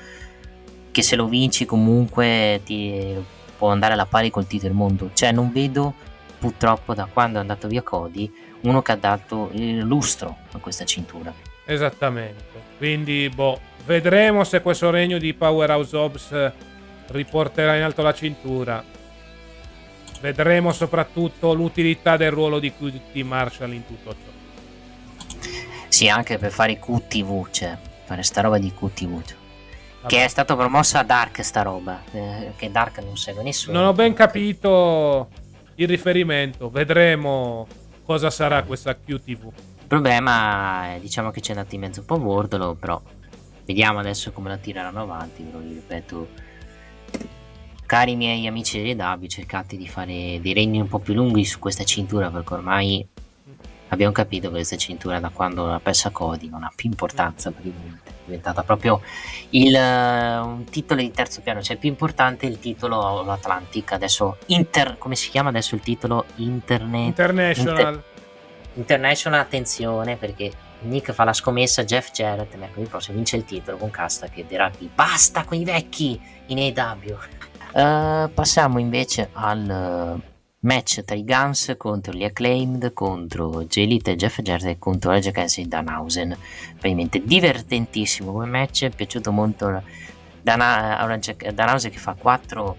che se lo vinci comunque ti può andare alla pari col titolo del mondo. Cioè non vedo purtroppo da quando è andato via Cody uno che ha dato il lustro a questa cintura. Esattamente. Quindi boh, vedremo se questo regno di Powerhouse Hobbs riporterà in alto la cintura. Vedremo soprattutto l'utilità del ruolo di QT Marshall in tutto ciò. Sì, anche per fare i QTV, cioè fare sta roba di QTV. Cioè. Che è stato promosso a Dark sta roba. Eh, che Dark non segue nessuno. Non ho ben capito il riferimento. Vedremo cosa sarà questa QTV. Il problema è diciamo che c'è andato in mezzo un po' Wordlo, però vediamo adesso come la tireranno avanti. Però ripeto, cari miei amici delle W, cercate di fare dei regni un po' più lunghi su questa cintura perché ormai abbiamo capito che questa cintura da quando l'ha persa Cody non ha più importanza praticamente diventata proprio il, uh, un titolo di terzo piano, cioè più importante il titolo Atlantic, adesso Inter, come si chiama adesso il titolo? Internet, International. Inter, International, attenzione perché Nick fa la scommessa, Jeff Jarrett mercoledì prossimo vince il titolo con Casta che dirà che basta con i vecchi in AW. Uh, eh, passiamo invece al match tra i Guns contro gli Acclaimed, contro J-Elite e Jeff Jarrett e contro Edge e Danhausen. Veramente divertentissimo come match, è piaciuto molto Danhausen che fa 4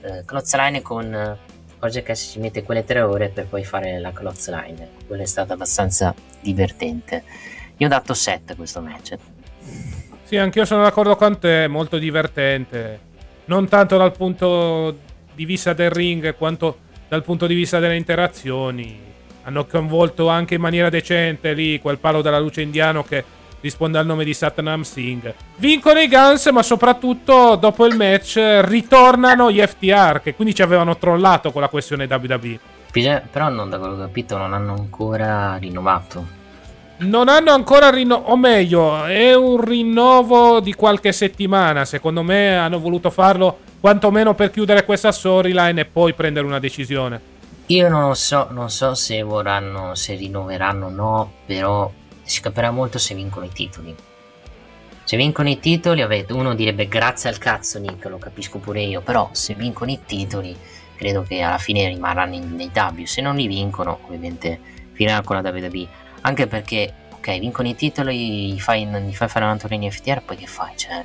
eh, clothesline con eh, Orange Cassidy ci mette quelle 3 ore per poi fare la clothesline. Quello è stato abbastanza divertente. Io ho dato 7 a questo match. Sì, anch'io sono d'accordo con te, molto divertente. Non tanto dal punto di vista del ring quanto dal punto di vista delle interazioni. Hanno coinvolto anche in maniera decente lì quel palo della luce indiano che risponde al nome di Satnam Singh. Vincono i Guns, ma soprattutto dopo il match ritornano gli FTR, che quindi ci avevano trollato con la questione WWE. Però non da quello che ho capito non hanno ancora rinnovato. Non hanno ancora rinnovato, o meglio, è un rinnovo di qualche settimana. Secondo me hanno voluto farlo quantomeno per chiudere questa storyline e poi prendere una decisione. Io non so, non so se vorranno, se rinnoveranno o no, però si capirà molto se vincono i titoli. Se vincono i titoli, uno direbbe grazie al cazzo Nick, lo capisco pure io, però se vincono i titoli credo che alla fine rimarranno nei W, se non li vincono ovviamente finiranno con la WWE, anche perché ok vincono i titoli, gli fai, gli fai fare un altro regno FTR, poi che fai? Cioè,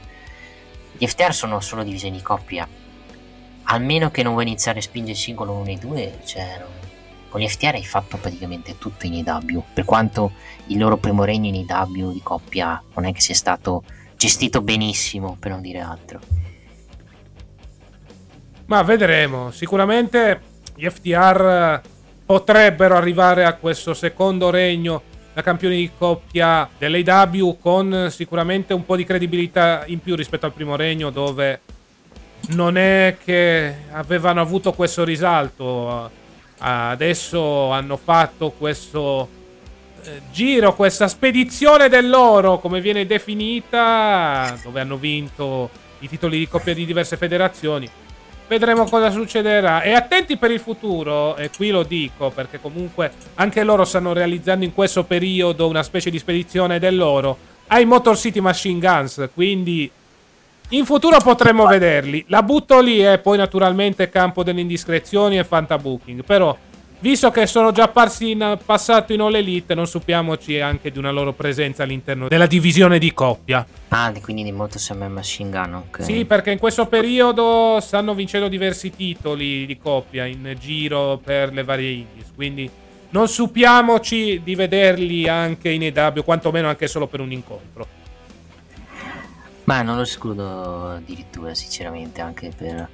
gli FTR sono solo divisioni di coppia. Almeno che non vuoi iniziare a spingere singolo 1 e 2, cioè, con gli FTR hai fatto praticamente tutto in EW. Per quanto il loro primo regno in EW di coppia non è che sia stato gestito benissimo, per non dire altro. Ma vedremo. Sicuramente gli FTR potrebbero arrivare a questo secondo regno da campioni di coppia dell'AW con sicuramente un po' di credibilità in più rispetto al primo regno dove non è che avevano avuto questo risalto Adesso hanno fatto questo eh, giro, questa spedizione dell'oro, come viene definita, dove hanno vinto i titoli di coppia di diverse federazioni. Vedremo cosa succederà. E attenti per il futuro, e qui lo dico perché comunque anche loro stanno realizzando in questo periodo una specie di spedizione dell'oro ai Motor City Machine Guns. Quindi in futuro potremmo vederli. La butto lì e poi naturalmente campo delle indiscrezioni e fantabooking. Però Visto che sono già apparsi in passato in All Elite, non sappiamoci anche di una loro presenza all'interno della divisione di coppia. Ah, quindi di molto sembra Machine Gun, ok. Sì, perché in questo periodo stanno vincendo diversi titoli di coppia in giro per le varie indies, quindi non suppiamoci di vederli anche in EW, quantomeno anche solo per un incontro. Ma non lo escludo addirittura, sinceramente, anche per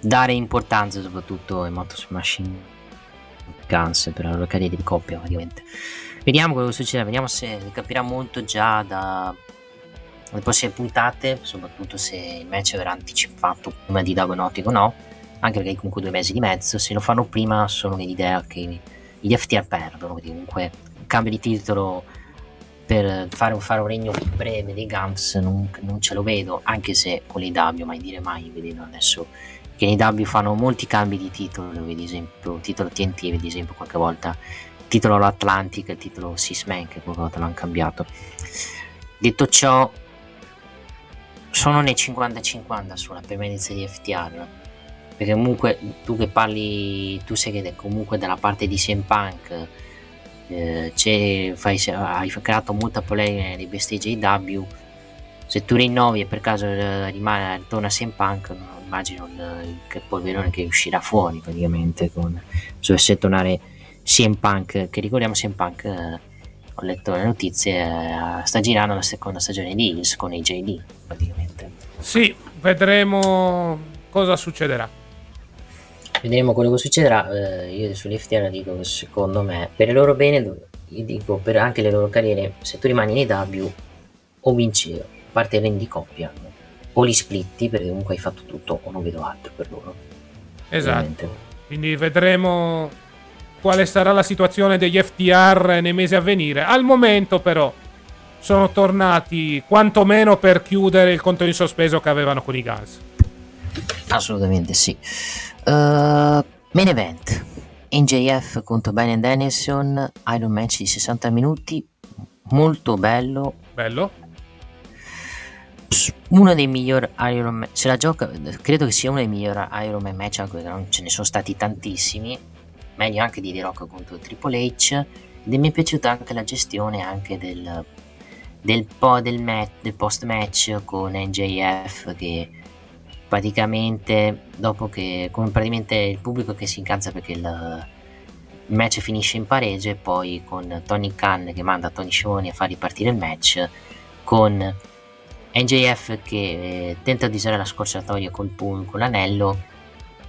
dare importanza soprattutto ai Moto Machine Guns per la loro carriera di coppia praticamente. Vediamo cosa succederà, vediamo se capirà molto già da le prossime puntate, soprattutto se il match verrà anticipato prima di Dago Nautic o no, anche perché comunque due mesi di mezzo, se lo fanno prima sono dell'idea che gli FTR perdono, quindi comunque un cambio di titolo per fare un, fare un regno breve dei Guns non, non, ce lo vedo, anche se con l'IW mai dire mai, vedendo adesso che nei W fanno molti cambi di titolo, vedi esempio, titolo TNT, vedi esempio qualche volta, titolo Atlantic, il titolo Sisman che qualche volta l'hanno cambiato. Detto ciò, sono nei 50-50 sulla permanenza di FTR, perché comunque tu che parli, tu sei che comunque dalla parte di CM Punk, eh, fai, hai creato molta polemica nei backstage AW, se tu rinnovi e per caso eh, rimane, torna CM Punk, immagino il, il polverone che uscirà fuori praticamente con, dovesse tornare CM Punk che ricordiamo CM Punk eh, ho letto le notizie eh, sta girando la seconda stagione di Hills con AJD praticamente. Sì vedremo cosa succederà. Vedremo quello che succederà eh, io sull'FTR dico che secondo me per il loro bene dico per anche le loro carriere se tu rimani nei W o vinci parte rendi coppia o li splitti perché comunque hai fatto tutto o non vedo altro per loro. Esatto. Ovviamente. Quindi vedremo quale sarà la situazione degli FTR nei mesi a venire. Al momento però sono tornati quantomeno per chiudere il conto in sospeso che avevano con i Guns. Assolutamente sì. Uh, main event. NJF contro Brian Dennison, Iron Match di 60 minuti, molto bello. Bello uno dei migliori Iron Man se la gioca credo che sia uno dei migliori Iron Man match anche perché non ce ne sono stati tantissimi. Meglio anche di The Rock contro Triple H. Ed mi è piaciuta anche la gestione anche del del, po- del, match, del post match con NJF che praticamente dopo che come praticamente il pubblico che si incazza perché il, il match finisce in pareggio e poi con Tony Khan che manda Tony Schiavone a far ripartire il match con NJF che tenta di usare la scorciatoia col pool, con l'anello,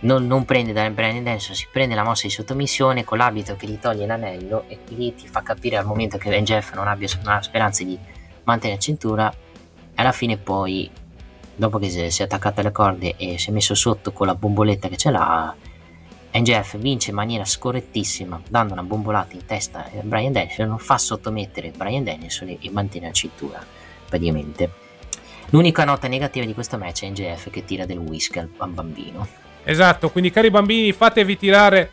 non, non prende da Brian Dennison, si prende la mossa di sottomissione con l'abito che gli toglie l'anello e lì ti fa capire al momento che NJF non abbia una speranza di mantenere la cintura alla fine poi dopo che si è attaccato alle corde e si è messo sotto con la bomboletta che ce l'ha NJF vince in maniera scorrettissima dando una bombolata in testa a Brian Dennison fa sottomettere Brian Dennison e mantiene la cintura praticamente L'unica nota negativa di questo match è NGF che tira del whisky al bambino. Esatto, quindi cari bambini fatevi tirare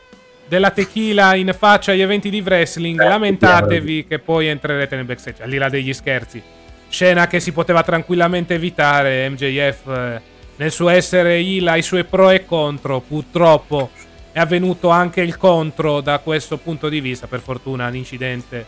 della tequila in faccia agli eventi di wrestling, eh, lamentatevi che poi entrerete nel backstage, al di là degli scherzi. Scena che si poteva tranquillamente evitare, MJF eh, nel suo essere il ha i suoi pro e contro, purtroppo è avvenuto anche il contro da questo punto di vista, per fortuna l'incidente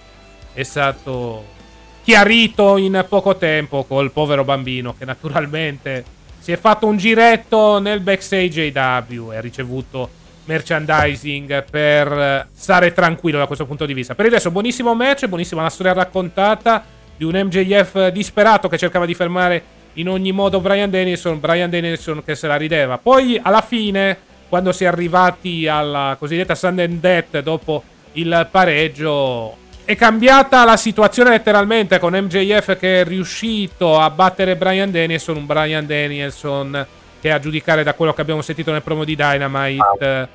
è stato chiarito in poco tempo col povero bambino che naturalmente si è fatto un giretto nel backstage AW e ha ricevuto merchandising per stare tranquillo da questo punto di vista. Per adesso buonissimo match, buonissima la storia raccontata di un MJF disperato che cercava di fermare in ogni modo Brian Dennison, Brian Dennison che se la rideva. Poi alla fine, quando si è arrivati alla cosiddetta Sunday Death dopo il pareggio, è cambiata la situazione letteralmente con MJF che è riuscito a battere Brian Danielson, un Brian Danielson che a giudicare da quello che abbiamo sentito nel promo di Dynamite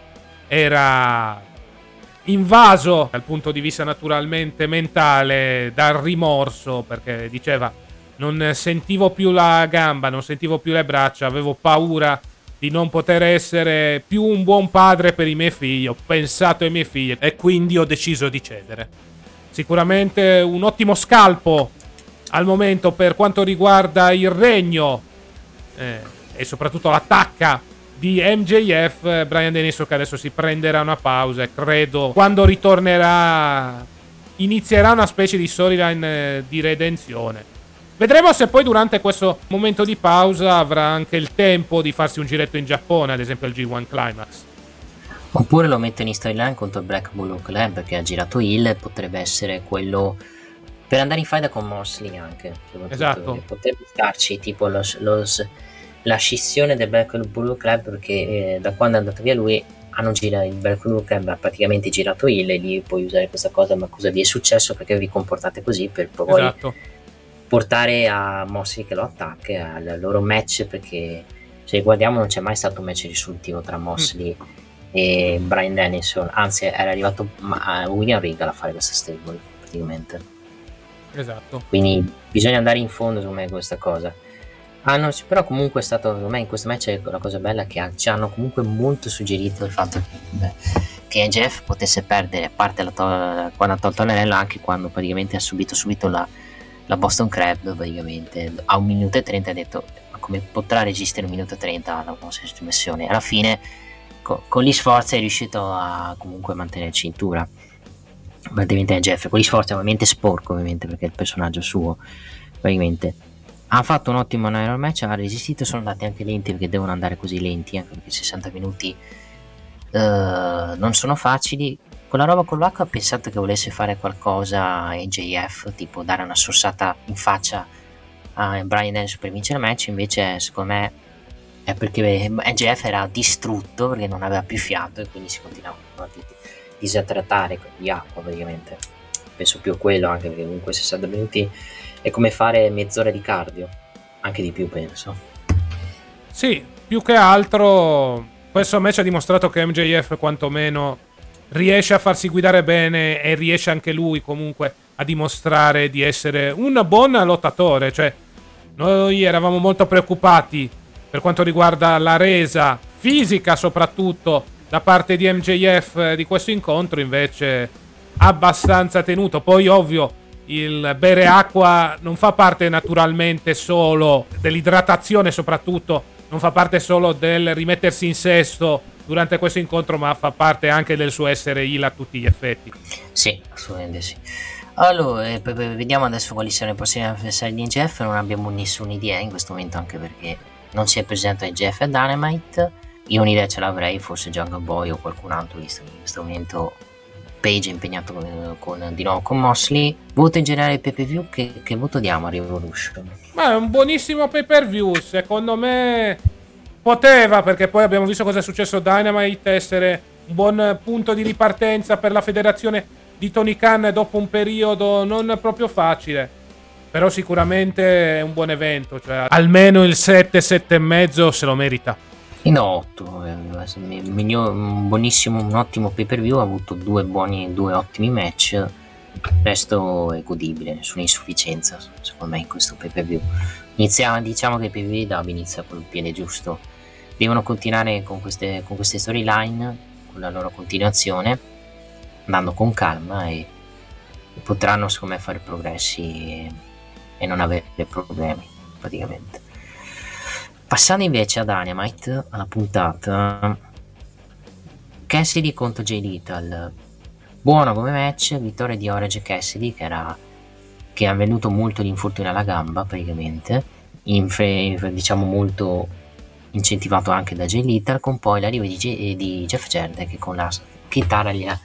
era invaso dal punto di vista naturalmente mentale dal rimorso perché diceva non sentivo più la gamba, non sentivo più le braccia, avevo paura di non poter essere più un buon padre per i miei figli, ho pensato ai miei figli e quindi ho deciso di cedere. Sicuramente un ottimo scalpo al momento per quanto riguarda il regno eh, e soprattutto l'attacca di MJF. Brian Dennis che adesso si prenderà una pausa e credo quando ritornerà inizierà una specie di storyline eh, di redenzione. Vedremo se poi durante questo momento di pausa avrà anche il tempo di farsi un giretto in Giappone, ad esempio al G1 Climax. Oppure lo mettono in storyline contro il Black Bull Club che ha girato Hill potrebbe essere quello per andare in faida con Mosley anche. Esatto. Potrebbe starci tipo lo, lo, la scissione del Black Bull Club perché eh, da quando è andato via lui hanno girato il Black Bull Club ha praticamente girato Hill e lì puoi usare questa cosa ma cosa vi è successo perché vi comportate così per poi esatto. portare a Mosley che lo attacca al loro match perché se guardiamo non c'è mai stato un match risultivo tra Mosley mm. E Brian Dennison. Anzi era arrivato William Regal a fare questa stable praticamente. Esatto. Quindi bisogna andare in fondo secondo me questa cosa. Hanno, però comunque è stato, secondo me in questo match la cosa bella è che ci hanno comunque molto suggerito il fatto che, che Jeff potesse perdere, a parte la to- quando ha tolto l'anello, anche quando praticamente ha subito subito la, la Boston Crab, praticamente. A un minuto e 30 ha detto ma come potrà resistere un minuto e 30 alla sottomissione? Alla fine co- con gli sforzi è riuscito a comunque mantenere cintura praticamente Jeff. Con gli sforzi ovviamente sporco ovviamente perché è il personaggio suo praticamente. Ha fatto un ottimo Iron Match, ha resistito, sono andati anche lenti perché devono andare così lenti, anche perché 60 minuti uh, non sono facili. Con la roba con l'H ho pensato che volesse fare qualcosa a JF, tipo dare una sorsata in faccia a Brian Daniels per vincere il match, invece secondo me è perché NGF era distrutto perché non aveva più fiato e quindi si continuava a disattratare di acqua praticamente. Penso più a quello anche perché comunque 60 minuti è come fare mezz'ora di cardio, anche di più penso. Sì, più che altro questo match ha dimostrato che MJF quantomeno riesce a farsi guidare bene e riesce anche lui comunque a dimostrare di essere un buon lottatore, cioè noi eravamo molto preoccupati per quanto riguarda la resa fisica soprattutto da parte di MJF di questo incontro, invece abbastanza tenuto. Poi ovvio il bere acqua non fa parte naturalmente solo dell'idratazione, soprattutto non fa parte solo del rimettersi in sesto durante questo incontro, ma fa parte anche del suo essere il a tutti gli effetti. Sì, assolutamente sì. Allora, eh, vediamo adesso quali saranno i prossimi avversari di Jeff. Non abbiamo nessuna idea in questo momento, anche perché non si è presente Jeff e Dynamite. Io un'idea ce l'avrei, forse Jungle Boy o qualcun altro, visto che in questo momento Page è impegnato con, con, di nuovo con Mosley. Voto in generale pay per view, che, che voto diamo a Revolution? Ma è un buonissimo pay per view, secondo me poteva, perché poi abbiamo visto cosa è successo a Dynamite, essere un buon punto di ripartenza per la federazione di Tony Khan dopo un periodo non proprio facile. Però sicuramente è un buon evento, cioè almeno il 7, 7 e mezzo se lo merita. In 8 miglior, un buonissimo un ottimo pay per view ha avuto due buoni due ottimi match. Il resto è godibile nessuna insufficienza secondo me in questo pay per view iniziamo diciamo che il pay per view Dub inizia col piede giusto. Devono continuare con queste, con queste storyline con la loro continuazione andando con calma e, e potranno secondo me fare progressi e, e non avere problemi praticamente Passando invece a Dynamite, alla puntata, Cassidy contro Jay Little. Buono come match, vittoria di Orange Cassidy che, era, che ha venuto molto l'infortunio alla gamba praticamente, in, diciamo molto incentivato anche da Jay Little, con poi l'arrivo di, J- di Jeff Jarrett che con la chitarra gli ha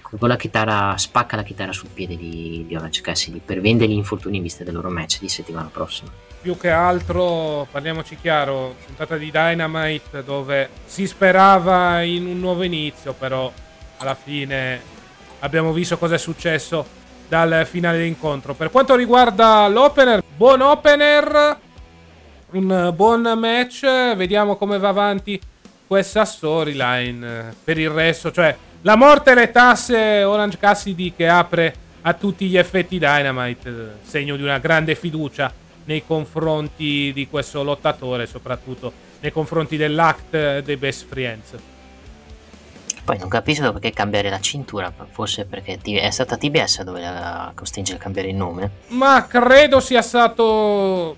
con la chitarra spacca la chitarra sul piede di, Orange Cassidy per vendere gli infortuni in vista del loro match di settimana prossima più che altro, parliamoci chiaro, puntata di Dynamite dove si sperava in un nuovo inizio, però alla fine abbiamo visto cosa è successo dal finale dell'incontro. Per quanto riguarda l'opener, buon opener, un buon match, vediamo come va avanti questa storyline eh, per il resto, cioè la morte e le tasse Orange Cassidy che apre a tutti gli effetti Dynamite, eh, segno di una grande fiducia nei confronti di questo lottatore, soprattutto nei confronti dell'act dei Best Friends. Poi non capisco perché cambiare la cintura, forse perché è stata TBS dove la costringe a cambiare il nome. Ma credo sia stato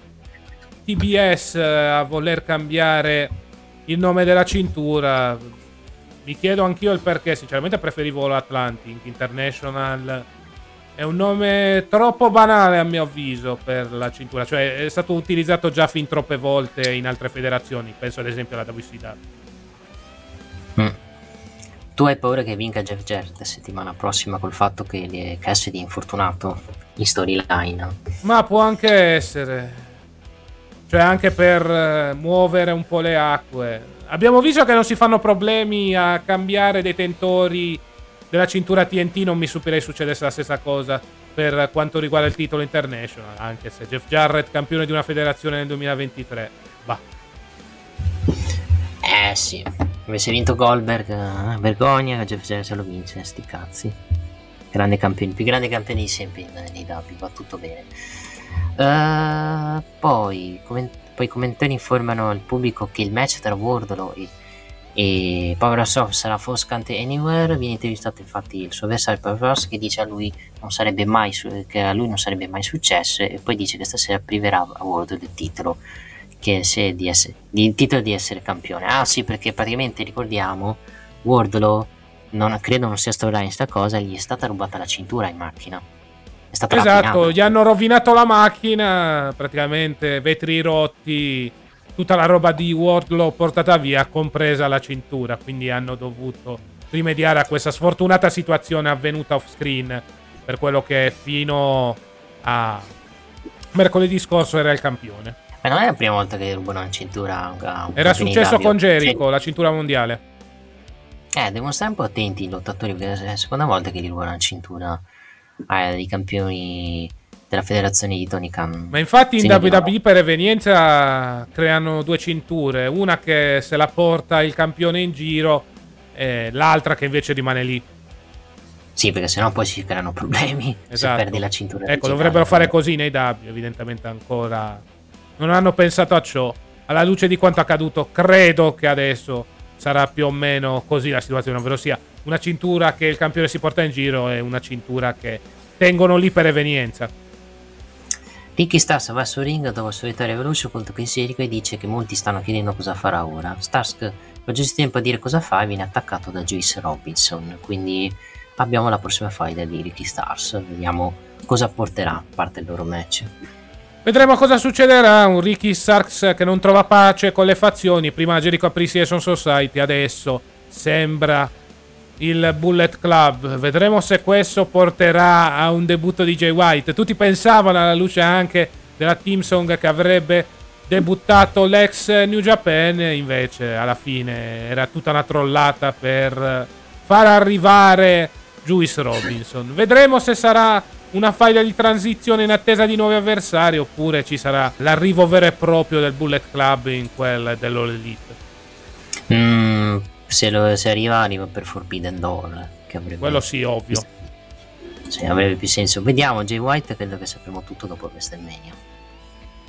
TBS a voler cambiare il nome della cintura. Mi chiedo anch'io il perché, sinceramente preferivo l'Atlantic International. È un nome troppo banale a mio avviso per la cintura, cioè è stato utilizzato già fin troppe volte in altre federazioni, penso ad esempio alla WCW. Mm. Tu hai paura che vinca Jeff Jarrett la settimana prossima col fatto che Cassidy è infortunato in storyline? Ma può anche essere. Cioè anche per eh, muovere un po' le acque. Abbiamo visto che non si fanno problemi a cambiare detentori della cintura TNT, non mi stupirei succedesse la stessa cosa per quanto riguarda il titolo international, anche se Jeff Jarrett campione di una federazione nel 2023. Bah. Eh sì, avesse vinto Goldberg, eh, vergogna, Jeff Jarrett se lo vince, sti cazzi. Grande campione, più grande campione di sempre nei W, va tutto bene. Uh, poi, comment- poi i commentatori informano il pubblico che il match tra Wardlow e, e Power Soft sarà Force Count Anywhere. Viene intervistato infatti il suo avversario Power che dice a lui su- che a lui non sarebbe mai successo e poi dice che stasera priverà a Wardlow del titolo che se di essere, di, titolo di essere campione. Ah sì, perché praticamente ricordiamo Wardlow non credo non sia storyline sta cosa, gli è stata rubata la cintura in macchina è stato Esatto, gli hanno rovinato la macchina, praticamente vetri rotti, tutta la roba di Wardlow portata via, compresa la cintura, quindi hanno dovuto rimediare a questa sfortunata situazione avvenuta off screen per quello che fino a mercoledì scorso era il campione. Ma non è la prima volta che rubano una cintura. Un era successo con Jericho, sì. la cintura mondiale. Eh, devono stare un po' attenti i lottatori perché è la seconda volta che gli rubano la cintura ai campioni della federazione di Tony Khan. Ma infatti in WWE per evenienza creano due cinture, una che se la porta il campione in giro e l'altra che invece rimane lì. Sì, perché sennò poi si creano problemi (laughs) esatto. se perdi la cintura. Ecco, dovrebbero fare così nei W, evidentemente ancora non hanno pensato a ciò. Alla luce di quanto accaduto, credo che adesso sarà più o meno così la situazione, ovvero sia una cintura che il campione si porta in giro e una cintura che tengono lì per evenienza. Ricky Stars va sul ring dopo la sua vittoria veloce contro Chris Jericho e dice che molti stanno chiedendo cosa farà ora. Stars va giusto tempo a dire cosa fa e viene attaccato da Joyce Robinson. Quindi abbiamo la prossima fight di Ricky Stars. Vediamo cosa porterà a parte il loro match. Vedremo cosa succederà. Un Ricky Starks che non trova pace con le fazioni. Prima Jericho Appreciation Society, adesso sembra il Bullet Club. Vedremo se questo porterà a un debutto di Jay White. Tutti pensavano alla luce anche della team song che avrebbe debuttato l'ex New Japan, invece alla fine era tutta una trollata per far arrivare Juice Robinson. Vedremo se sarà una faglia di transizione in attesa di nuovi avversari oppure ci sarà l'arrivo vero e proprio del Bullet Club in quel dell'All Elite. Mm, se, lo, se arriva arriva per Forbidden Door che avrebbe quello sì ovvio. sì, avrebbe più senso. Vediamo Jay White credo che sapremo tutto dopo WrestleMania.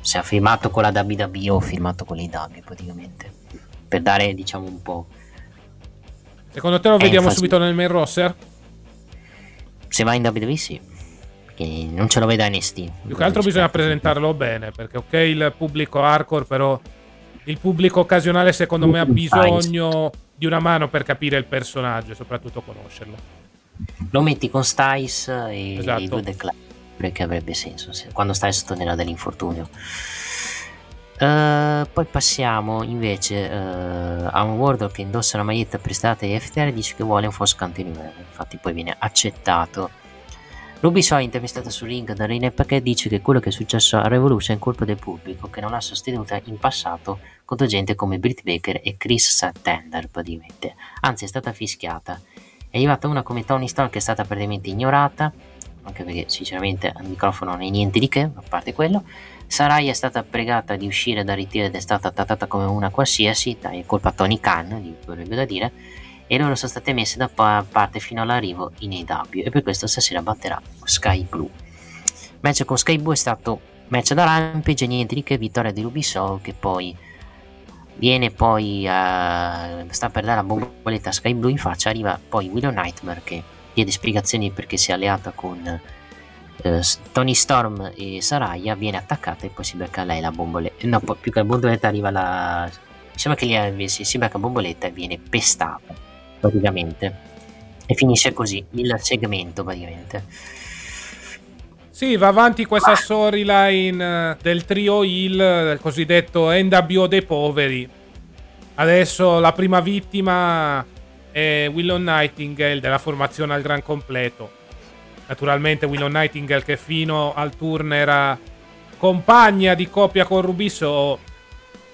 Se ha firmato con la WWE o firmato con l'AW praticamente. Per dare diciamo un po' secondo te lo vediamo enfasi. subito nel main roster? se va in WWE sì. Perché non ce lo vedo a NST più che altro bisogna presentarlo bene perché ok il pubblico hardcore però il pubblico occasionale secondo me ha bisogno di una mano per capire il personaggio e soprattutto conoscerlo. Lo metti con Stice e esatto. i due The Club, perché avrebbe senso se, quando Stice tornerà dall'infortunio. Uh, poi passiamo invece uh, a un Wardle che indossa una maglietta prestata ai FTR e dice che vuole un Force Continuer. Infatti, poi viene accettato. Ruby Soy, intervistata su ring da Rene Paquet, dice che quello che è successo a Revolution è colpa del pubblico che non l'ha sostenuta in passato contro gente come Britt Baker e Chris Sattender praticamente. Anzi è stata fischiata. È arrivata una come Tony Stark che è stata praticamente ignorata anche perché sinceramente al microfono non è niente di che, a parte quello. Sarai è stata pregata di uscire dal ritiro ed è stata trattata come una qualsiasi, dai, colpa Tony Khan, gli vorrebbe da dire, e loro sono state messe da parte fino all'arrivo in AW e per questo stasera batterà Sky Blue. Match con Sky Blue è stato match da Rampage niente di che vittoria di Rubisoul che poi viene poi uh, sta per dare la bomboletta a Sky Blue in faccia arriva poi Willow Nightmare che chiede spiegazioni perché si è alleata con uh, Tony Storm e Saraya viene attaccata e poi si becca lei la bomboletta no più che la bomboletta arriva la mi sembra che lì si, si becca bomboletta e viene pestata praticamente e finisce così il segmento praticamente sì, va avanti questa storyline eh, del trio Hill, del cosiddetto NWO dei poveri. Adesso la prima vittima è Willow Nightingale della formazione al gran completo. Naturalmente Willow Nightingale che fino al turn era compagna di coppia con Rubiso.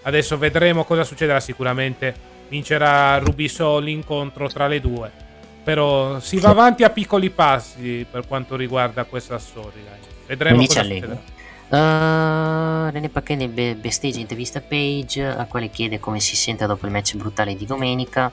Adesso vedremo cosa succederà sicuramente. Vincerà Rubiso l'incontro tra le due però si va avanti a piccoli passi per quanto riguarda questa storia. Vedremo cosa succederà. Uh, René Pacchini be- besteggia intervista Page, a quale chiede come si sente dopo il match brutale di domenica.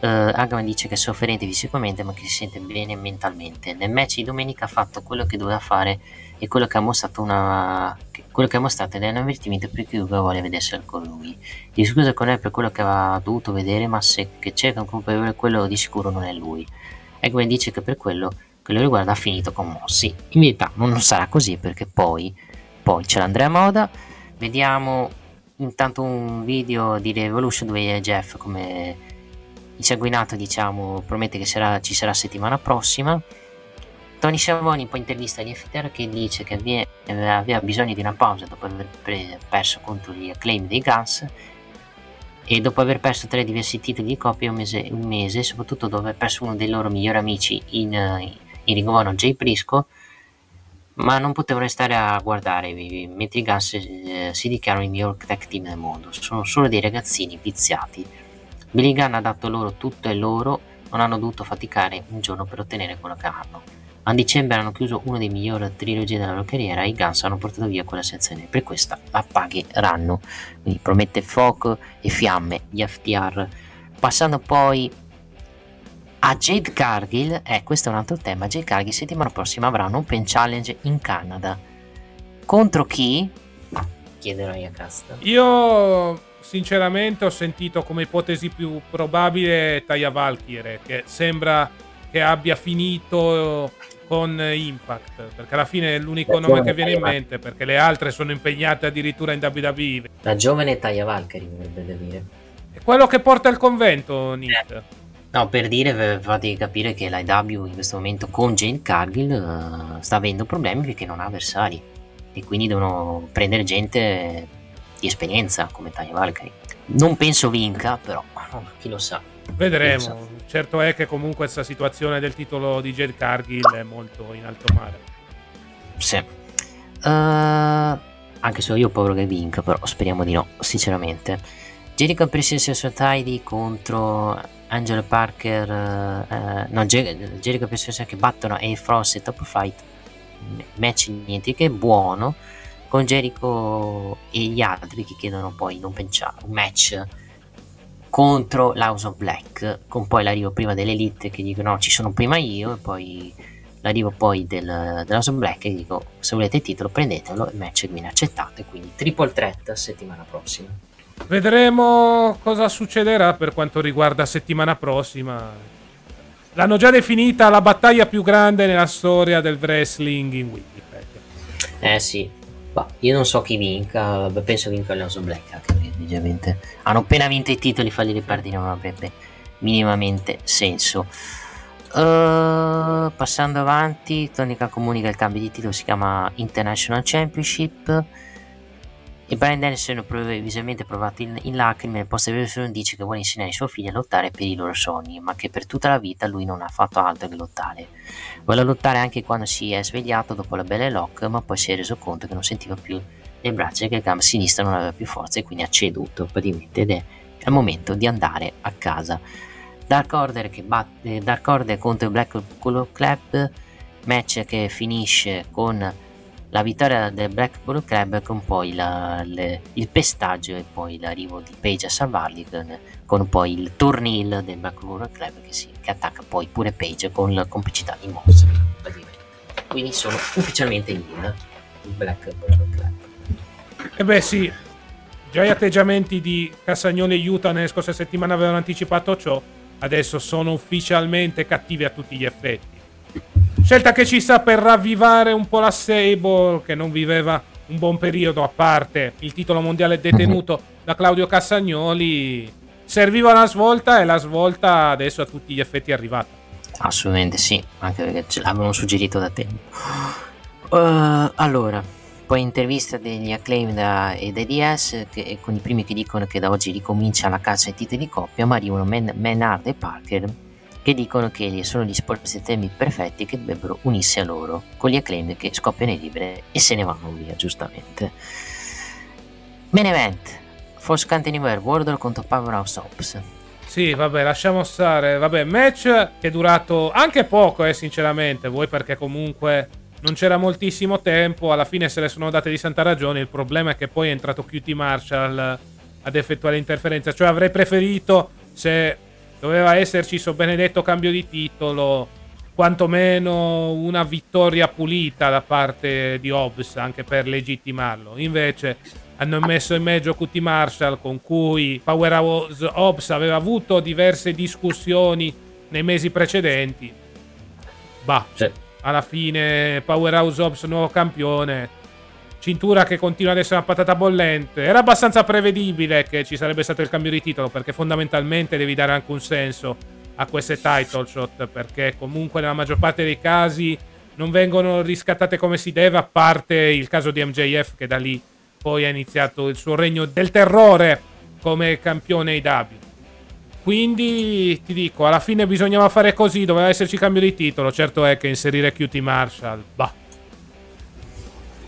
Uh, Agman dice che è sofferente fisicamente ma che si sente bene mentalmente. Nel match di domenica ha fatto quello che doveva fare e quello che ha mostrato una quello che ha mostrato è un avvertimento per chiunque vuole vederselo con lui. Gli scusa con lei per quello che aveva dovuto vedere, ma se cerca un colpevole, quello di sicuro non è lui. Eggman dice che per quello che lo riguarda ha finito con Mossy. In verità non sarà così perché poi, poi c'è l'Andrea Moda, vediamo intanto un video di Revolution dove Jeff come insanguinato diciamo promette che sarà, ci sarà settimana prossima Tony Schiavone poi intervista gli FTR che dice che aveva bisogno di una pausa dopo aver perso contro gli acclaim dei Guns e dopo aver perso tre diversi titoli di coppia un mese, un mese soprattutto dopo aver perso uno dei loro migliori amici in, in Honor, Jay Prisco ma non potevano restare a guardare mentre i Guns eh, si dichiarano il miglior tech team del mondo. Sono solo dei ragazzini viziati. Billy Gunn ha dato loro tutto e loro non hanno dovuto faticare un giorno per ottenere quello che hanno a dicembre hanno chiuso una delle migliori trilogie della loro carriera i Guns hanno portato via quella sensazione. Per questa la pagheranno. Quindi promette fuoco e fiamme gli FTR. Passando poi a Jade Cargill, eh, questo è un altro tema. Jade Cargill settimana prossima avrà un Open Challenge in Canada. Contro chi? Chiederò a Casta. Io sinceramente ho sentito come ipotesi più probabile Taya Valkyrie, che sembra che abbia finito con Impact, perché alla fine è l'unico nome che viene in mente, perché le altre sono impegnate addirittura in WWE. La giovane Taya Valkyrie, vorrebbe da dire. È quello che porta il convento, Nick. Eh. No, per dire, fate capire che l'IW in questo momento con Jane Cargill uh, sta avendo problemi perché non ha avversari e quindi devono prendere gente di esperienza come Taya Valkyrie. Non penso vinca, però chi lo sa. Vedremo. Certo è che comunque questa situazione del titolo di Jade Cargill è molto in alto mare. Sì. Uh, anche se io ho paura che vinca, però speriamo di no, sinceramente. Jericho Princess Society contro Angelo Parker, uh, no, Jericho Princess che battono A Frost e Top Fight. Match niente che buono. Con Jericho e gli altri che chiedono poi non pensare un match contro l'House of Black, con poi l'arrivo prima dell'Elite che dicono no, ci sono prima io e poi l'arrivo poi del, dell'House of Black e dico se volete il titolo prendetelo, il match viene accettato e quindi triple threat settimana prossima. Vedremo cosa succederà per quanto riguarda settimana prossima. L'hanno già definita la battaglia più grande nella storia del wrestling in Winnipeg. Eh sì, Bah, io non so chi vinca, penso vinca House Black anche perché hanno appena vinto i titoli, farli ripartire non avrebbe minimamente senso. Uh, passando avanti, Tonica comunica il cambio di titolo, si chiama International Championship e Brian Dennison visualmente provato in, in lacrime nel post versione dice che vuole insegnare ai suoi figli a lottare per i loro sogni, ma che per tutta la vita lui non ha fatto altro che lottare. Vuole lottare anche quando si è svegliato dopo la bella lock, ma poi si è reso conto che non sentiva più le braccia e che il gamba sinistra non aveva più forza e quindi ha ceduto praticamente ed è il momento di andare a casa. Dark Order, che batte, Dark Order contro il Black Club Club match che finisce con la vittoria del Black Bull Club con poi la, le, il pestaggio e poi l'arrivo di Page a salvarli con, con poi il turnil del Black Bull Club che, si, che attacca poi pure Page con la complicità di Moss. Quindi sono ufficialmente in il Black Bull Club. E beh sì già gli atteggiamenti di Cassagnone e Utah nelle scorse settimane avevano anticipato ciò adesso sono ufficialmente cattivi a tutti gli effetti Scelta che ci sta per ravvivare un po' la Sable, che non viveva un buon periodo, a parte il titolo mondiale detenuto da Claudio Cassagnoli. Serviva una svolta e la svolta adesso a tutti gli effetti è arrivata. Assolutamente sì, anche perché ce l'avevano suggerito da tempo. Uh, allora, poi intervista degli acclaim da, e dei DS che, con i primi che dicono che da oggi ricomincia la caccia ai titoli di coppia, ma arrivano Man- Menard e Parker che dicono che sono gli sportsistemi perfetti che dovrebbero unirsi a loro, con gli acclaim che scoppiano in libere e se ne vanno via, giustamente. Main event, Force Count Anywhere, Wardle contro Powerhouse Ops. Sì, vabbè, lasciamo stare. Vabbè, match che è durato anche poco, eh, sinceramente. Voi perché comunque non c'era moltissimo tempo. Alla fine se le sono date di santa ragione. Il problema è che poi è entrato QT Marshall ad effettuare l'interferenza. Cioè avrei preferito se doveva esserci so benedetto cambio di titolo, quantomeno una vittoria pulita da parte di Hobbs anche per legittimarlo. Invece hanno messo in mezzo QT Marshall con cui Powerhouse Hobbs aveva avuto diverse discussioni nei mesi precedenti. Bah, sì. alla fine Powerhouse Hobbs nuovo campione cintura che continua ad essere una patata bollente. Era abbastanza prevedibile che ci sarebbe stato il cambio di titolo, perché fondamentalmente devi dare anche un senso a queste title shot, perché comunque nella maggior parte dei casi non vengono riscattate come si deve, a parte il caso di MJF che da lì poi ha iniziato il suo regno del terrore come campione AW. Quindi ti dico, alla fine bisognava fare così, doveva esserci cambio di titolo. Certo è che inserire QT Marshall, bah,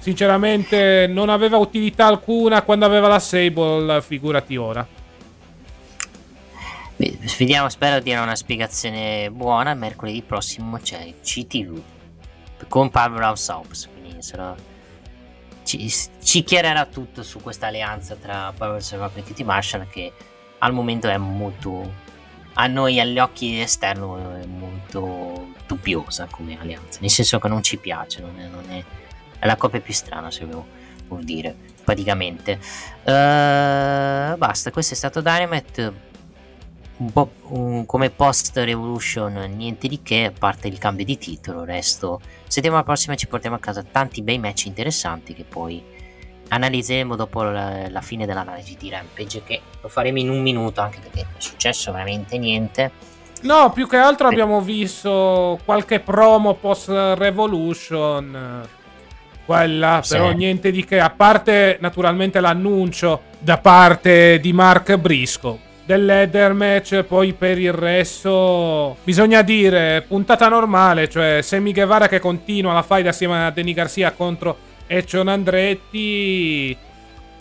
Sinceramente non aveva utilità alcuna quando aveva la Sable, figurati ora. Vediamo, spero di una spiegazione buona. Mercoledì prossimo c'è CTV con Powerhouse House. Quindi sarà... ci, ci chiarerà tutto su questa alleanza tra Powerhouse House e Kitty Marshall che al momento è molto a noi agli occhi esterni è molto dubbiosa come alleanza nel senso che non ci piace non è, non è è la coppia più strana, se vuol dire, praticamente. Uh, basta, questo è stato Dynamite. Un po' un, come post Revolution, niente di che, a parte il cambio di titolo. Resto, settimana prossima ci portiamo a casa tanti bei match interessanti che poi analizzeremo dopo la, la fine dell'analisi di Rampage. Che lo faremo in un minuto, anche perché è successo veramente niente. No, più che altro abbiamo visto qualche promo post Revolution quella, sì. però niente di che, a parte naturalmente l'annuncio da parte di Mark Brisco del ladder match, poi per il resto bisogna dire puntata normale, cioè Sammy Guevara che continua la fight assieme a Danny Garcia contro Eccion Andretti,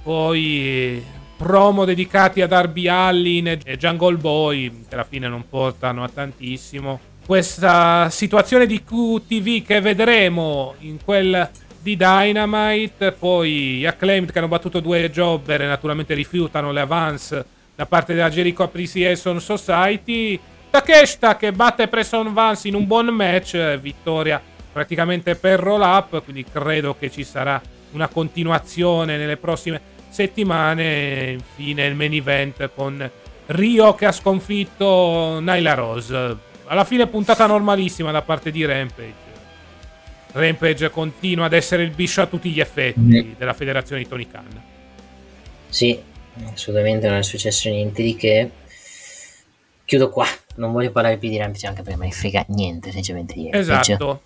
poi promo dedicati a Darby Allin e Jungle Boy che alla fine non portano a tantissimo. Questa situazione di QTV che vedremo in quel di Dynamite, poi Acclaimed che hanno battuto due jobber e naturalmente rifiutano le avance da parte della Jericho Appreciation Society. Takeshita che batte Preston Vance in un buon match, vittoria praticamente per roll up, quindi credo che ci sarà una continuazione nelle prossime settimane. Infine il main event con Rio che ha sconfitto Nyla Rose. Alla fine puntata normalissima da parte di Rampage. Rampage continua ad essere il biscio a tutti gli effetti mm. della federazione di Tony Khan. Sì, assolutamente non è successo niente di che. Chiudo qua, non voglio parlare più di Rampage anche perché me ne frega niente, sinceramente. Di esatto.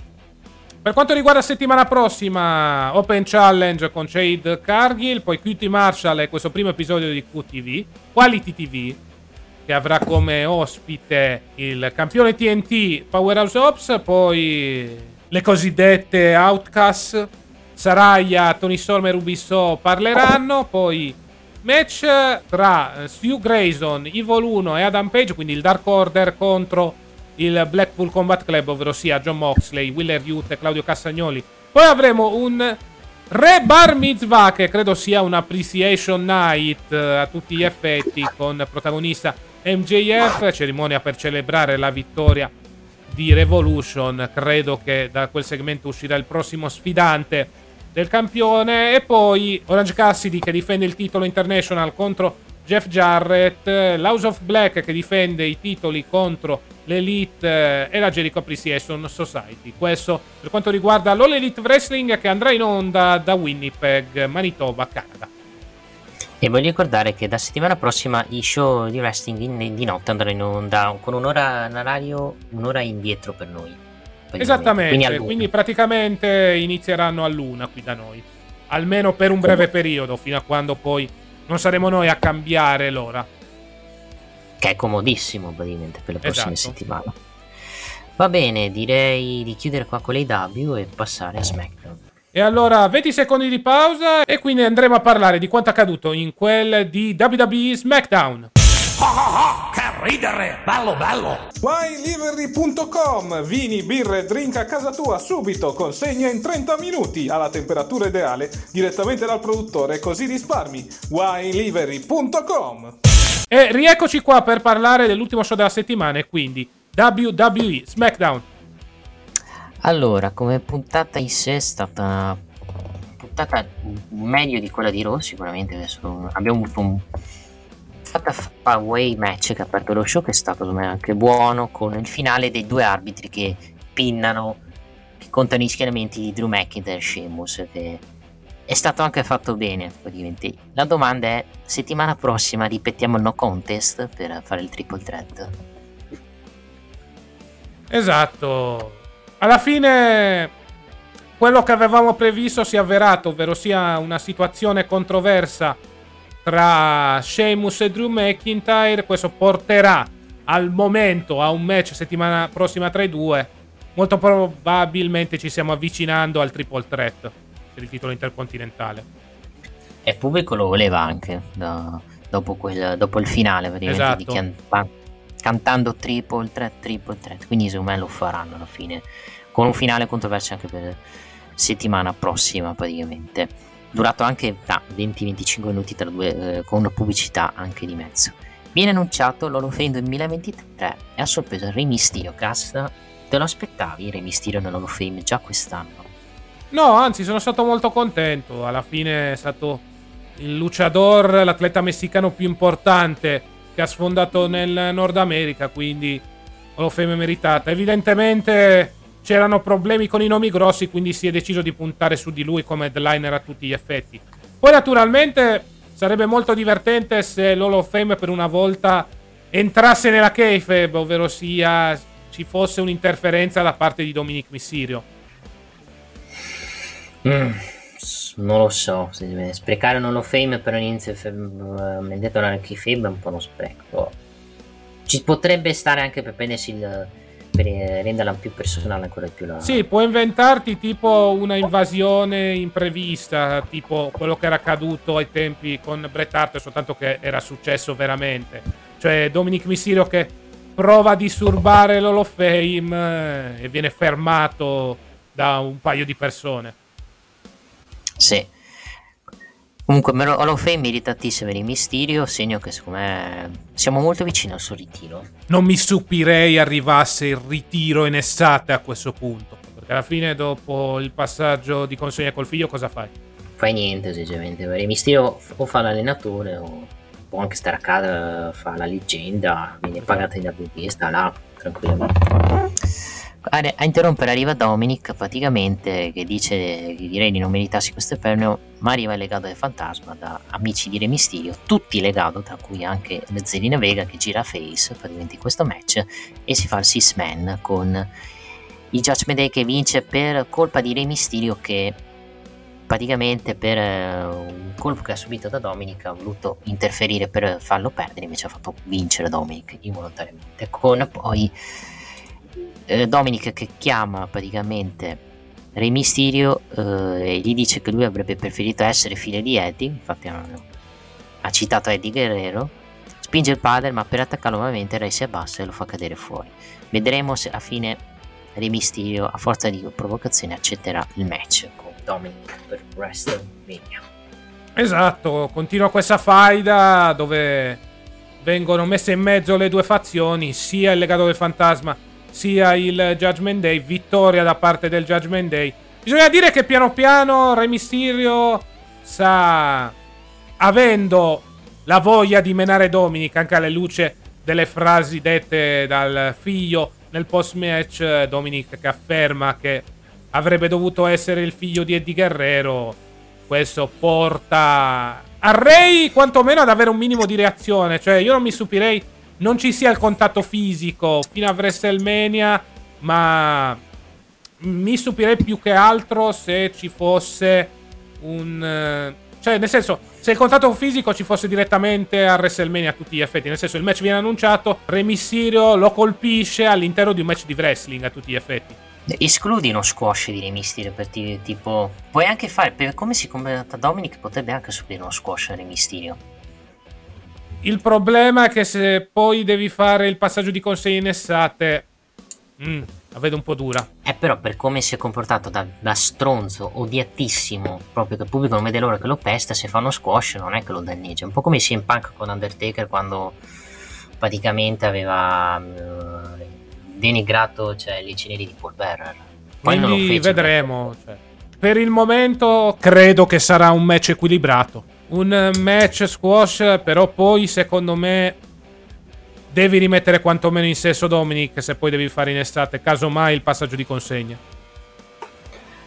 Per quanto riguarda la settimana prossima, Open Challenge con Shade Cargill, poi QT Marshall e questo primo episodio di QTV, Quality TV, che avrà come ospite il campione TNT Powerhouse Ops, poi le cosiddette Outcast. Saraya, Tony Storm e Rubisso parleranno. Poi match tra Stu Grayson, Evil 1 e Adam Page, quindi il Dark Order contro il Blackpool Combat Club, ovvero sia John Moxley, Willer Youth e Claudio Castagnoli. Poi avremo un Re Bar Mitzvah, che credo sia una appreciation night eh, a tutti gli effetti, con protagonista MJF, cerimonia per celebrare la vittoria di Revolution. Credo che da quel segmento uscirà il prossimo sfidante del campione. E poi Orange Cassidy che difende il titolo international contro Jeff Jarrett, l'House of Black che difende i titoli contro l'Elite e la Jericho Appreciation Society. Questo per quanto riguarda l'All Elite Wrestling che andrà in onda da Winnipeg, Manitoba, Canada. E voglio ricordare che da settimana prossima i show di wrestling in, di notte andranno in onda con un'ora in orario, un'ora indietro per noi. Esattamente, quindi, quindi, praticamente inizieranno a luna qui da noi. Almeno per un breve periodo, fino a quando poi non saremo noi a cambiare l'ora. Che è comodissimo praticamente per le prossime Esatto. settimane. Va bene, direi di chiudere qua con l'AW e passare a SmackDown. E allora 20 secondi di pausa e quindi andremo a parlare di quanto accaduto in quel di WWE SmackDown. Che ridere, bello bello. WineLivery.com Vini, birre, drink a casa tua subito, consegna in 30 minuti alla temperatura ideale direttamente dal produttore così risparmi. WineLivery.com E rieccoci qua per parlare dell'ultimo show della settimana e quindi WWE SmackDown. Allora, come puntata in sé è stata puntata meglio di quella di Raw, sicuramente. Adesso abbiamo avuto un fatta away match che ha aperto lo show, che è stato me anche buono, con il finale dei due arbitri che pinnano, che contano gli schieramenti di Drew McIntyre e Sheamus, che è stato anche fatto bene, praticamente. La domanda è, settimana prossima ripetiamo il no contest per fare il triple threat? Esatto. Alla fine quello che avevamo previsto si è avverato, ovvero sia una situazione controversa tra Sheamus e Drew McIntyre. Questo porterà al momento a un match settimana prossima tra i due. Molto probabilmente ci stiamo avvicinando al triple threat per il titolo intercontinentale. E il pubblico lo voleva anche da- dopo, quel- dopo il finale, praticamente, Esatto. di pa- cantando triple threat, triple threat. Quindi secondo me lo faranno alla fine. Con un finale controverso anche per settimana prossima, praticamente. Durato anche da 20-25 minuti tra due, eh, con pubblicità anche di mezzo. Viene annunciato l'Hall of Fame 2023 e a sorpresa Rey Mysterio casta. Te lo aspettavi Rey Mysterio nell'Hall of Fame già quest'anno? No, anzi, sono stato molto contento. Alla fine è stato il luchador, l'atleta messicano più importante che ha sfondato nel Nord America, quindi Hall of Fame meritata. Evidentemente c'erano problemi con i nomi grossi, quindi si è deciso di puntare su di lui come headliner a tutti gli effetti. Poi naturalmente sarebbe molto divertente se l'Hall of Fame per una volta entrasse nella kayfabe, ovvero sia ci fosse un'interferenza da parte di Dominic Mysterio. Mm, non lo so, se- sprecare Hall of Fame per un inizio detto la kayfabe è un po' uno spreco. Ci potrebbe stare anche per prendersi il per eh, renderla più personale ancora più la Sì, puoi inventarti tipo una invasione imprevista, tipo quello che era accaduto ai tempi con Bret Hart, soltanto che era successo veramente. Cioè Dominic Mysterio che prova a disturbare l'Hall of Fame eh, e viene fermato da un paio di persone. Sì. Comunque Hall of Fame meritatissimo di Mysterio, segno che secondo me siamo molto vicini al suo ritiro. Non mi stupirei arrivasse il ritiro in estate a questo punto. Perché alla fine, dopo il passaggio di consegna col figlio, cosa fai? Fai niente semplicemente, perché Mysterio o fa l'allenatore o può anche stare a casa, fa la leggenda, viene pagata in WWE, sta là tranquillamente. A, a interrompere arriva Dominic praticamente che dice che direi di non meritarsi questo premio ma arriva il legato del fantasma da amici di Re Mysterio tutti legato tra cui anche Zelina Vega che gira face praticamente in questo match e si fa il six man con il Judgment Day che vince per colpa di Re Mysterio che praticamente per eh, un colpo che ha subito da Dominic ha voluto interferire per farlo perdere invece ha fatto vincere Dominic involontariamente con poi eh, Dominic che chiama praticamente Re Mysterio eh, e gli dice che lui avrebbe preferito essere figlio di Eddie infatti ha, citato Eddie Guerrero spinge il padre, ma per attaccarlo nuovamente Ray si abbassa e lo fa cadere fuori. Vedremo se a fine Re Mysterio, a forza di provocazione, accetterà il match con Dominic per WrestleMania. Esatto, continua questa faida dove vengono messe in mezzo le due fazioni, sia il legato del fantasma sia il Judgment Day, vittoria da parte del Judgment Day. Bisogna dire che piano piano Re Mysterio sta avendo la voglia di menare Dominic anche alla luce delle frasi dette dal figlio nel post match Dominic che afferma che avrebbe dovuto essere il figlio di Eddie Guerrero questo porta a Ray quantomeno ad avere un minimo di reazione cioè io non mi stupirei non ci sia il contatto fisico fino a WrestleMania ma mi stupirei più che altro se ci fosse un cioè, nel senso, se il contatto fisico ci fosse direttamente a WrestleMania a tutti gli effetti, nel senso il match viene annunciato, Re Mysterio lo colpisce all'interno di un match di wrestling a tutti gli effetti. Escludi uno squash di Re Mysterio per tipo... Puoi anche fare, per come si comporta Dominic, potrebbe anche subire uno squash a Re Mysterio. Il problema è che se poi devi fare il passaggio di consegne in estate... Mm, la vedo un po' dura. Eh, però, per come si è comportato da, da, stronzo, odiatissimo, proprio che il pubblico non vede l'ora che lo pesta, se fa uno squash non è che lo danneggia. Un po' come CM Punk con Undertaker quando praticamente aveva uh, denigrato cioè, le ceneri di Paul Bearer. Poi Quindi non lo fece, vedremo. Cioè. Per il momento credo che sarà un match equilibrato. Un match squash, però poi secondo me devi rimettere quantomeno in sesso Dominic se poi devi fare in estate, casomai il passaggio di consegna.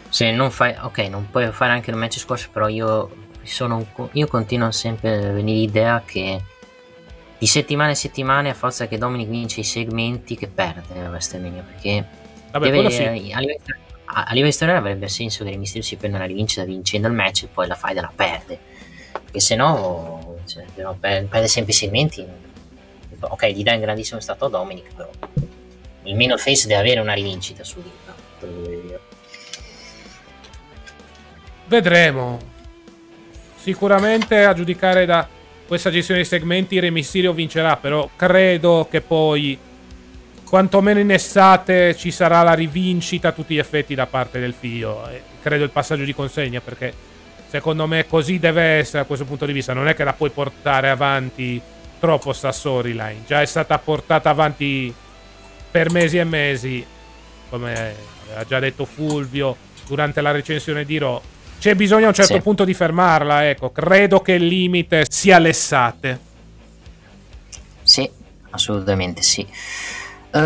Se non fai, ok, non puoi fare anche il match squash, però io, sono, io continuo sempre a venire l'idea che di settimane a settimane, a forza che Dominic vince i segmenti, che perde la WrestleMania, perché Vabbè, deve, sì. a, livello, a, a livello avrebbe senso che il Mysterio si prenda la rivincita vincendo il match e poi la faida la perde, perché se no, cioè, perde sempre i segmenti ok, gli dà un grandissimo stato a Dominic, però il face deve avere una rivincita su di Vedremo. Sicuramente a giudicare da questa gestione dei segmenti Re Mysterio vincerà, però credo che poi quantomeno in estate ci sarà la rivincita a tutti gli effetti da parte del figlio credo il passaggio di consegna perché secondo me così deve essere a questo punto di vista, non è che la puoi portare avanti troppo sta storyline. Già è stata portata avanti per mesi e mesi, come ha già detto Fulvio durante la recensione di Raw. C'è bisogno a un certo sì. punto di fermarla, ecco. Credo che il limite sia l'estate. Sì, assolutamente sì. Uh,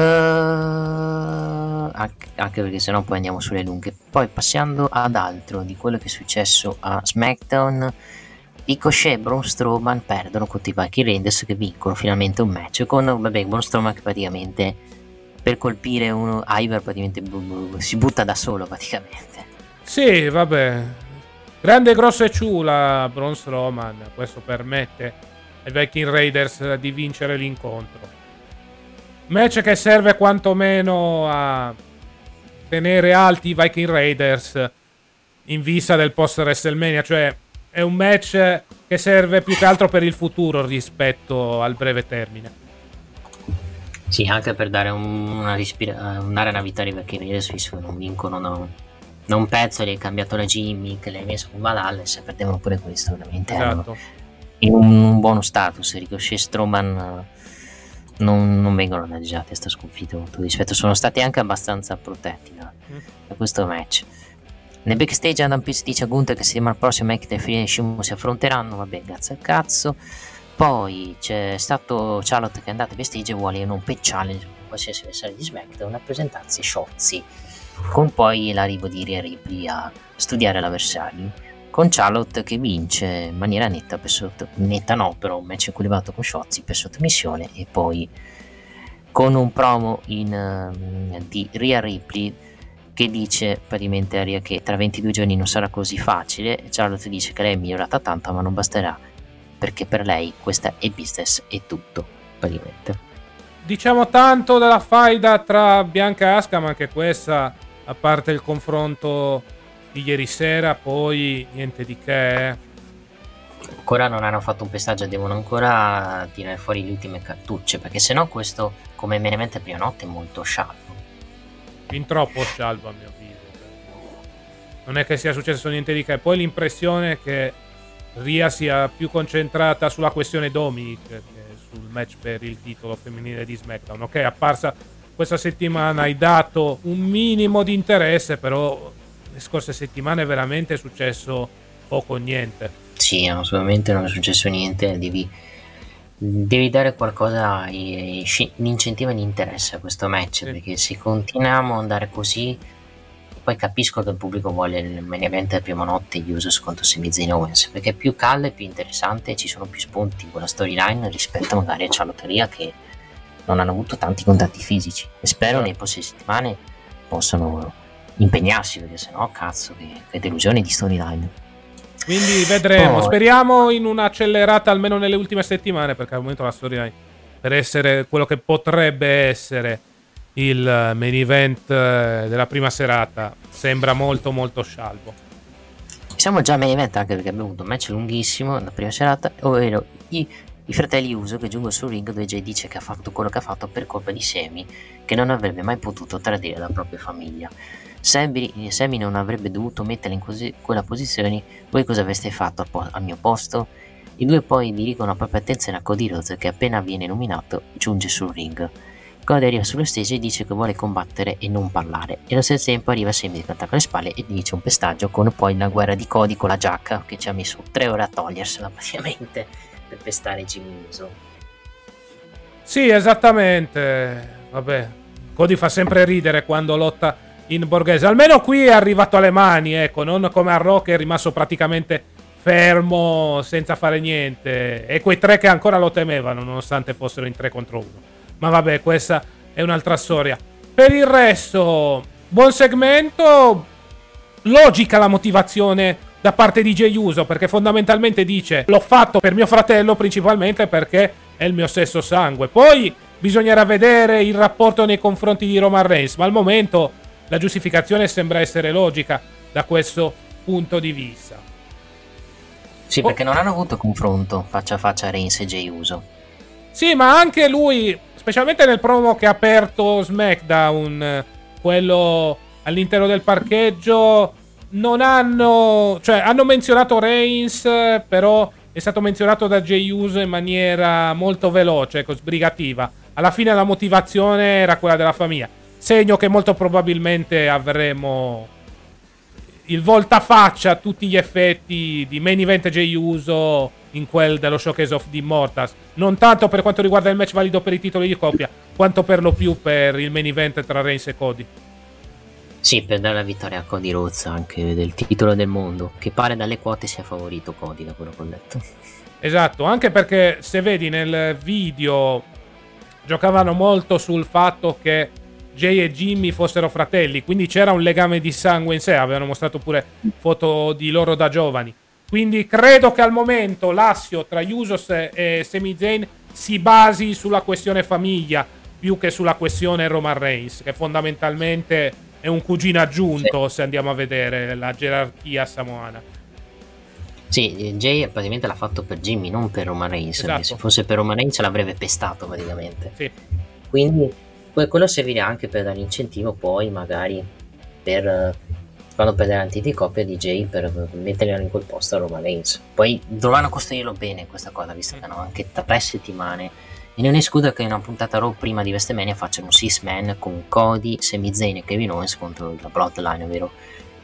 anche, perché sennò poi andiamo sulle lunghe. Poi passando ad altro di quello che è successo a SmackDown Ricochet e Braun Strowman perdono contro i Viking Raiders che vincono finalmente un match con vabbè, Braun Strowman che praticamente per colpire uno Iver praticamente bu- bu- si butta da solo praticamente. Sì, vabbè. Grande, grossa e ciula Braun Strowman, questo permette ai Viking Raiders di vincere l'incontro. Match che serve quantomeno a tenere alti i Viking Raiders in vista del post WrestleMania, cioè è un match che serve più che altro per il futuro rispetto al breve termine. Sì, anche per dare una, respira- dare una vittoria perché i Raiders non vincono da, da un pezzo, li hai cambiato la Jimmy, che l'hai messo con Valhalla se perdevano pure questo ovviamente esatto. in un, un, buono status. Ricochet Strowman non, non vengono danneggiati a questa sconfitta molto rispetto, sono stati anche abbastanza protetti da, mm. da questo match. Nel backstage Adam Pearce dice a Gunther che settimana prossima Hector e Shimo si affronteranno, vabbè, grazie al cazzo. Poi c'è stato Charlotte che è andata in backstage e vuole un open challenge con qualsiasi avversario di SmackDown a presentarsi sciozzi, con poi l'arrivo di Rhea Ripley a studiare l'avversario. Con Charlotte che vince in maniera netta, per sotto, netta no, però un match equilibrato con Sciozzi per sottomissione e poi con un promo in, uh, di Rhea Ripley che dice praticamente Aria che tra 22 giorni non sarà così facile. Charlotte dice che lei è migliorata tanto, ma non basterà perché per lei questa è business e tutto, praticamente. Diciamo tanto della faida tra Bianca e Asuka, ma anche questa, a parte il confronto di ieri sera, poi niente di che. Ancora non hanno fatto un pestaggio, devono ancora tirare fuori le ultime cartucce, perché sennò questo come main event prima notte è molto scialbo. Fin troppo scialbo a mio avviso. Non è che sia successo niente di che. Poi l'impressione è che Ria sia più concentrata sulla questione Dominic che sul match per il titolo femminile di SmackDown. Ok, è apparsa questa settimana, hai dato un minimo di interesse, però le scorse settimane veramente è successo poco o niente. Sì, assolutamente non è successo niente, devi, devi dare qualcosa, un incentivo e un interesse a questo match, sì. perché se continuiamo ad andare così, poi capisco che il pubblico vuole il main event della prima notte Usos contro Sami Zayn Owens, perché è più caldo e più interessante, ci sono più spunti in quella storyline rispetto magari a Charlotte Ria che non hanno avuto tanti contatti fisici e spero nei prossime settimane possano impegnarsi perché sennò cazzo che, che delusione di storyline quindi vedremo oh. speriamo in un'accelerata almeno nelle ultime settimane perché al momento la storyline per essere quello che potrebbe essere il main event eh, della prima serata sembra molto molto scialbo siamo già main event anche perché abbiamo avuto un match lunghissimo la prima serata ovvero i i fratelli Uso che giungono sul ring dove Jay dice che ha fatto quello che ha fatto per colpa di Sammy, che non avrebbe mai potuto tradire la propria famiglia. Sammy, non avrebbe dovuto metterla in così, quella posizione, voi cosa avreste fatto al, al, mio posto? I due poi dirigono la propria attenzione a Cody Rhodes che appena viene nominato giunge sul ring. Cody arriva sullo stage e dice che vuole combattere e non parlare e allo stesso tempo arriva Sammy di attacca le spalle e dice un pestaggio con poi la guerra di Cody con la giacca che ci ha messo tre ore a togliersela (laughs) praticamente per pestare Jimmy Uso. Sì, esattamente. Vabbè, Cody fa sempre ridere quando lotta in borghese. Almeno qui è arrivato alle mani, ecco, non come a Rock è rimasto praticamente fermo senza fare niente. E quei tre che ancora lo temevano, nonostante fossero in tre contro uno. Ma vabbè, questa è un'altra storia. Per il resto, buon segmento. Logica la motivazione da parte di Jey Uso perché fondamentalmente dice l'ho fatto per mio fratello principalmente perché è il mio stesso sangue. Poi bisognerà vedere il rapporto nei confronti di Roman Reigns, ma al momento la giustificazione sembra essere logica da questo punto di vista. Sì, oh. perché non hanno avuto confronto faccia a faccia Reigns e Jey Uso. Sì, ma anche lui, specialmente nel promo che ha aperto SmackDown, quello all'interno del parcheggio, non hanno, cioè hanno menzionato Reigns, però è stato menzionato da Jay Uso in maniera molto veloce, ecco, sbrigativa. Alla fine la motivazione era quella della famiglia. Segno che molto probabilmente avremo il voltafaccia a tutti gli effetti di main event Jay Uso in quel dello Showcase of the Immortals. Non tanto per quanto riguarda il match valido per i titoli di coppia, quanto per lo più per il main event tra Reigns e Cody. Sì, per dare la vittoria a Cody Rhodes anche del titolo del mondo, che pare dalle quote sia favorito Cody da quello che ho letto. Esatto, anche perché se vedi nel video giocavano molto sul fatto che Jay e Jimmy fossero fratelli, quindi c'era un legame di sangue in sé, avevano mostrato pure foto di loro da giovani. Quindi credo che al momento l'assio tra Usos e Sami Zayn si basi sulla questione famiglia più che sulla questione Roman Reigns, che fondamentalmente è un cugino aggiunto sì. se andiamo a vedere la gerarchia samoana. Sì, Jay praticamente l'ha fatto per Jimmy, non per Roman Reigns. Esatto. Se fosse per Roman Reigns l'avrebbe pestato praticamente. Sì. Quindi quello servirà anche per dare incentivo poi magari per quando perderà di coppia di Jay per metterlo in quel posto a Roman Reigns. Poi dovranno costruirlo bene questa cosa, visto che hanno anche tre settimane e non escludo che in una puntata Raw prima di WrestleMania facciano un Six Man con Cody, Sami Zayn e Kevin Owens contro la Bloodline, ovvero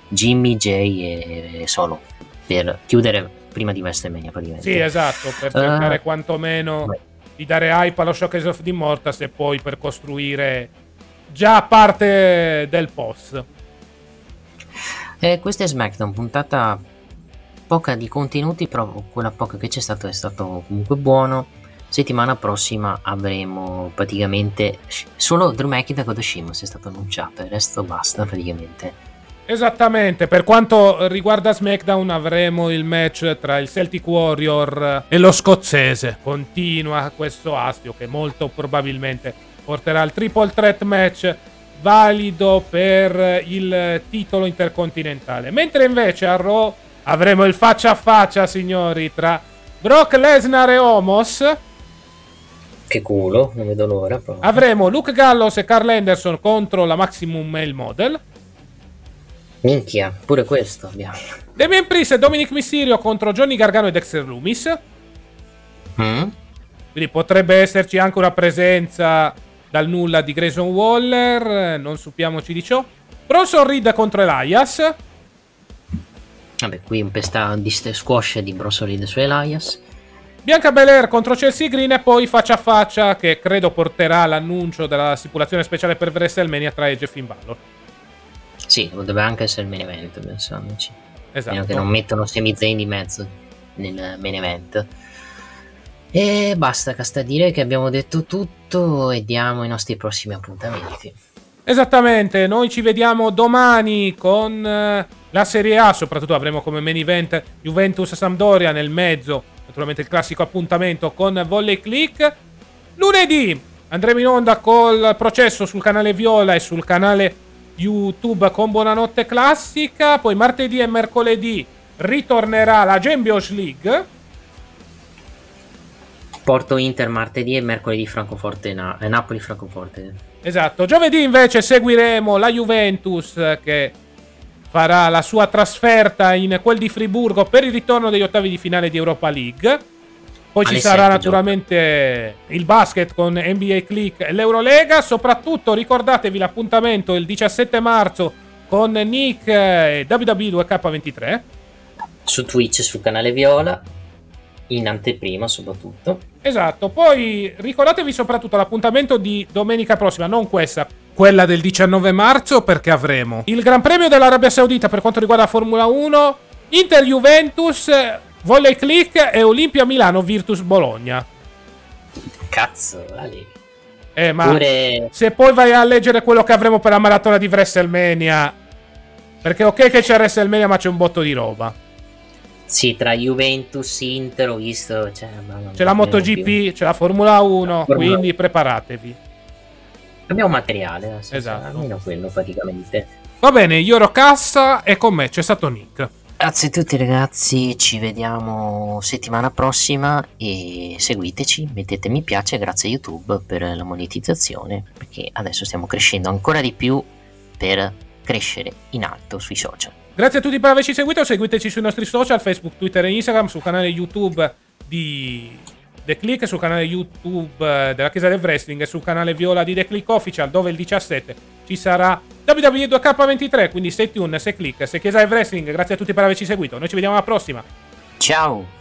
Jimmy, Jay e Solo, per chiudere prima di WrestleMania praticamente. Sì, esatto, per cercare uh, quantomeno beh. Di dare hype allo Showcase of the Immortals e poi per costruire già parte del post. Eh, questa è SmackDown, puntata poca di contenuti, però quella poca che c'è stato è stato comunque buono settimana prossima avremo praticamente solo Drew McIntyre contro Sheamus è stato annunciato il resto basta praticamente Esattamente, per quanto riguarda SmackDown avremo il match tra il Celtic Warrior e lo scozzese. Continua questo astio che molto probabilmente porterà al triple threat match valido per il titolo intercontinentale. Mentre invece a Raw avremo il faccia a faccia, signori, tra Brock Lesnar e Omos. Che culo, non vedo l'ora. Proprio. Avremo Luke Gallows e Carl Anderson contro la Maximum Male Model. Minchia, pure questo abbiamo. Damien Priest e Dominic Mysterio contro Johnny Gargano e Dexter Loomis. Mm? Quindi potrebbe esserci anche una presenza dal nulla di Grayson Waller. Non suppiamoci di ciò. Bronson Reed contro Elias. Vabbè, qui un pesta di squash di Brosolid su Elias. Bianca Belair contro Chelsea Green e poi faccia a faccia che credo porterà l'annuncio della stipulazione speciale per WrestleMania tra Edge e Finn Balor. Sì, potrebbe anche essere il main event, pensandoci. Esatto. Meno che non mettono Sami Zayn di mezzo nel main event. E basta, casta dire che abbiamo detto tutto e diamo i nostri prossimi appuntamenti. Esattamente, noi ci vediamo domani con eh, la Serie A, soprattutto avremo come main event Juventus Sampdoria nel mezzo, naturalmente il classico appuntamento con Volley Click. Lunedì andremo in onda col processo sul canale Viola e sul canale YouTube con Buonanotte Classica, poi martedì e mercoledì ritornerà la Champions League. Porto Inter martedì e mercoledì Francoforte Na- eh, Napoli Francoforte. Esatto, giovedì invece seguiremo la Juventus che farà la sua trasferta in quel di Friburgo per il ritorno degli ottavi di finale di Europa League. Poi Alle ci sarà naturalmente il basket con NBA Click e l'Eurolega. Soprattutto ricordatevi l'appuntamento il 17 marzo con Nick e WWE 2K23. Su Twitch sul canale Viola, in anteprima soprattutto. Esatto, poi ricordatevi soprattutto l'appuntamento di domenica prossima, non questa, quella del 19 marzo, perché avremo il Gran Premio dell'Arabia Saudita per quanto riguarda la Formula 1, Inter Juventus, Volley Click e Olimpia Milano Virtus Bologna. Cazzo, Ali. Eh, ma Pure se poi vai a leggere quello che avremo per la maratona di WrestleMania, perché ok che c'è WrestleMania, ma c'è un botto di roba. sì, tra Juventus, Inter, ho visto. Cioè, C'è la non più. MotoGP, c'è la Formula 1, Formula quindi preparatevi. Abbiamo materiale, senso, Esatto. almeno quello praticamente. Va bene, io ero Cassa e con me c'è stato Nick. Grazie a tutti ragazzi, ci vediamo settimana prossima e seguiteci, mettete mi piace, grazie a YouTube per la monetizzazione, perché adesso stiamo crescendo ancora di più per crescere in alto sui social. Grazie a tutti per averci seguito. Seguiteci sui nostri social, Facebook, Twitter e Instagram, sul canale YouTube di The Click, sul canale YouTube eh, della Chiesa del Wrestling e sul canale Viola di The Click Official, dove il 17 ci sarà WWE 2K23. Quindi stay tuned, se Click, se Chiesa del Wrestling. Grazie a tutti per averci seguito. Noi ci vediamo alla prossima. Ciao!